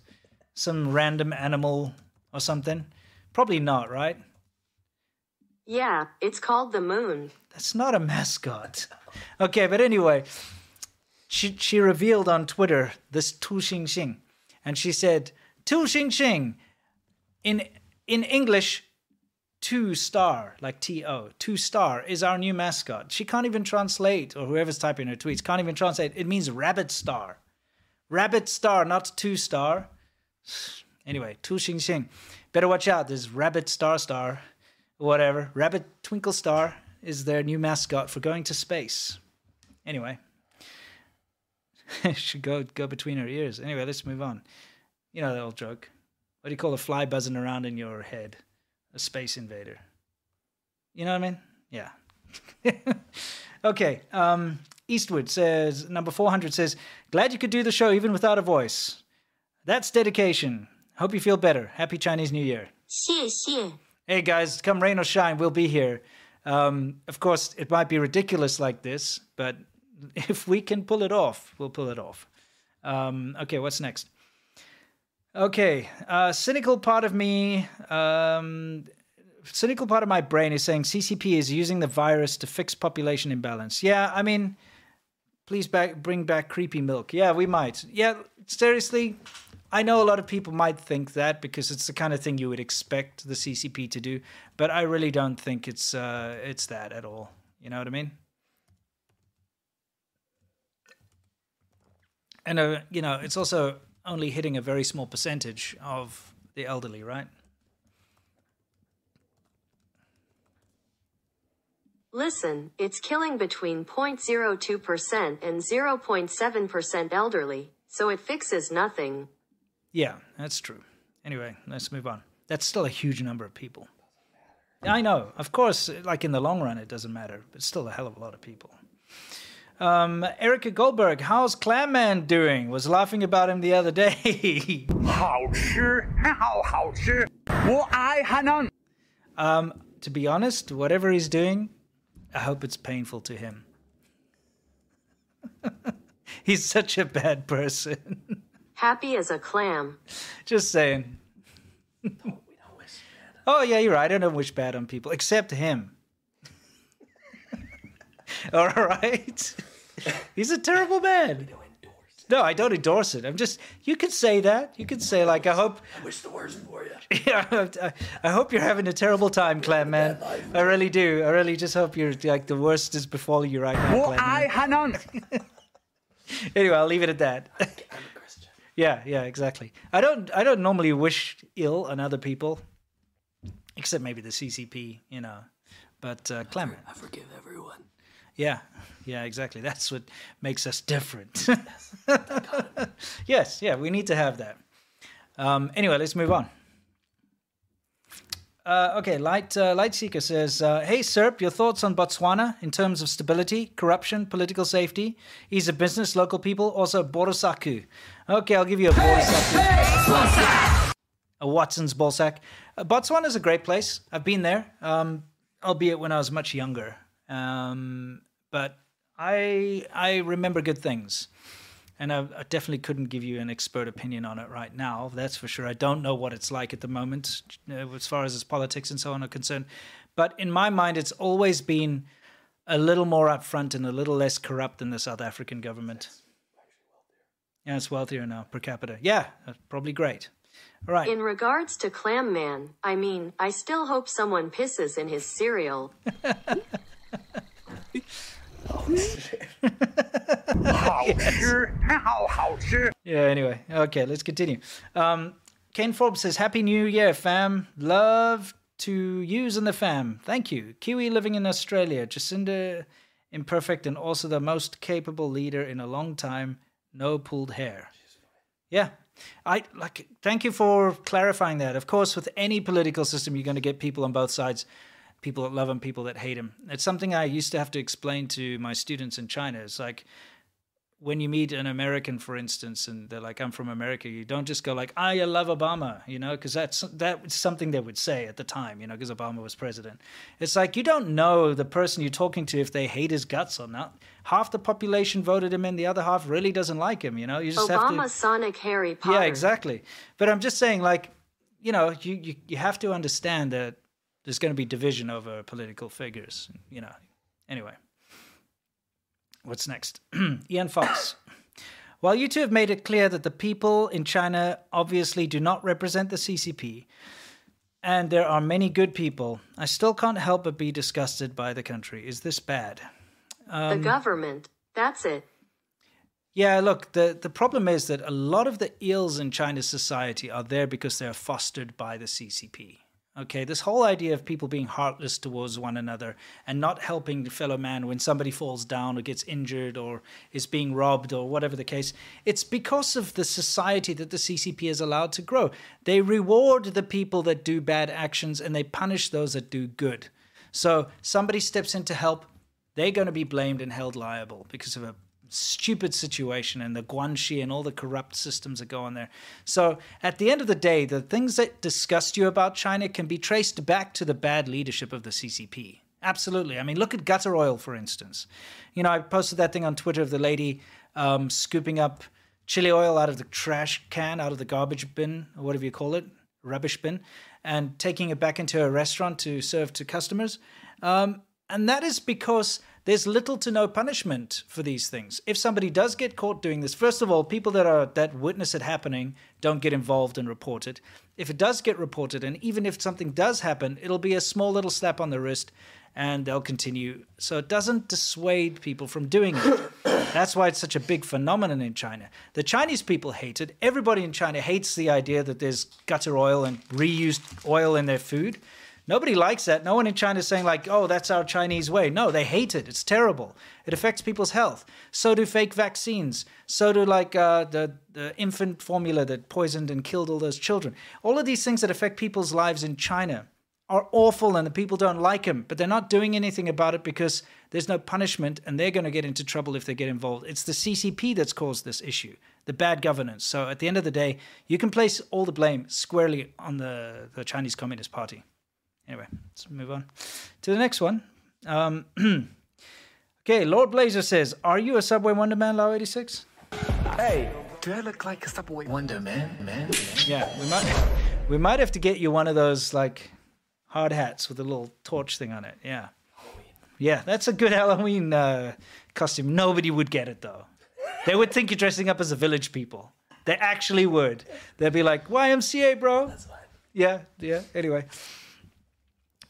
S2: Some random animal or something? Probably not, right?
S18: Yeah, it's called the moon.
S2: That's not a mascot. Okay, but anyway, she she revealed on Twitter this Tu Xing Xing, and she said Tu Xing Xing in in English, two star like T O two star is our new mascot. She can't even translate, or whoever's typing her tweets can't even translate. It means rabbit star, rabbit star, not two star. Anyway, Tu Xing Xing, better watch out. There's rabbit star star. whatever. Rabbit Twinkle Star is their new mascot for going to space. Anyway, should go go between her ears. Anyway, let's move on. You know that old joke. What do you call a fly buzzing around in your head? A space invader. You know what I mean? Yeah. okay. Um, Eastwood says number four hundred says, "Glad you could do the show even without a voice. That's dedication. Hope you feel better. Happy Chinese New Year."
S18: 谢谢。
S2: Hey guys, come rain or shine, we'll be here. Um, of course, it might be ridiculous like this, but if we can pull it off, we'll pull it off. Um, okay, what's next? Okay, uh, cynical part of me, um, cynical part of my brain is saying CCP is using the virus to fix population imbalance. Yeah, I mean, please back, bring back creepy milk. Yeah, we might. Yeah, seriously, I know a lot of people might think that because it's the kind of thing you would expect the CCP to do, but I really don't think it's uh, it's that at all. You know what I mean? And uh, you know, it's also only hitting a very small percentage of the elderly, right?
S18: Listen, it's killing between 0.02% and 0.7% elderly, so it fixes nothing.
S2: Yeah, that's true. Anyway, let's move on. That's still a huge number of people. I know, of course, like in the long run, it doesn't matter, but still a hell of a lot of people. Um, Erica Goldberg, how's Clamman doing? Was laughing about him the other day.
S11: 好吃，好好吃，我爱海南。
S2: um, to be honest, whatever he's doing, I hope it's painful to him. he's such a bad person.
S18: Happy as a clam.
S2: Just saying. oh yeah, you're right. I don't wish bad on people, except him. All right. He's a terrible man. No, I don't endorse it. I'm just. You could say that. You could say like, I hope.
S4: I wish the worst for you.
S2: yeah, I, hope you're having a terrible time, clam man. I really do. I really just hope you're like the worst is befalling you right now. Well,
S11: I on
S2: anyway, I'll leave it at that yeah, yeah, exactly. I don't. I don't normally wish ill on other people, except maybe the CCP, you know. But uh, Clam.
S4: I forgive everyone.
S2: Yeah, yeah, exactly. That's what makes us different. yes, yeah, we need to have that. Um, anyway, let's move on. Uh, okay, Light uh, Lightseeker says, uh, "Hey, Serp, your thoughts on Botswana in terms of stability, corruption, political safety, ease of business, local people, also Borosaku." Okay, I'll give you a Borosaku. a Watson's ballsack. Uh, Botswana is a great place. I've been there, um, albeit when I was much younger. Um, but I I remember good things, and I, I definitely couldn't give you an expert opinion on it right now. That's for sure. I don't know what it's like at the moment, uh, as far as its politics and so on are concerned. But in my mind, it's always been a little more upfront and a little less corrupt than the South African government. Yeah, it's wealthier now per capita. Yeah, probably great. All right.
S18: In regards to Clam Man, I mean, I still hope someone pisses in his cereal.
S2: Yeah, anyway. Okay, let's continue. Um, Ken Forbes says, Happy New Year, fam. Love to use in the fam. Thank you. Kiwi living in Australia. Jacinda imperfect and also the most capable leader in a long time. No pulled hair. Yeah. I like thank you for clarifying that. Of course, with any political system, you're going to get people on both sides people that love him, people that hate him. It's something I used to have to explain to my students in China. It's like when you meet an American, for instance, and they're like, "I'm from America," you don't just go like, ah, "I love Obama," you know, because that's that's something they would say at the time, you know, because Obama was president. It's like you don't know the person you're talking to if they hate his guts or not. Half the population voted him in, the other half really doesn't like him. You know, you just have to.
S18: Obama Sonic Harry Potter.
S2: Yeah, exactly. But I'm just saying, like, you know, you, you, you have to understand that there's going to be division over political figures, you know. Anyway, what's next? Ian Fox. While you two have made it clear that the people in China obviously do not represent the CCP, and there are many good people, I still can't help but be disgusted by the country. Is this bad?
S18: the um, government. That's it.
S2: Yeah, look, the, the problem is that a lot of the ills in China's society are there because they're fostered by the CCP. Okay, this whole idea of people being heartless towards one another and not helping the fellow man when somebody falls down or gets injured or is being robbed or whatever the case, it's because of the society that the CCP is allowed to grow. They reward the people that do bad actions and they punish those that do good. So somebody steps in to help, they're going to be blamed and held liable because of a stupid situation and the guanxi and all the corrupt systems that go on there. So at the end of the day, the things that disgust you about China can be traced back to the bad leadership of the CCP. Absolutely. I mean, look at gutter oil, for instance. You know, I posted that thing on Twitter of the lady um, scooping up chili oil out of the trash can, out of the garbage bin, or whatever you call it, rubbish bin, and taking it back into a restaurant to serve to customers. Um, and that is because there's little to no punishment for these things. If somebody does get caught doing this, first of all, people that are that witness it happening don't get involved and report it. If it does get reported, and even if something does happen, it'll be a small little slap on the wrist, and they'll continue. So it doesn't dissuade people from doing it. That's why it's such a big phenomenon in China. The Chinese people hate it. Everybody in China hates the idea that there's gutter oil and reused oil in their food. Nobody likes that. No one in China is saying, like, oh, that's our Chinese way. No, they hate it. It's terrible. It affects people's health. So do fake vaccines. So do, like, uh, the, the infant formula that poisoned and killed all those children. All of these things that affect people's lives in China are awful and the people don't like them, but they're not doing anything about it because there's no punishment and they're going to get into trouble if they get involved. It's the CCP that's caused this issue, the bad governance. So at the end of the day, you can place all the blame squarely on the, the Chinese Communist Party. Anyway, let's move on to the next one. Um, okay, Lord Blazer says, Are you a Subway Wonder Man, Low 86?
S4: Hey, do I look like a Subway Wonder Man? Man?
S2: Yeah, we might we might have to get you one of those like hard hats with a little torch thing on it. Yeah. Yeah, that's a good Halloween uh, costume. Nobody would get it though. They would think you're dressing up as a village people. They actually would. They'd be like, YMCA, bro. That's fine. Yeah, yeah. Anyway.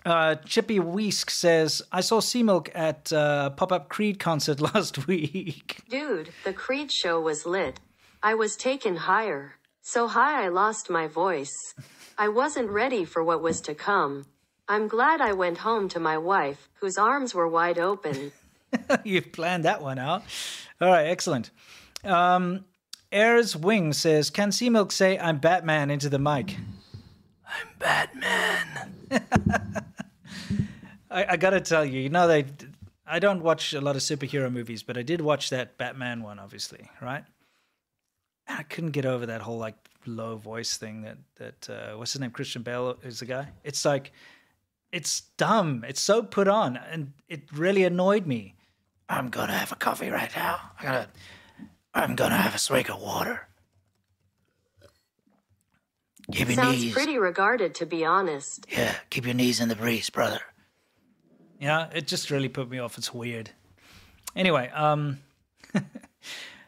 S2: Uh, Chippy Weesk says, I saw Sea Milk at uh, Pop Up Creed concert last week.
S18: Dude, the Creed show was lit. I was taken higher. So high I lost my voice. I wasn't ready for what was to come. I'm glad I went home to my wife, whose arms were wide open.
S2: You've planned that one out. All right, excellent. Um, Airs Wing says, Can Sea Milk say I'm Batman into the mic?
S4: I'm Batman.
S2: I, I gotta tell you, you know, they. I don't watch a lot of superhero movies, but I did watch that Batman one, obviously, right? And I couldn't get over that whole like low voice thing. That that uh, what's his name? Christian Bale is the guy. It's like, it's dumb. It's so put on, and it really annoyed me. I'm gonna have a coffee right now. I gotta. I'm gonna have a swig of water. Keep your
S18: Sounds
S2: knees.
S18: pretty regarded, to be honest.
S2: Yeah, keep your knees in the breeze, brother. Yeah, it just really put me off. It's weird. Anyway, um,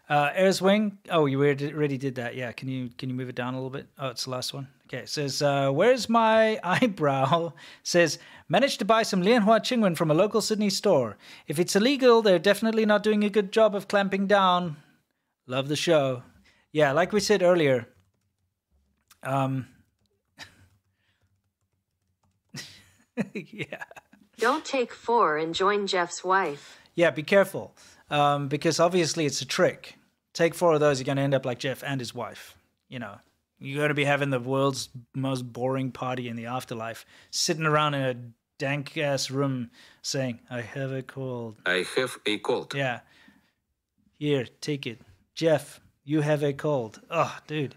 S2: uh, Airs Wing. Oh, you already did that. Yeah, can you can you move it down a little bit? Oh, it's the last one. Okay, it says, uh, "Where's my eyebrow?" says, "Managed to buy some Lianhua Qingwen from a local Sydney store. If it's illegal, they're definitely not doing a good job of clamping down." Love the show. Yeah, like we said earlier. Um. yeah.
S18: Don't take four and join Jeff's wife.
S2: Yeah, be careful, um, because obviously it's a trick. Take four of those, you're going to end up like Jeff and his wife. You know, you're going to be having the world's most boring party in the afterlife, sitting around in a dank ass room saying, "I have a cold."
S3: I have a cold.
S2: Yeah. Here, take it, Jeff. You have a cold. Oh, dude,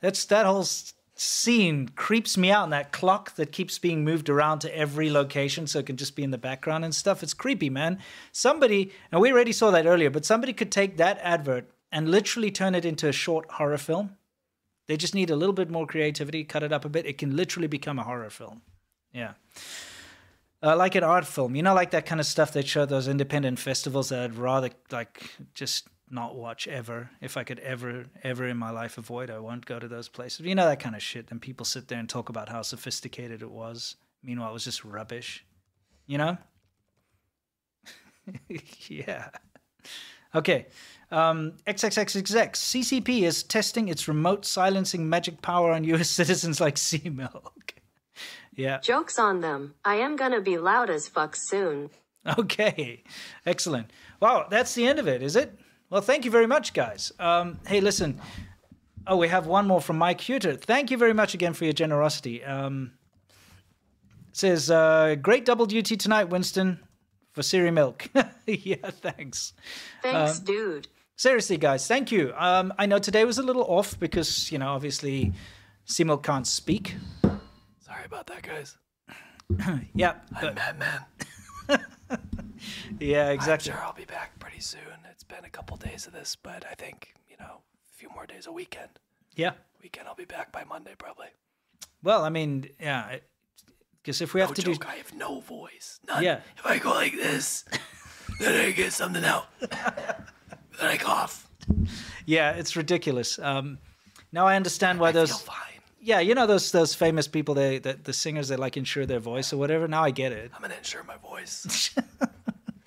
S2: that's that whole s- scene creeps me out. And that clock that keeps being moved around to every location, so it can just be in the background and stuff. It's creepy, man. Somebody, and we already saw that earlier, but somebody could take that advert and literally turn it into a short horror film. They just need a little bit more creativity, cut it up a bit. It can literally become a horror film. Yeah. Uh, like an art film, you know, like that kind of stuff they show those independent festivals that I'd rather like just not watch ever. If I could ever, ever in my life avoid, I won't go to those places. You know that kind of shit. And people sit there and talk about how sophisticated it was. Meanwhile, it was just rubbish. You know? yeah. Okay. Um, XXXXX. CCP is testing its remote silencing magic power on US citizens like Sea Milk. Yeah.
S18: Joke's on them. I am gonna be loud as fuck soon.
S2: Okay, excellent. Wow, that's the end of it, is it? Well, thank you very much, guys. Um, hey, listen. Oh, we have one more from Mike Huter. Thank you very much again for your generosity. Um, says, uh, great double duty tonight, Winston, for Siri Milk. yeah, thanks.
S18: Thanks,
S2: Um,
S18: dude.
S2: Seriously, guys, thank you. Um, I know today was a little off because, you know, obviously Simil can't speak.
S4: Sorry about that, guys.
S2: yeah.
S4: I'm mad, man.
S2: Yeah, exactly.
S4: I'm sure I'll be back pretty soon. It's been a couple days of this, but I think, you know, a few more days a weekend.
S2: Yeah.
S4: Weekend, I'll be back by Monday, probably.
S2: Well, I mean, yeah, because if we have to
S4: joke,
S2: do,
S4: I have no voice. None.
S2: Yeah.
S4: If I go like this, then I get something out. then I cough.
S2: yeah, it's ridiculous. Um, now I understand why those. Yeah, you know those those famous people, they the, the singers they like insure their voice or whatever. Now I get it.
S4: I'm gonna insure my voice.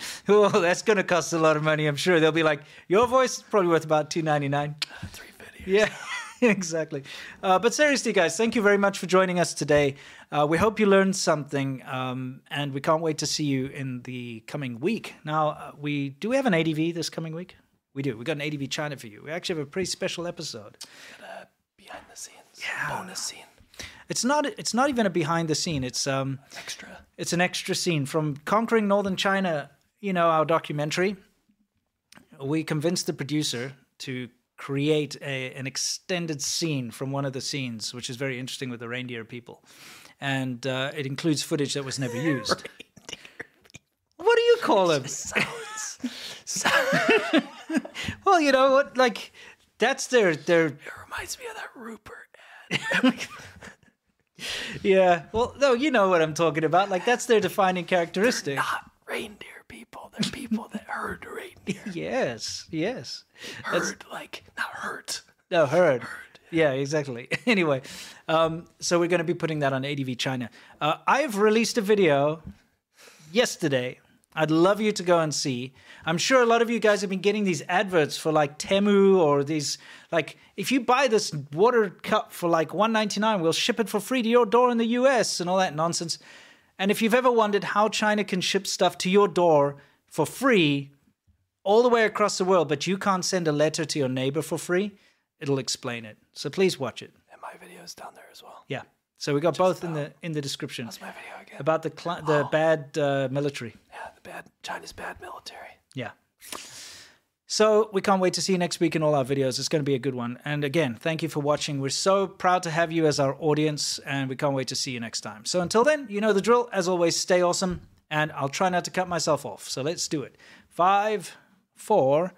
S2: well, that's going to cost a lot of money, I'm sure. They'll be like, your voice is probably worth about two ninety nine.
S4: Three fifty.
S2: Yeah, exactly. Uh, but seriously, guys, thank you very much for joining us today. Uh, we hope you learned something, um, and we can't wait to see you in the coming week. Now, uh, we do we have an ADV this coming week? We do. We got an ADV China for you. We actually have a pretty special episode.
S4: Got a behind the scenes bonus scene.
S2: It's not. It's not even a behind the scene. It's um
S4: extra.
S2: It's an extra scene from conquering northern China. You know our documentary. We convinced the producer to create a, an extended scene from one of the scenes, which is very interesting with the reindeer people, and uh, it includes footage that was never used. what do you call them? well, you know what? Like that's their their
S4: It reminds me of that Rupert. ad.
S2: yeah. Well, no, you know what I'm talking about. Like that's their defining characteristic.
S4: Not reindeer people. They're people that herd reindeer.
S2: yes, yes.
S4: Herd, like, not hurt.
S2: No, herd. Yeah, exactly. anyway, um, so we're going to be putting that on ADV China. Uh, I've released a video yesterday. I'd love you to go and see. I'm sure a lot of you guys have been getting these adverts for like Temu or these like if you buy this water cup for like 1.99, we'll ship it for free to your door in the US and all that nonsense. And if you've ever wondered how China can ship stuff to your door for free all the way across the world, but you can't send a letter to your neighbor for free, it'll explain it. So please watch it.
S4: And my video's down there as well.
S2: Yeah. So we got both in the in the description.
S4: What's my video again?
S2: About the cli- the bad uh, military.
S4: Yeah, the bad China's bad military.
S2: Yeah. So we can't wait to see you next week in all our videos. It's going to be a good one. And again, thank you for watching. We're so proud to have you as our audience, and we can't wait to see you next time. So until then, you know the drill. As always, stay awesome, and I'll try not to cut myself off. So let's do it. Five, four,